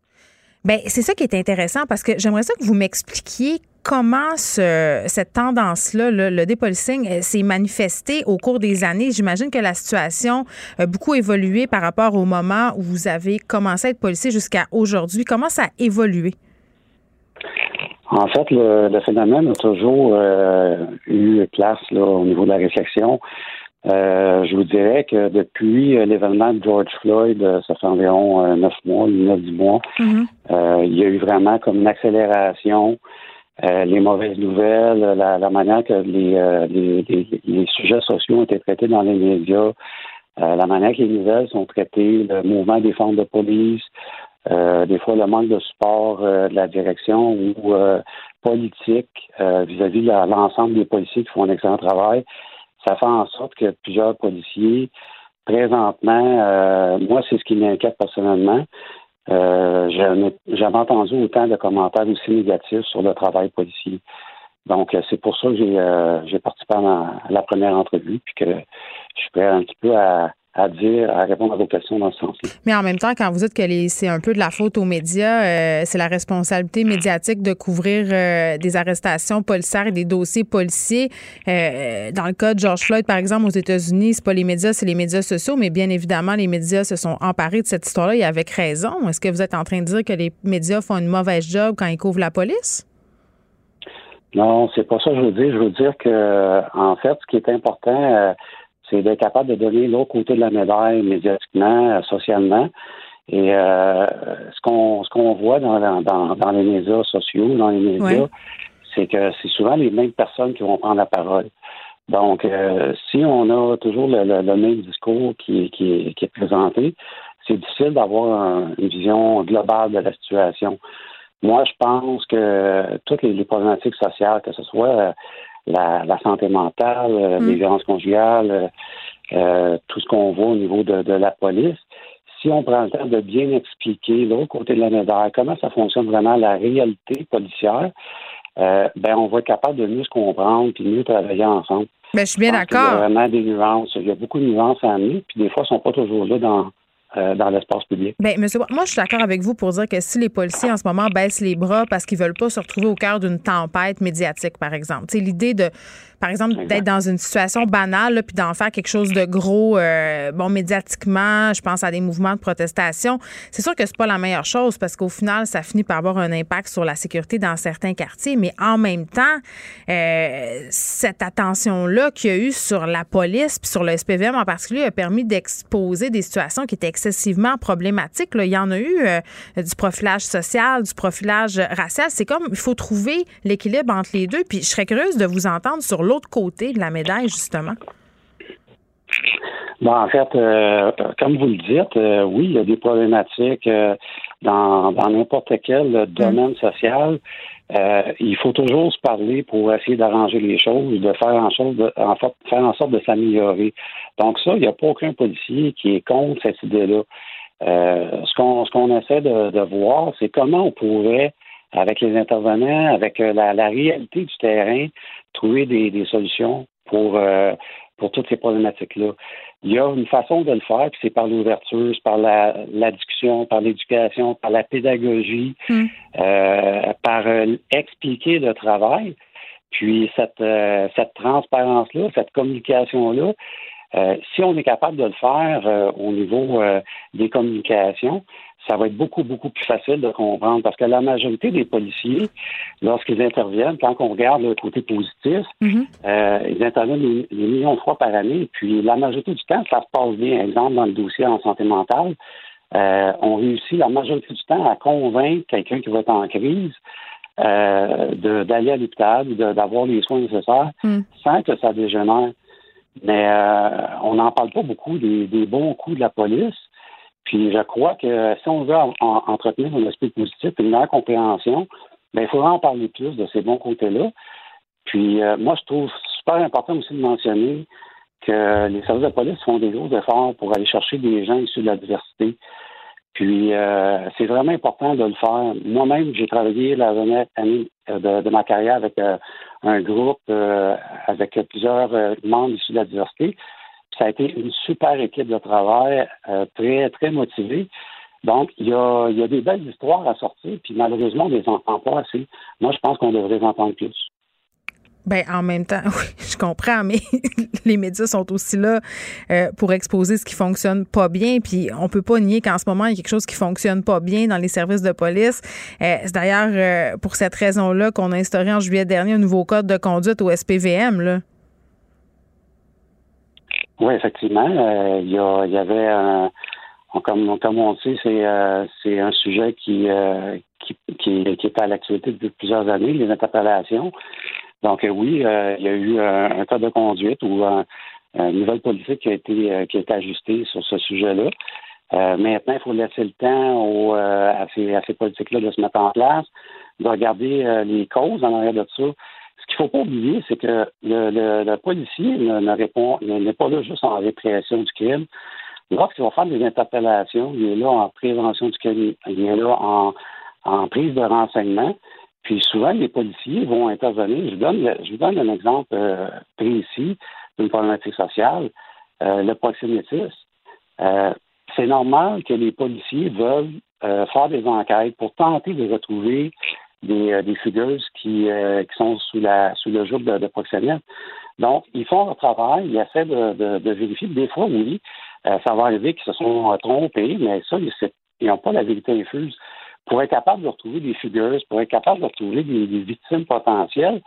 S1: Bien, c'est ça qui est intéressant parce que j'aimerais ça que vous m'expliquiez comment cette tendance-là, le, dépolicing, euh, s'est manifesté au cours des années? J'imagine que la situation a beaucoup évolué par rapport au moment où vous avez commencé à être policier jusqu'à aujourd'hui. Comment ça a évolué?
S20: En fait, le, phénomène a toujours euh, eu place au niveau de la réflexion. Euh, je vous dirais que depuis l'événement de George Floyd, ça fait environ neuf mois, neuf, dix mois, mm-hmm. il y a eu vraiment comme une accélération. Les mauvaises nouvelles, la, manière que les, les, les, sujets sociaux ont été traités dans les médias, la manière que les nouvelles sont traitées, le mouvement des formes de police, des fois le manque de support de la direction ou politique vis-à-vis de l'ensemble des policiers qui font un excellent travail ça fait en sorte que plusieurs policiers, présentement, euh, moi, c'est ce qui m'inquiète personnellement. Euh, J'avais entendu autant de commentaires aussi négatifs sur le travail policier. Donc, euh, c'est pour ça que j'ai euh, participé à, la première entrevue, puis que je suis prêt un petit peu à, à dire, à répondre à vos questions dans ce sens-là.
S1: Mais en même temps, quand vous dites que c'est un peu de la faute aux médias, euh, c'est la responsabilité médiatique de couvrir euh, des arrestations policières et des dossiers policiers. Euh, dans le cas de George Floyd, par exemple, aux États-Unis, c'est pas les médias, c'est les médias sociaux, mais bien évidemment, les médias se sont emparés de cette histoire-là et avec raison. Est-ce que vous êtes en train de dire que les médias font une mauvaise job quand ils couvrent la police?
S20: Non, c'est pas ça que je veux dire. Je veux dire que, en fait, ce qui est important, c'est d'être capable de donner l'autre côté de la médaille médiatiquement, socialement. Et euh, ce qu'on ce qu'on voit dans, dans, dans les médias sociaux, dans les médias, c'est que c'est souvent les mêmes personnes qui vont prendre la parole. Donc, euh, si on a toujours le, même discours qui, qui, qui est présenté, c'est difficile d'avoir une vision globale de la situation. Moi, je pense que toutes les, les problématiques sociales, que ce soit la, la santé mentale, euh, mm. les violences conjugales, euh, euh, tout ce qu'on voit au niveau de, de, la police. Si on prend le temps de bien expliquer l'autre côté de la médaille, comment ça fonctionne vraiment la réalité policière, euh, ben on va être capable de mieux se comprendre puis mieux travailler ensemble.
S1: Ben, je suis bien d'accord. Il
S20: y a vraiment des nuances. Il y a beaucoup de nuances à amener, puis des fois, elles ne sont pas toujours là dans, euh, dans l'espace public.
S1: Bien, monsieur, moi, je suis d'accord avec vous pour dire que si les policiers en ce moment baissent les bras parce qu'ils veulent pas se retrouver au cœur d'une tempête médiatique, par exemple, l'idée de par exemple, d'être dans une situation banale, puis d'en faire quelque chose de gros, euh, bon, médiatiquement, je pense à des mouvements de protestation. C'est sûr que c'est pas la meilleure chose parce qu'au final, ça finit par avoir un impact sur la sécurité dans certains quartiers, mais en même temps, euh, cette attention-là qu'il y a eu sur la police, puis sur le SPVM en particulier, a permis d'exposer des situations qui étaient excessivement problématiques. Là. Il y en a eu euh, du profilage social, du profilage racial. C'est comme, il faut trouver l'équilibre entre les deux. Puis je serais curieuse de vous entendre sur l'autre l'autre côté de la médaille, justement?
S20: Bon, en fait, euh, comme vous le dites, euh, oui, il y a des problématiques euh, dans, n'importe quel domaine social. il faut toujours se parler pour essayer d'arranger les choses, de faire en, sorte de, faire en sorte de s'améliorer. Donc ça, il n'y a pas aucun policier qui est contre cette idée-là. ce qu'on ce qu'on essaie de, de voir, c'est comment on pourrait avec les intervenants, avec la, la, réalité du terrain, trouver des, des solutions pour, euh, pour toutes ces problématiques-là. Il y a une façon de le faire, puis c'est par l'ouverture, c'est par la, la, discussion, par l'éducation, par la pédagogie, hmm. euh, par euh, expliquer le travail. Puis cette, cette transparence-là, cette communication-là, si on est capable de le faire au niveau des communications, ça va être beaucoup, beaucoup plus facile de comprendre parce que la majorité des policiers, lorsqu'ils interviennent, quand on regarde le côté positif,
S1: mhm.
S20: euh, ils interviennent des, millions de fois par année. Puis la majorité du temps, ça se passe bien. Exemple, dans le dossier en santé mentale, euh, on réussit la majorité du temps à convaincre quelqu'un qui va être en crise euh, d'aller à l'hôpital, d'avoir les soins nécessaires
S1: mm.
S20: sans que ça dégénère. Mais on n'en parle pas beaucoup des, des bons coups de la police. Puis je crois que si on veut entretenir un esprit positif une meilleure compréhension, ben, il faudra en parler plus de ces bons côtés-là. Puis euh, moi, je trouve super important aussi de mentionner que les services de police font des gros efforts pour aller chercher des gens issus de la diversité. Puis euh, c'est vraiment important de le faire. Moi-même, j'ai travaillé la dernière année de, de ma carrière avec euh, un groupe avec plusieurs membres issus de la diversité ça a été une super équipe de travail, euh, très, très motivée. Donc, il y, a, des belles histoires à sortir, puis malheureusement, on ne les entend pas assez. Moi, je pense qu'on devrait les entendre plus.
S1: Ben en même temps, (laughs) oui, je comprends, mais (laughs) les médias sont aussi là euh, pour exposer ce qui fonctionne pas bien. Puis on peut pas nier qu'en ce moment il y a quelque chose qui fonctionne pas bien dans les services de police. Euh, c'est d'ailleurs pour cette raison-là qu'on a instauré en juillet dernier un nouveau code de conduite au SPVM. Là.
S20: Oui, effectivement. Euh, il, y y, avait un, comme, comme on sait, c'est euh, un sujet qui, euh, qui, qui, qui, est à l'actualité depuis plusieurs années, les interpellations. Donc oui, il y a eu un, cas de conduite ou un, une nouvelle politique qui a été qui a été ajustée sur ce sujet-là. maintenant, il faut laisser le temps aux, à ces, à ces politiques-là de se mettre en place, de regarder les causes en arrière de ça ce qu'il ne faut pas oublier, c'est que le, policier ne, répond, n'est pas là juste en répression du crime. Lorsqu'il va faire des interpellations, il est là en prévention du crime, il est là en, prise de renseignement. Puis souvent, les policiers vont intervenir. Je vous donne, je donne un exemple euh, précis d'une problématique sociale, euh, le proxénétisme. Euh, c'est normal que les policiers veulent faire des enquêtes pour tenter de retrouver des, euh, des qui, euh, qui sont sous la sous le joug de, de. Donc, ils font leur travail, ils essaient de, de, de vérifier. Des fois, oui, euh, ça va arriver qu'ils se sont trompés, mais ça, ils n'ont pas la vérité infuse. Pour être capable de retrouver des figures, pour être capable de retrouver des, victimes potentielles,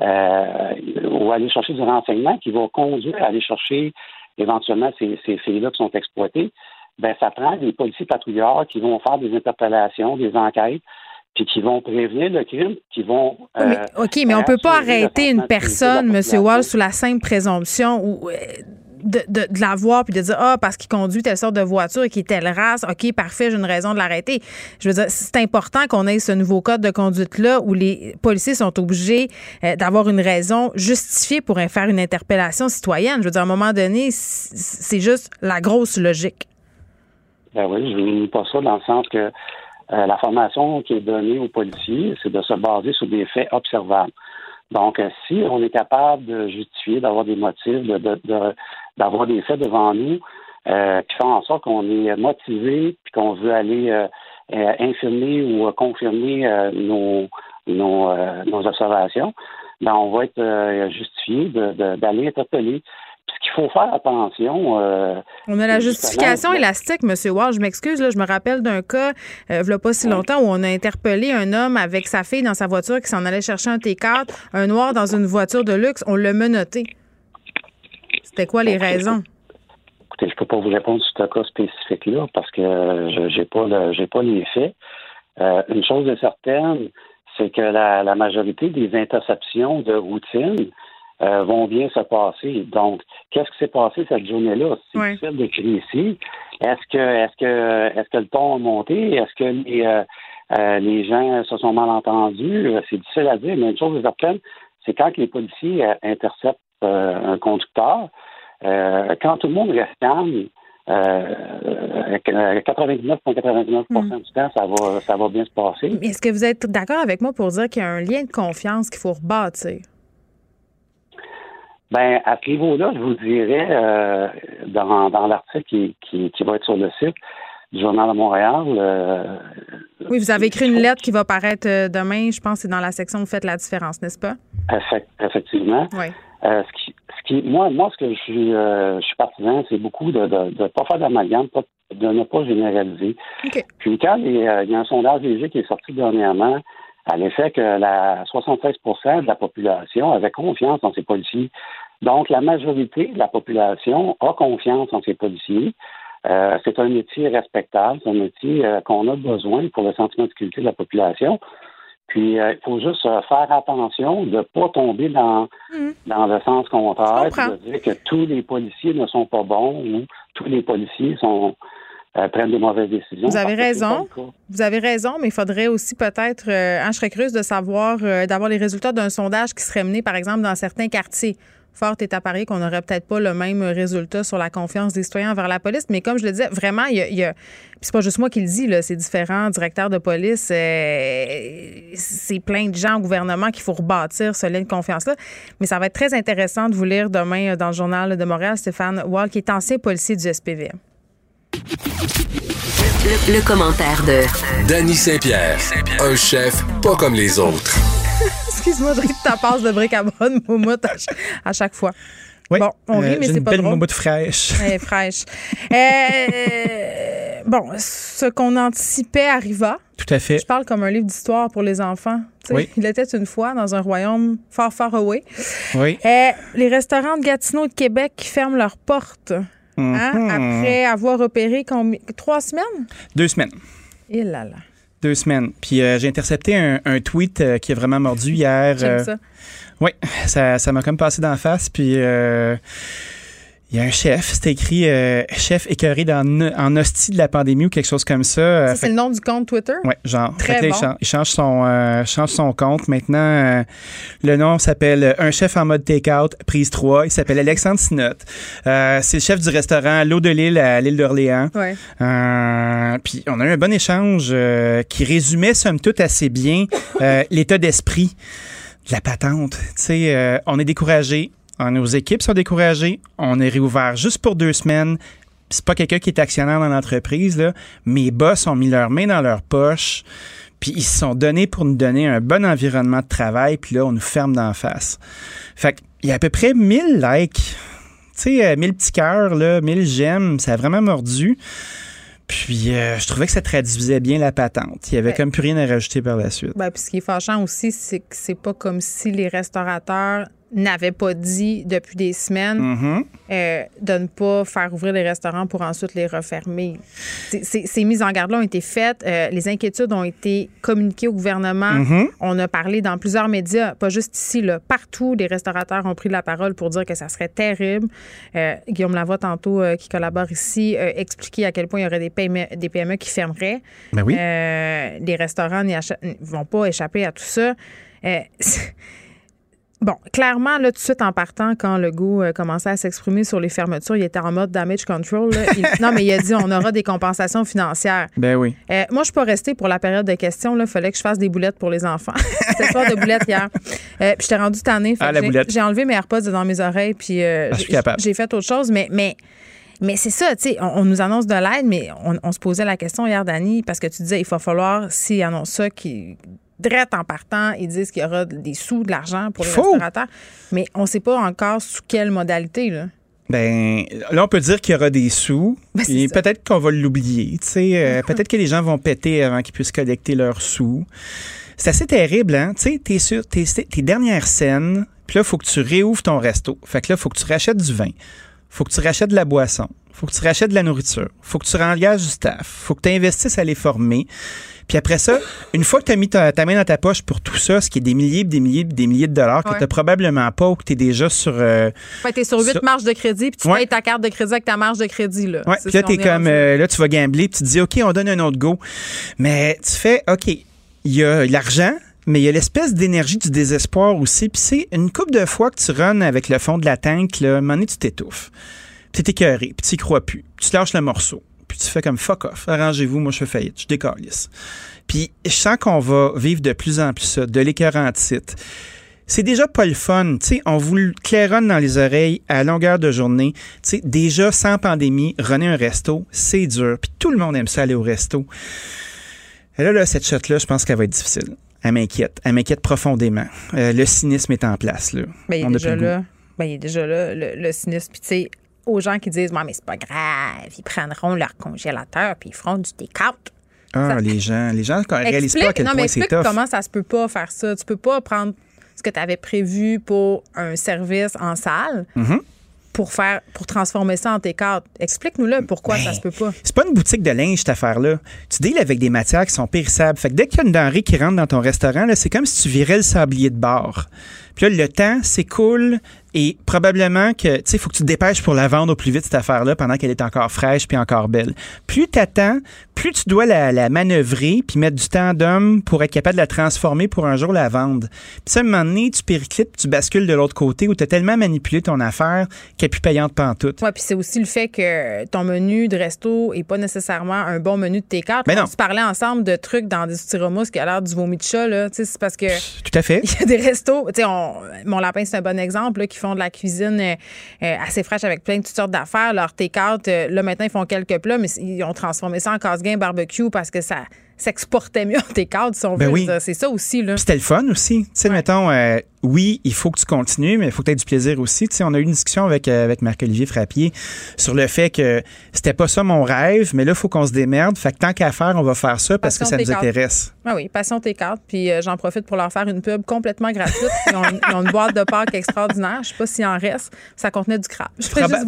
S20: ou aller chercher du renseignement qui va conduire à aller chercher éventuellement ces, ces filles-là qui sont exploitées, ben ça prend des policiers patrouilleurs qui vont faire des interpellations, des enquêtes, puis qui vont prévenir le crime, qui vont.
S1: Euh, OK, mais on ne peut pas arrêter une personne, M. Wall, sous la simple présomption ou. Euh, de, de, de, la voir puis de dire ah parce qu'il conduit telle sorte de voiture et qu'il est telle race ok parfait j'ai une raison de l'arrêter je veux dire c'est important qu'on ait ce nouveau code de conduite là où les policiers sont obligés euh, d'avoir une raison justifiée pour faire une interpellation citoyenne je veux dire à un moment donné c'est juste la grosse logique
S20: ben oui je ne pas ça dans le sens que euh, la formation qui est donnée aux policiers, c'est de se baser sur des faits observables. Donc, euh, si on est capable de justifier, d'avoir des motifs, d'avoir des faits devant nous euh, qui font en sorte qu'on est motivé puis qu'on veut aller euh, infirmer ou confirmer nos, nos, observations, ben on va être justifié d'aller interpeller ce qu'il faut faire attention. Euh,
S1: on a la justification élastique, M. Wall. Je m'excuse, je me rappelle d'un cas, euh, il n'y a pas si longtemps, où on a interpellé un homme avec sa fille dans sa voiture qui s'en allait chercher un T4, un noir dans une voiture de luxe. On l'a menotté. C'était quoi les raisons?
S20: Écoutez, je ne peux pas vous répondre sur ce cas spécifique-là parce que je n'ai pas, pas les faits. Euh, une chose est certaine, c'est que la majorité des interceptions de routine euh, vont bien se passer. Donc, qu'est-ce qui s'est passé cette journée-là? C'est difficile d'écrire ici. Est-ce que est-ce que est-ce que le ton a monté? Est-ce que les, euh, euh, les gens se sont mal entendus? C'est difficile à dire, mais une chose est certaine, c'est quand les policiers interceptent un conducteur, quand tout le monde reste calme, 99,99% hmm. du temps, ça va, ça va bien se passer.
S1: Est-ce que vous êtes d'accord avec moi pour dire qu'il y a un lien de confiance qu'il faut rebâtir?
S20: Ben, à ce niveau-là, je vous dirais, euh, dans, dans l'article qui, qui, qui, va être sur le site du Journal de Montréal. Euh,
S1: oui, vous avez écrit une lettre qui va paraître euh, demain. Je pense que c'est dans la section Vous faites la différence, n'est-ce pas?
S20: effectivement.
S1: Oui.
S20: ce, qui, ce Puis moi, moi, ce que je suis, je suis partisan, c'est beaucoup de ne pas faire d'amalgame, de ne pas généraliser. Puis quand il y, a, un sondage léger qui est sorti dernièrement à l'effet que la 76% de la population avait confiance en ses policiers. Donc, la majorité de la population a confiance en ses policiers. Euh, c'est un métier respectable, c'est un métier euh, qu'on a besoin pour le sentiment de sécurité de la population. Puis, euh, il faut juste faire attention de ne pas tomber dans, mmh. dans le sens contraire, de dire que tous les policiers ne sont pas bons ou tous les policiers sont prennent des mauvaises décisions.
S1: Vous avez raison. Vous avez raison, mais il faudrait aussi peut-être, euh, hein, je serais curieuse de savoir, d'avoir les résultats d'un sondage qui serait mené, par exemple, dans certains quartiers fort est à parier qu'on n'aurait peut-être pas le même résultat sur la confiance des citoyens envers la police. Mais comme je le disais, vraiment, il y a. c'est pas juste moi qui le dis, là, c'est différents directeurs de police, euh, c'est plein de gens au gouvernement qu'il faut rebâtir ce lien de confiance-là. Mais ça va être très intéressant de vous lire demain euh, dans le Journal de Montréal, Stéphane Wall, qui est ancien policier du SPV.
S3: Le, commentaire de
S21: Danny Saint-Pierre, un chef pas comme les autres. (laughs)
S1: Excuse-moi, je ris de ta passe de bric à bonne moumoute à, chaque fois. bon, on rit, euh, mais c'est pas
S22: belle
S1: drôle.
S22: moumoute fraîche. (laughs)
S1: Elle fraîche. Euh, bon, ce qu'on anticipait arriva.
S22: Tout à fait.
S1: Je parle comme un livre d'histoire pour les enfants.
S22: oui.
S1: Il était une fois dans un royaume far, far away.
S22: Oui.
S1: Euh, les restaurants de Gatineau et de Québec qui ferment leurs portes. Hein, mhm. après avoir opéré combien, trois semaines?
S22: Deux semaines.
S1: Et là là.
S22: Deux semaines. Puis euh, j'ai intercepté un, tweet euh, qui a vraiment mordu hier.
S1: J'aime euh, ça.
S22: Oui, ça, ça m'a comme passé d'en face. Puis il y a un chef, c'est écrit euh, chef écœuré dans, en hostie de la pandémie ou quelque chose comme ça.
S1: Euh, ça c'est le nom du compte Twitter?
S22: Oui, genre.
S1: Très bon.
S22: il, change, son, euh, change son compte. Maintenant, le nom s'appelle Un chef en mode take-out, prise 3. Il s'appelle Alexandre Sinot. c'est le chef du restaurant L'eau de l'île à l'île d'Orléans.
S1: Ouais.
S22: puis on a eu un bon échange qui résumait, somme toute, assez bien (laughs) l'état d'esprit de la patente. Tu sais, on est découragé nos équipes sont découragées. On est réouvert juste pour deux semaines. C'est pas quelqu'un qui est actionnaire dans l'entreprise. Là. Mes boss ont mis leurs mains dans leurs poches. Puis ils se sont donnés pour nous donner un bon environnement de travail. Puis là, on nous ferme d'en face. Fait qu'il y a à peu près 1000 likes. Tu sais, 1000 euh, petits cœurs, là, 1000 j'aime. Ça a vraiment mordu. Puis euh, je trouvais que ça traduisait bien la patente. Il y avait comme plus rien à rajouter par la suite.
S1: Ben, puis ce qui est fâchant aussi, c'est que c'est pas comme si les restaurateurs n'avait pas dit depuis des semaines
S22: mm-hmm.
S1: euh, de ne pas faire ouvrir les restaurants pour ensuite les refermer. Ces mises en garde-là ont été faites. Euh, les inquiétudes ont été communiquées au gouvernement.
S22: Mm-hmm.
S1: On a parlé dans plusieurs médias, pas juste ici, là, partout, les restaurateurs ont pris la parole pour dire que ça serait terrible. Euh, Guillaume Lavoie, tantôt, qui collabore ici, expliqué à quel point il y aurait des PME, des PME qui fermeraient.
S22: Ben oui.
S1: les restaurants ne vont pas échapper à tout ça. (laughs) Bon, clairement, là, tout de suite en partant, quand le goût euh, commençait à s'exprimer sur les fermetures, il était en mode damage control. (laughs) non, mais il a dit on aura des compensations financières.
S22: Ben oui.
S1: Euh, moi, je suis pas restée pour la période de questions. Il fallait que je fasse des boulettes pour les enfants. (laughs) C'était pas de boulettes hier. Euh, puis j'étais rendue tannée.
S22: Ah.
S1: J'ai enlevé mes AirPods dans mes oreilles, puis
S22: ah,
S1: j'ai fait autre chose. Mais, mais, mais c'est ça, tu sais, on, nous annonce de l'aide, mais on, se posait la question hier, Dani, parce que tu disais il va falloir, s'ils annoncent ça, qui direct en partant, ils disent qu'il y aura des sous, de l'argent pour les restaurateurs. Mais on ne sait pas encore sous quelle modalité. Là.
S22: Ben, là, on peut dire qu'il y aura des sous. Ben, et peut-être qu'on va l'oublier. Euh, (laughs) peut-être que les gens vont péter avant qu'ils puissent collecter leurs sous. C'est assez terrible, hein? Tu sais, t'es sur tes, tes dernières scènes, puis là, il faut que tu réouvres ton resto. Fait que là, il faut que tu rachètes du vin. faut que tu rachètes de la boisson. faut que tu rachètes de la nourriture. faut que tu engages du staff. faut que tu investisses à les former. Puis après ça, une fois que tu as mis ta, main dans ta poche pour tout ça, ce qui est des milliers, des milliers, des milliers de dollars que tu probablement pas ou que tu es déjà sur. Euh,
S1: tu es sur huit marges de crédit, puis tu payes ta carte de crédit avec ta marge de crédit. Là,
S22: ouais. Puis là, es comme, euh, là, tu vas gambler, puis tu te dis, OK, on donne un autre go. Mais tu fais, OK, il y a l'argent, mais il y a l'espèce d'énergie du désespoir aussi. Puis c'est une coupe de fois que tu runs avec le fond de la tank, là, à un moment donné, tu t'étouffes. Puis t'es écœuré, puis tu crois plus. Tu lâches le morceau puis tu fais comme fuck off, arrangez-vous, moi je fais faillite, je décalisse. Puis je sens qu'on va vivre de plus en plus ça, de l'écœur en titre. C'est déjà pas le fun, tu sais, on vous le claironne dans les oreilles à longueur de journée. Tu sais, déjà sans pandémie, runner un resto, c'est dur, puis tout le monde aime ça aller au resto. Et là, là cette shot-là, je pense qu'elle va être difficile. Elle m'inquiète. Elle m'inquiète profondément. Euh, le cynisme est en place. Là.
S1: Ben, on déjà là. Ben, il est déjà là, le, cynisme. Puis, tu sais, aux gens qui disent, mais c'est pas grave, ils prendront leur congélateur puis ils feront du take-out.
S22: Ah, les gens, les gens ne réalisent pas à quel
S1: non,
S22: point
S1: c'est
S22: tough.
S1: comment ça se peut pas faire ça. Tu peux pas prendre ce que tu avais prévu pour un service en salle.
S22: Mm-hmm
S1: pour faire pour transformer ça en tes cartes. Explique-nous là pourquoi ça se peut pas.
S22: C'est pas une boutique de linge cette affaire-là. Tu deals avec des matières qui sont périssables. Fait que dès qu'il y a une denrée qui rentre dans ton restaurant, c'est comme si tu virais le sablier de bord. Puis là, le temps s'écoule et probablement que, tu sais, il faut que tu te dépêches pour la vendre au plus vite, cette affaire-là, pendant qu'elle est encore fraîche puis encore belle. Plus tu attends, plus tu dois la, la manœuvrer puis mettre du temps d'homme pour être capable de la transformer pour un jour la vendre. Puis ça, à un moment donné, tu périclites tu bascules de l'autre côté où tu as tellement manipulé ton affaire qu'elle est plus payante pantoute.
S1: Oui, puis c'est aussi le fait que ton menu de resto est pas nécessairement un bon menu de tes cartes.
S22: Mais non.
S1: On se parlait ensemble de trucs dans des styromousse qui a l'air du vomi de chat, là. Tu sais, c'est parce que.
S22: Tout à fait. (laughs)
S1: Il y a des restos, tu sais, mon lapin, c'est un bon exemple, qui font de la cuisine euh, euh, assez fraîche avec plein de toutes sortes d'affaires. Leur take-out, euh, là, maintenant, ils font quelques plats, mais ils ont transformé ça en casse-gain barbecue parce que ça s'exportait mieux (laughs) en take-out, si on
S22: ben
S1: veut. C'est ça aussi, là.
S22: c'était le fun aussi. Tu sais, mettons, oui, il faut que tu continues, mais il faut que tu aies du plaisir aussi. Tu sais, on a eu une discussion avec, avec Marc-Olivier Frappier sur le fait que c'était pas ça mon rêve, mais là, il faut qu'on se démerde. Fait que tant qu'à faire, on va faire ça parce que ça nous intéresse.
S1: Ah oui, Passion T4. Puis j'en profite pour leur faire une pub complètement gratuite. Ils ont, une, boîte de Pâques extraordinaire. Je sais pas s'il en reste. Ça contenait du crabe.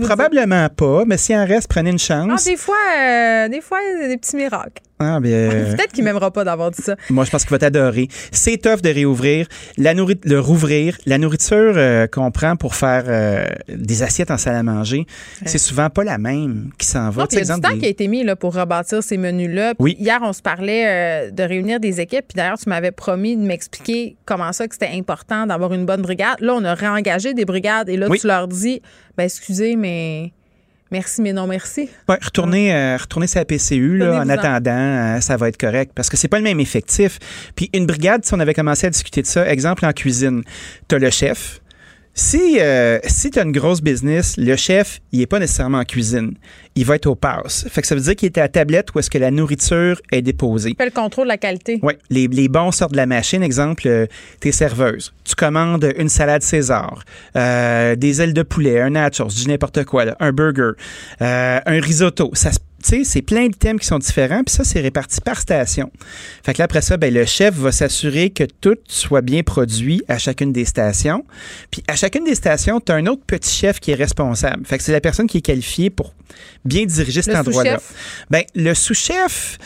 S22: probablement pas, mais s'il en reste, prenez une chance.
S1: Ah, des fois, euh, des fois, des petits miracles.
S22: Ah, euh, (laughs)
S1: Peut-être qu'il m'aimera pas d'avoir dit ça.
S22: Moi, je pense qu'il va t'adorer. C'est tough de réouvrir, la le rouvrir. La nourriture euh, qu'on prend pour faire des assiettes en salle à manger, c'est souvent pas la même qui s'en va.
S1: il y a du temps qui a été mis là, pour rebâtir ces menus-là.
S22: Oui.
S1: Hier, on se parlait de réunir des équipes. Puis d'ailleurs, tu m'avais promis de m'expliquer comment ça que c'était important d'avoir une bonne brigade. Là, on a réengagé des brigades et là, tu leur dis, ben excusez, mais Merci, mais non merci.
S22: Ouais, retourner, euh, retourner sa PCU là, en attendant, euh, ça va être correct parce que c'est pas le même effectif. Puis une brigade, si on avait commencé à discuter de ça, exemple en cuisine, tu as le chef, si, euh, si tu as une grosse business, le chef, il est pas nécessairement en cuisine. Il va être au pass. Fait que ça veut dire qu'il est à la tablette où est-ce que la nourriture est déposée.
S1: Fait le contrôle de la qualité.
S22: Oui. Les, les bons sortent de la machine. Exemple, euh, t'es serveuse. Tu commandes une salade César, euh, des ailes de poulet, un nachos, du n'importe quoi, là, un burger, euh, un risotto. Ça se sais, c'est plein de thèmes qui sont différents, puis ça, c'est réparti par station. Fait que là, après ça, ben, le chef va s'assurer que tout soit bien produit à chacune des stations. Puis à chacune des stations, tu as un autre petit chef qui est responsable. Fait que c'est la personne qui est qualifiée pour bien diriger cet endroit-là. Ben, le sous-chef,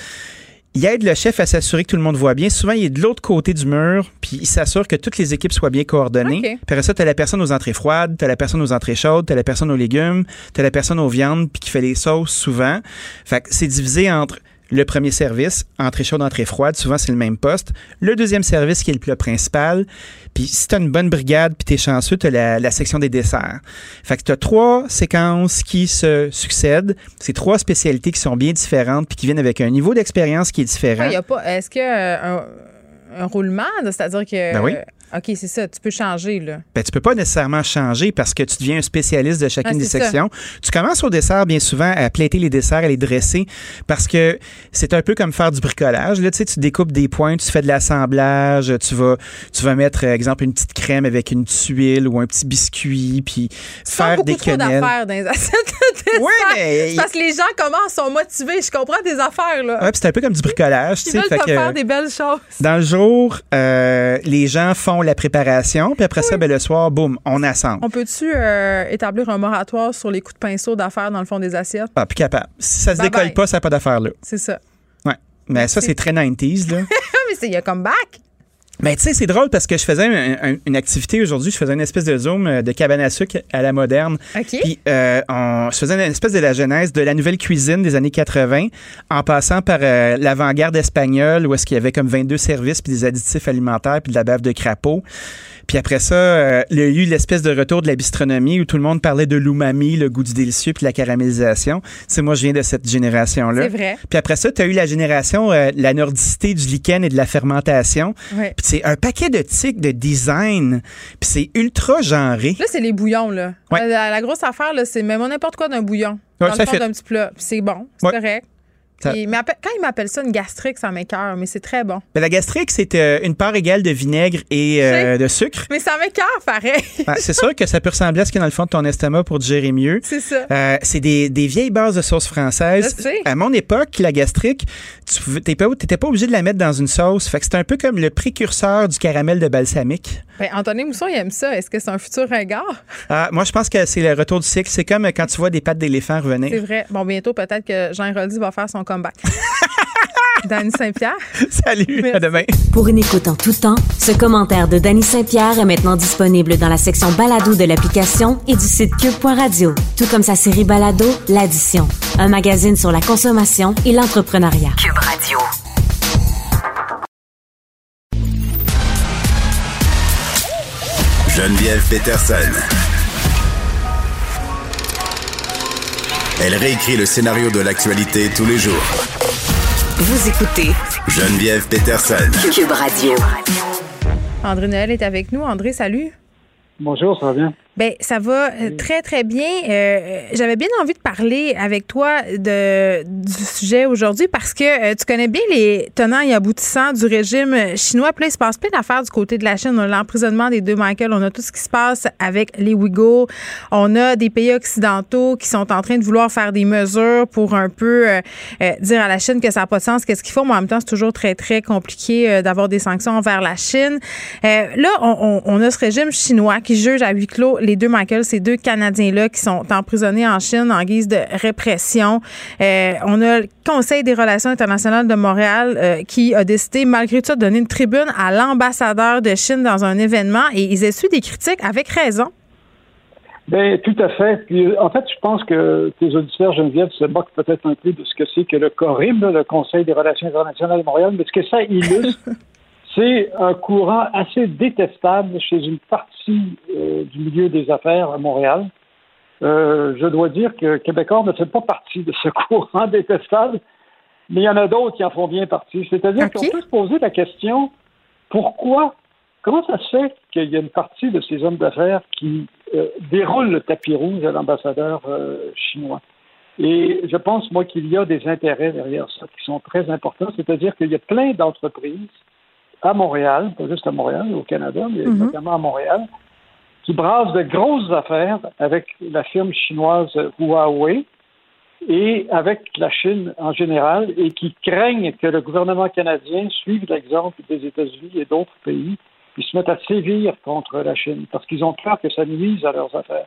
S22: il aide le chef à s'assurer que tout le monde voit bien. Souvent, il est de l'autre côté du mur, puis il s'assure que toutes les équipes soient bien coordonnées. Puis après ça, tu as la personne aux entrées froides, tu as la personne aux entrées chaudes, tu as la personne aux légumes, tu as la personne aux viandes, puis qui fait les sauces souvent. Fait que c'est divisé entre le premier service, entrée chaude, entrée froide, souvent c'est le même poste. Le deuxième service qui est le plat principal. Puis si tu as une bonne brigade puis tu es chanceux, tu as la, section des desserts. Fait que tu as trois séquences qui se succèdent. C'est trois spécialités qui sont bien différentes puis qui viennent avec un niveau d'expérience qui est différent.
S1: a pas est-ce que euh, un, un, roulement, c'est-à-dire que
S22: ben oui.
S1: OK, c'est ça. Tu peux changer, là.
S22: Ben, tu peux pas nécessairement changer parce que tu deviens un spécialiste de chacune des sections. Tu commences au dessert, bien souvent, à plaiter les desserts, à les dresser parce que c'est un peu comme faire du bricolage. Là, tu sais, tu découpes des points, tu fais de l'assemblage, tu vas, tu vas mettre, exemple, une petite crème avec une tuile ou un petit biscuit, puis faire des quenelles.
S1: d'affaires dans les assiettes de Oui, mais... Parce que les gens, comment, sont motivés. Je comprends des affaires, là.
S22: Ouais, c'est un peu comme du bricolage.
S1: Ils veulent
S22: fait
S1: faire des belles choses.
S22: Dans le jour, euh, les gens font la préparation, puis après ça, ben, le soir, boum, on assemble.
S1: On peut-tu euh, établir un moratoire sur les coups de pinceau d'affaires dans le fond des assiettes?
S22: Ah, plus capable. Si ça se décolle pas, ça n'a pas d'affaires là.
S1: C'est ça.
S22: Ouais. Mais ça, c'est très 90s, là. (laughs)
S1: Mais il y a comme back.
S22: Mais tu sais, c'est drôle parce que je faisais une activité aujourd'hui, je faisais une espèce de zoom euh, de cabane à sucre à la moderne. Puis euh, on, je faisais une espèce de la genèse de la nouvelle cuisine des années 80 en passant par euh, l'avant-garde espagnole où est-ce qu'il y avait comme 22 services puis des additifs alimentaires puis de la bave de crapaud. Puis après ça, euh, il y a eu l'espèce de retour de la bistronomie où tout le monde parlait de l'umami, le goût du délicieux, puis la caramélisation. C'est moi, je viens de cette génération-là.
S1: C'est vrai.
S22: Puis après ça, tu as eu la génération, euh, la nordicité du lichen et de la fermentation.
S1: Ouais.
S22: Puis c'est un paquet de tics de design. Puis c'est ultra genré.
S1: Là, c'est les bouillons, là. La, grosse affaire, là, c'est même n'importe quoi d'un bouillon.
S22: Ouais, ça
S1: fait. d'un petit plat. c'est bon, c'est correct. Quand il m'appelle ça une gastrique, ça m'écœure, mais c'est très bon.
S22: Ben, la gastrique, c'est euh, une part égale de vinaigre et euh, de sucre.
S1: Mais ça m'écœure, pareil.
S22: c'est sûr que ça peut ressembler à ce qu'il y a dans le fond de ton estomac pour digérer mieux.
S1: C'est ça.
S22: Euh, c'est des, des, vieilles bases de sauce française. À mon époque, la gastrique, tu n'étais pas, pas, obligé de la mettre dans une sauce. Fait que c'est un peu comme le précurseur du caramel de balsamique.
S1: Ben, Anthony Mousson, il aime ça. Est-ce que c'est un futur regard?
S22: Ah, moi, je pense que c'est le retour du cycle. C'est comme quand tu vois des pattes d'éléphant revenir.
S1: C'est vrai. Bon, bientôt, peut-être que Jean Roldy va faire son comeback. (laughs) Dany Saint-Pierre.
S22: Salut, à demain.
S3: Pour une écoute en tout temps, ce commentaire de Dany Saint-Pierre est maintenant disponible dans la section balado de l'application et du site cube.radio, tout comme sa série balado L'Addition, un magazine sur la consommation et l'entrepreneuriat. Cube Radio.
S14: Geneviève Peterson. Elle réécrit le scénario de l'actualité tous les jours
S3: vous écoutez
S14: Geneviève Peterson.
S3: Cube Radio.
S1: André Noël est avec nous. André, salut.
S23: Bonjour, ça va bien?
S1: Bien, ça va euh, très, très bien. Euh, j'avais bien envie de parler avec toi de, du sujet aujourd'hui parce que euh, tu connais bien les tenants et aboutissants du régime chinois. Puis là, il se passe plein d'affaires du côté de la Chine. On a l'emprisonnement des deux Michael. On a tout ce qui se passe avec les Ouïghours. On a des pays occidentaux qui sont en train de vouloir faire des mesures pour un peu dire à la Chine que ça n'a pas de sens, qu'est-ce qu'ils font. Mais en même temps, c'est toujours très, très compliqué d'avoir des sanctions envers la Chine. là, on, on, a ce régime chinois qui juge à huis clos les deux Michael, ces deux Canadiens-là qui sont emprisonnés en Chine en guise de répression. Euh, on a le Conseil des relations internationales de Montréal euh, qui a décidé, malgré tout, de donner une tribune à l'ambassadeur de Chine dans un événement et ils essuient des critiques avec raison.
S23: Bien, tout à fait. Puis, en fait, je pense que tes auditeurs, Geneviève, se moquent peut-être un peu de ce que c'est que le CORIB, le Conseil des relations internationales de Montréal, mais ce que ça illustre, (laughs) c'est un courant assez détestable chez une partie euh, du milieu des affaires à Montréal. Euh, je dois dire que Québécois ne fait pas partie de ce (laughs) courant détestable, mais il y en a d'autres qui en font bien partie. C'est-à-dire qu'on peut se poser la question pourquoi, comment ça se fait qu'il y a une partie de ces hommes d'affaires qui euh, déroulent le tapis rouge à l'ambassadeur chinois? Et je pense, moi, qu'il y a des intérêts derrière ça qui sont très importants, c'est-à-dire qu'il y a plein d'entreprises à Montréal, pas juste à Montréal, au Canada, mais mhm. notamment à Montréal, qui brassent de grosses affaires avec la firme chinoise Huawei et avec la Chine en général et qui craignent que le gouvernement canadien suive l'exemple des États-Unis et d'autres pays qui se mettent à sévir contre la Chine parce qu'ils ont peur que ça nuise à leurs affaires.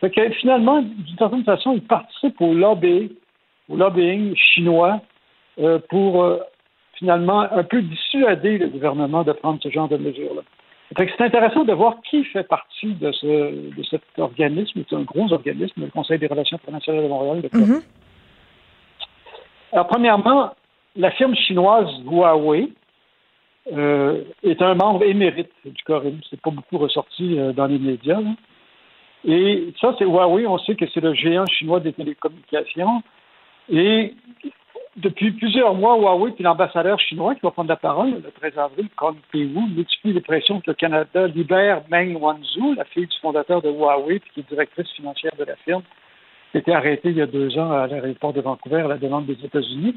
S23: Fait que finalement, d'une certaine façon, ils participent au lobby, au lobbying chinois euh, pour euh, finalement un peu dissuader le gouvernement de prendre ce genre de mesures-là. C'est intéressant de voir qui fait partie de, ce, de cet organisme. C'est un gros organisme, le Conseil des relations internationales de Montréal. Mm-hmm. Alors, premièrement, la firme chinoise Huawei euh, est un membre émérite du CORIM. C'est pas beaucoup ressorti euh, dans les médias. Et ça, c'est Huawei. On sait que c'est le géant chinois des télécommunications. Et depuis plusieurs mois, Huawei et l'ambassadeur chinois qui va prendre la parole le 13 avril, Kong Pei-Wu, multiplient les pressions que le Canada libère Meng Wanzhou, la fille du fondateur de Huawei qui est directrice financière de la firme, qui a été arrêtée il y a deux ans à l'aéroport de Vancouver à la demande des États-Unis.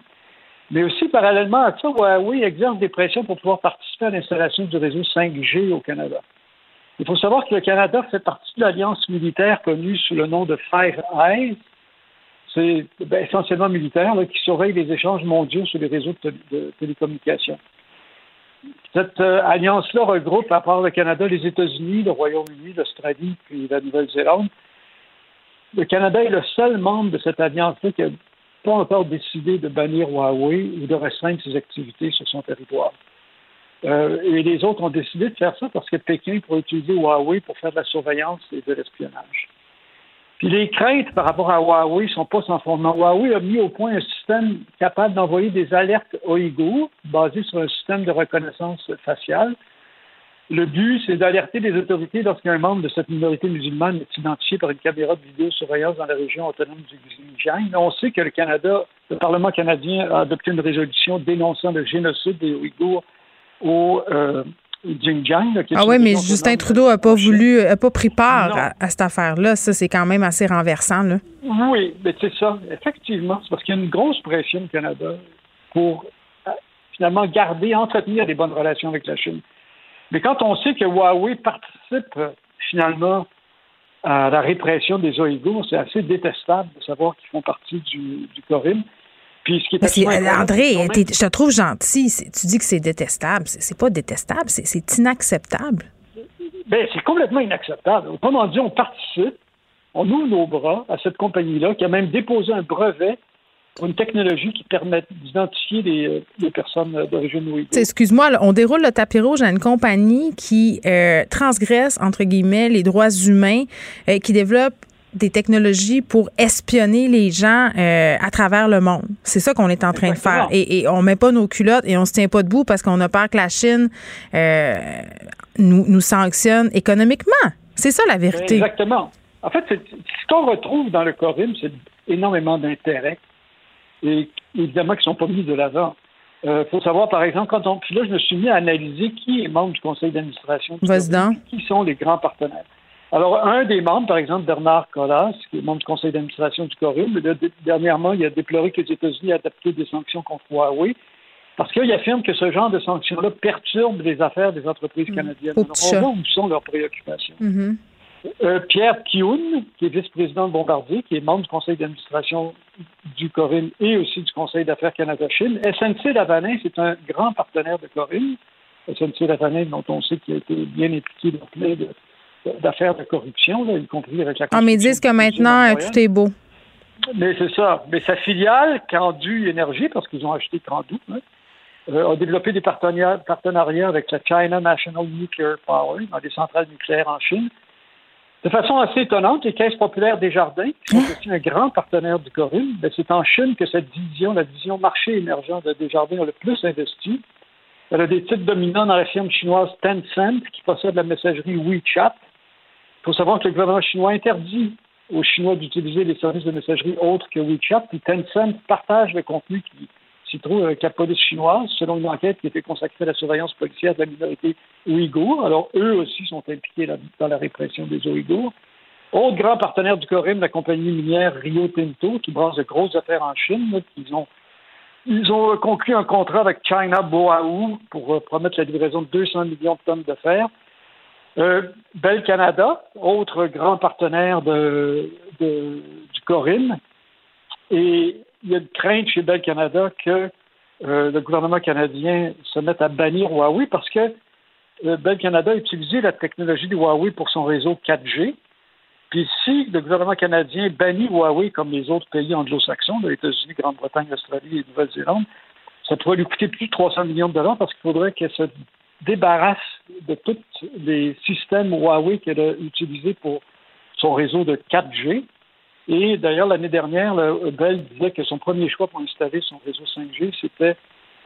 S23: Mais aussi, parallèlement à ça, Huawei exerce des pressions pour pouvoir participer à l'installation du réseau 5G au Canada. Il faut savoir que le Canada fait partie de l'alliance militaire connue sous le nom de Five Eyes, c'est ben, essentiellement militaire, qui surveille les échanges mondiaux sur les réseaux de, télécommunications. Cette euh, alliance-là regroupe, à part le Canada, les États-Unis, le Royaume-Uni, l'Australie, puis la Nouvelle-Zélande. Le Canada est le seul membre de cette alliance-là qui n'a pas encore décidé de bannir Huawei ou de restreindre ses activités sur son territoire. Euh, et les autres ont décidé de faire ça parce que Pékin pourrait utiliser Huawei pour faire de la surveillance et de l'espionnage. Les craintes par rapport à Huawei ne sont pas sans fondement. Huawei a mis au point un système capable d'envoyer des alertes Ouïghours basé sur un système de reconnaissance faciale. Le but, c'est d'alerter les autorités lorsqu'un membre de cette minorité musulmane est identifié par une caméra de vidéosurveillance dans la région autonome du Xinjiang. On sait que le Canada, le Parlement canadien a adopté une résolution dénonçant le génocide des Ouïghours au, euh, Xinjiang.
S1: ah oui, mais Justin Trudeau n'a pas voulu, a pas pris part à, cette affaire-là. Ça, c'est quand même assez renversant. Là.
S23: Oui, mais c'est ça. Effectivement, c'est parce qu'il y a une grosse pression au Canada pour euh, finalement garder, entretenir des bonnes relations avec la Chine. Mais quand on sait que Huawei participe euh, finalement à la répression des Ouïghours, c'est assez détestable de savoir qu'ils font partie du, du Corim.
S1: Puis ce qui est euh, André, je te trouve gentil. Tu dis que c'est détestable. C'est pas détestable, c'est inacceptable.
S23: Ben, c'est complètement inacceptable. Autrement dit, on participe, on ouvre nos bras à cette compagnie-là qui a même déposé un brevet pour une technologie qui permet d'identifier les, euh, personnes d'origine ouïghour.
S1: Excuse-moi, on déroule le tapis rouge à une compagnie qui euh, transgresse, entre guillemets, les droits humains, qui développe des technologies pour espionner les gens euh, à travers le monde. C'est ça qu'on est en train de faire. Et, et, on met pas nos culottes et on se tient pas debout parce qu'on a peur que la Chine euh, nous, nous sanctionne économiquement. C'est ça la vérité.
S23: Exactement. En fait, ce qu'on retrouve dans le Corim, c'est énormément d'intérêts et évidemment qui sont pas mis de l'avant. Il euh, faut savoir, par exemple, quand on. Puis là, je me suis mis à analyser qui est membre du conseil d'administration. Qui sont les grands partenaires. Alors, un des membres, par exemple, Bernard Collas, qui est membre du conseil d'administration du Corum, dernièrement, il a déploré que les États-Unis aient adapté des sanctions contre Huawei parce qu'il affirme que ce genre de sanctions-là perturbe les affaires des entreprises mmh. canadiennes. Alors, on voit où sont leurs préoccupations. Mmh. Euh, Pierre Kioun, qui est vice-président de Bombardier, qui est membre du conseil d'administration du Corim et aussi du conseil d'affaires Canada-Chine. SNC-Lavalin, c'est un grand partenaire de Corim. SNC-Lavalin, dont on sait qu'il a été bien impliqué dans plein de d'affaires de corruption, y compris avec la
S1: Ah, mais ils disent que maintenant, tout est beau.
S23: Mais c'est ça. Mais sa filiale, Candu Énergie, parce qu'ils ont acheté Candu, hein, euh, a développé des partenariats avec la China National Nuclear Power, dans des centrales nucléaires en Chine. De façon assez étonnante, les caisses populaires des jardins, qui sont aussi un grand partenaire du Corim, ben, c'est en Chine que cette division, la division marché émergent de Desjardins, a le plus investi. Elle a des titres dominants dans la firme chinoise Tencent, qui possède la messagerie WeChat, il faut savoir que le gouvernement chinois interdit aux Chinois d'utiliser les services de messagerie autres que WeChat, puis Tencent partage le contenu qui s'y trouve avec la police chinoise, selon une enquête qui été consacrée à la surveillance policière de la minorité ouïghour. Alors, eux aussi sont impliqués dans la répression des Ouïghours. Autre grand partenaire du Corim, la compagnie minière Rio Tinto, qui brasse de grosses affaires en Chine. ils, ont, conclu un contrat avec China Boaou pour euh, promettre la livraison de 200 millions de tonnes de. Euh, Canada, autre grand partenaire du Corim, et il y a une crainte chez Bel Canada que euh, le gouvernement canadien se mette à bannir Huawei parce que euh, Bell Canada a utilisé la technologie de Huawei pour son réseau 4G. Puis si le gouvernement canadien bannit Huawei comme les autres pays anglo-saxons, les États-Unis, Grande-Bretagne, Australie et Nouvelle-Zélande, ça pourrait lui coûter plus de 300 millions de dollars parce qu'il faudrait que se débarrasse de tous les systèmes Huawei qu'elle a utilisés pour son réseau de 4G. Et d'ailleurs, l'année dernière, Bell disait que son premier choix pour installer son réseau 5G, c'était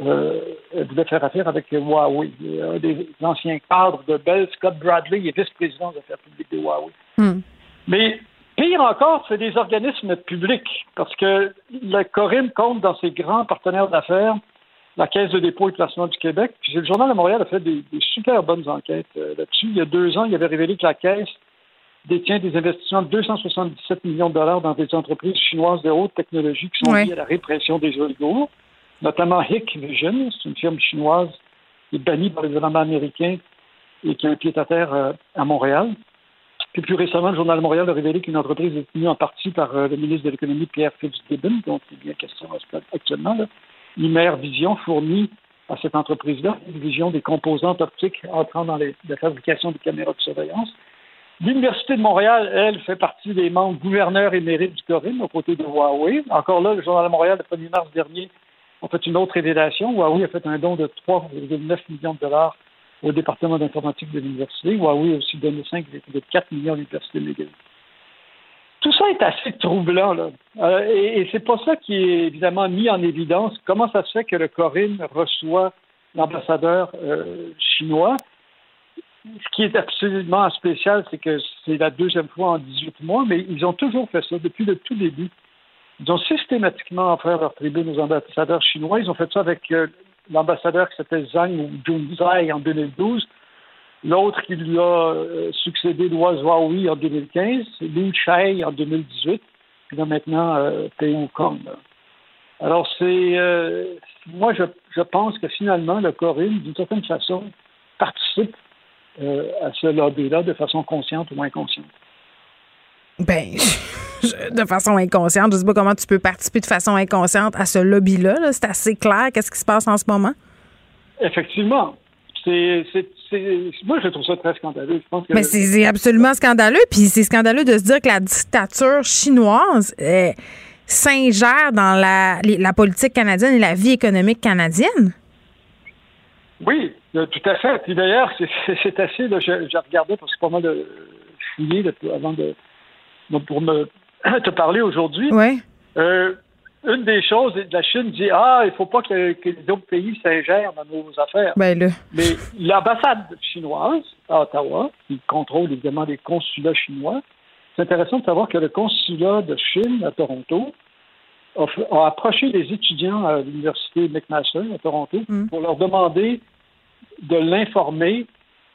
S23: euh, elle voulait faire affaire avec Huawei. Un des anciens cadres de Bell, Scott Bradley, est vice-président des affaires publiques de Huawei. Hmm. Mais pire encore, c'est des organismes publics, parce que le Corim compte dans ses grands partenaires d'affaires la Caisse de dépôt et placement du Québec. Puis le Journal de Montréal a fait des, super bonnes enquêtes euh, là-dessus. Il y a deux ans, il avait révélé que la Caisse détient des investissements de 277 millions de dollars dans des entreprises chinoises de haute technologie qui sont liées à la répression des Ouïghours, notamment Hikvision, c'est une firme chinoise qui est bannie par les gouvernements américains et qui a un pied à terre euh, à Montréal. Puis plus récemment, le Journal de Montréal a révélé qu'une entreprise est tenue en partie par euh, le ministre de l'Économie, Pierre Fitzgibbon, dont il est bien question actuellement, là, Imer Vision fournit à cette entreprise-là une vision des composantes optiques entrant dans la fabrication des caméras de surveillance. L'Université de Montréal, elle, fait partie des membres gouverneurs émérites du Corim aux côtés de Huawei. Encore là, le Journal de Montréal, le 1er mars dernier, a fait une autre révélation. Huawei a fait un don de 3,9 millions de dollars au département d'informatique de l'université. Huawei a aussi donné 5,4 millions à l'université de tout ça est assez troublant. Là. Euh, et, c'est pas ça qui est évidemment mis en évidence. Comment ça se fait que le Corinne reçoit l'ambassadeur euh, chinois? Ce qui est absolument spécial, c'est que c'est la deuxième fois en 18 mois, mais ils ont toujours fait ça depuis le tout début. Ils ont systématiquement offert leur tribune aux ambassadeurs chinois. Ils ont fait ça avec euh, l'ambassadeur qui s'appelle Zhang Junzai en 2012. L'autre qui lui a succédé, Lois en 2015, Liu Chai en 2018, puis là maintenant, euh, Kong. Alors, c'est. moi, je, je, pense que finalement, le Corinne, d'une certaine façon, participe à ce lobby-là de façon consciente ou inconsciente.
S1: Ben, (laughs) de façon inconsciente. Je ne sais pas comment tu peux participer de façon inconsciente à ce lobby-là. c'est assez clair. Qu'est-ce qui se passe en ce moment?
S23: Effectivement. C'est, moi, je trouve ça très scandaleux.
S1: Mais c'est, absolument scandaleux. Puis c'est scandaleux de se dire que la dictature chinoise euh, s'ingère dans la, la politique canadienne et la vie économique canadienne.
S23: Oui, euh, tout à fait. Puis d'ailleurs, c'est, assez. Là, j'ai regardé parce que pas mal de fouiller avant de pour me (coughs) te parler aujourd'hui.
S1: Oui.
S23: Euh, une des choses, la Chine dit Ah, il ne faut pas que, les autres pays s'ingèrent dans nos affaires.
S1: Ben
S23: Mais l'ambassade chinoise à Ottawa, qui contrôle évidemment les consulats chinois, c'est intéressant de savoir que le consulat de Chine à Toronto a, approché les étudiants à l'université McMaster à Toronto hmm. pour leur demander de l'informer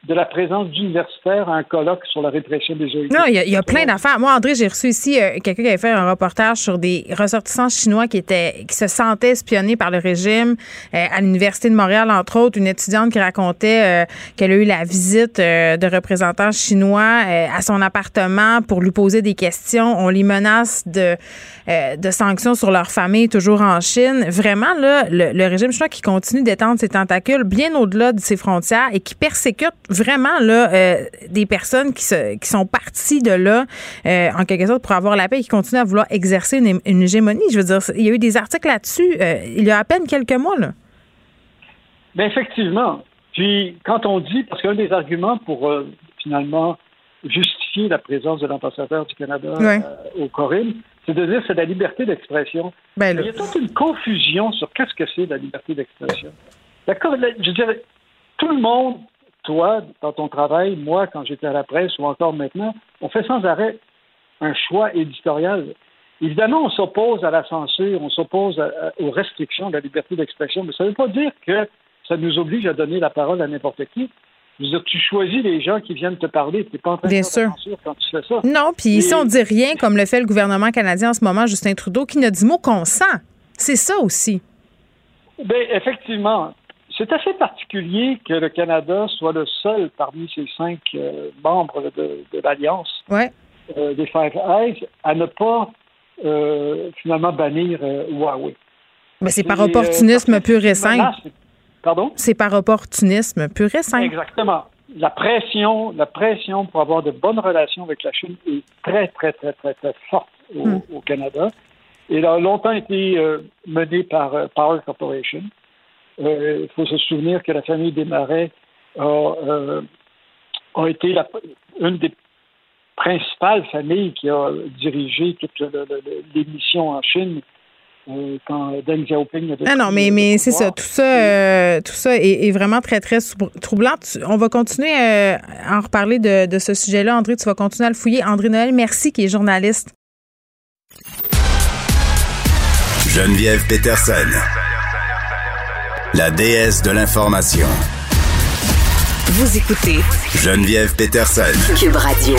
S23: de la présence d'universitaires à un colloque sur la répression des jeunes.
S1: Non, il y a, plein d'affaires. Moi, André, j'ai reçu ici euh, quelqu'un qui avait fait un reportage sur des ressortissants chinois qui étaient qui se sentaient espionnés par le régime euh, à l'Université de Montréal, entre autres. Une étudiante qui racontait euh, qu'elle a eu la visite de représentants chinois à son appartement pour lui poser des questions. On les menace de, de sanctions sur leur famille, toujours en Chine. Vraiment, là, le, le régime chinois qui continue d'étendre ses tentacules bien au-delà de ses frontières et qui persécute vraiment là, euh, des personnes qui, qui sont parties de là, euh, en quelque sorte, pour avoir la paix et qui continuent à vouloir exercer une, hégémonie. Je veux dire, il y a eu des articles là-dessus euh, il y a à peine quelques mois. Là.
S23: Bien, effectivement. Puis, quand on dit, parce qu'un des arguments pour finalement justifier la présence de l'ambassadeur du Canada au Corinne, c'est de dire que c'est la liberté d'expression.
S1: Ben,
S23: il y a toute une confusion sur qu'est-ce que c'est la liberté d'expression. D'accord? Je dirais, tout le monde toi, dans ton travail, moi, quand j'étais à la presse ou encore maintenant, on fait sans arrêt un choix éditorial. Évidemment, on s'oppose à la censure, on s'oppose aux restrictions de la liberté d'expression, mais ça ne veut pas dire que ça nous oblige à donner la parole à n'importe qui. Dire, tu choisis les gens qui viennent te parler. Tu n'es pas en train de faire censure quand tu fais ça.
S1: Non, puis ici, on dit rien comme le fait le gouvernement canadien en ce moment, Justin Trudeau, qui ne dit mot qu'on sent. C'est ça aussi.
S23: Bien, effectivement. C'est assez particulier que le Canada soit le seul parmi ces cinq euh, membres de, l'Alliance
S1: euh,
S23: des Five Eyes à ne pas euh, finalement bannir Huawei.
S1: Mais c'est par opportunisme pur et simple.
S23: Pardon?
S1: C'est par opportunisme pur et simple.
S23: Exactement. La pression, la pression pour avoir de bonnes relations avec la Chine est très, très, très, très, très forte au, hmm. au Canada. Et elle a longtemps été menée par Power Corporation. Il euh, faut se souvenir que la famille des Marais a, euh, été une des principales familles qui a dirigé toute l'émission en Chine euh, quand Deng Xiaoping
S1: Ah non, mais, mais c'est ça. Tout ça, tout ça est, vraiment très, très troublant. on va continuer à en reparler de, de ce sujet-là. André, tu vas continuer à le fouiller. André Noël, merci, qui est journaliste.
S14: Geneviève Peterson la déesse de l'information.
S3: Vous écoutez
S14: Geneviève Peterson.
S3: Cube Radio.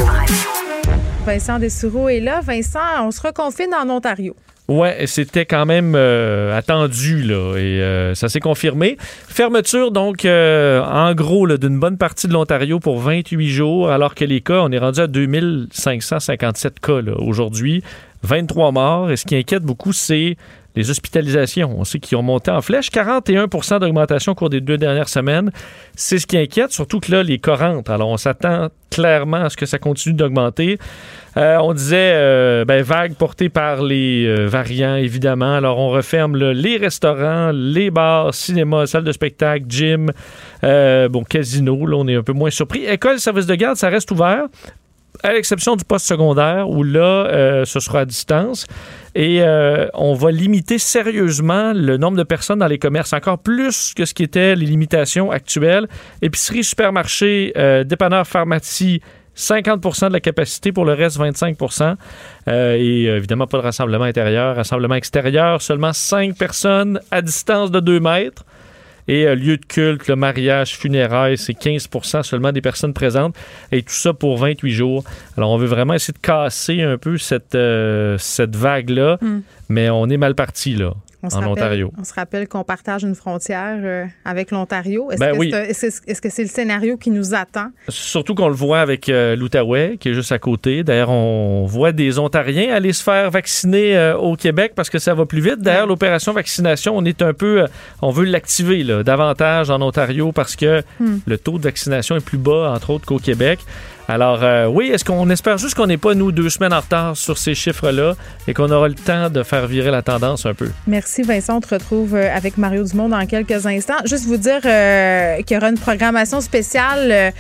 S1: Vincent Dessoureau est là. Vincent, on se reconfine en Ontario.
S24: Ouais, c'était quand même euh, attendu là et euh, ça s'est confirmé. Fermeture donc euh, en gros d'une bonne partie de l'Ontario pour 28 jours alors que les cas, on est rendu à 2557 cas aujourd'hui, 23 morts et ce qui inquiète beaucoup c'est les hospitalisations, on sait qu'ils ont monté en flèche. 41% d'augmentation au cours des deux dernières semaines. C'est ce qui inquiète, surtout que là, les cas. Alors, on s'attend clairement à ce que ça continue d'augmenter. Euh, on disait, euh, ben, vague portée par les euh, variants, évidemment. Alors, on referme les restaurants, les bars, cinéma, salles de spectacle, gym, bon, casino. Là, on est un peu moins surpris. École, service de garde, ça reste ouvert à l'exception du poste secondaire où là, ce sera à distance. Et euh, on va limiter sérieusement le nombre de personnes dans les commerces, encore plus que ce qui était les limitations actuelles. Épicerie, supermarché, euh, dépanneur, pharmacie, 50% de la capacité, pour le reste 25 euh, Et évidemment, pas de rassemblement intérieur, rassemblement extérieur, seulement 5 personnes à distance de 2 mètres. Et euh, lieu de culte, le mariage, funérailles, c'est 15% seulement des personnes présentes. Et tout ça pour 28 jours. Alors, on veut vraiment essayer de casser un peu cette, euh, cette vague-là, mm. mais on est mal parti, là. On en Ontario.
S1: On se rappelle qu'on partage une frontière euh, avec l'Ontario. Est-ce ben que c'est le scénario qui nous attend?
S24: Surtout qu'on le voit avec l'Outaouais, qui est juste à côté. D'ailleurs, on voit des Ontariens aller se faire vacciner au Québec parce que ça va plus vite. D'ailleurs, l'opération vaccination, on est un peu... on veut l'activer davantage en Ontario parce que hmm. le taux de vaccination est plus bas, entre autres, qu'au Québec. Alors, euh, oui, est-ce qu'on espère juste qu'on n'est pas, nous, deux semaines en retard sur ces chiffres-là et qu'on aura le temps de faire virer la tendance un peu?
S1: Merci, Vincent. On te retrouve euh, avec Mario Dumont dans quelques instants. Juste vous dire euh, qu'il y aura une programmation spéciale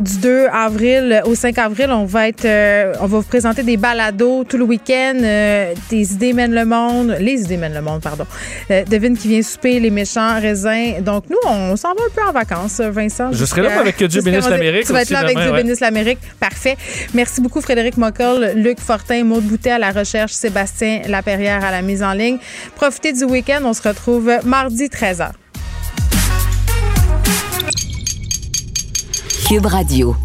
S1: du 2 avril au 5 avril. On va être, on va vous présenter des balados tout le week-end. des idées mènent le monde. Les idées mènent le monde, pardon. devine qui vient souper les méchants raisins. Donc, nous, on s'en va un peu en vacances, Vincent.
S24: Je serai là avec Dieu bénisse l'Amérique.
S1: Tu vas être là avec Dieu bénisse l'Amérique. Parfait. Merci beaucoup, Frédéric Mockel, Luc Fortin, Maud Boutet à la recherche, Sébastien Laperrière à la mise en ligne. Profitez du week-end. On se retrouve mardi 13h.
S3: Cube Radio.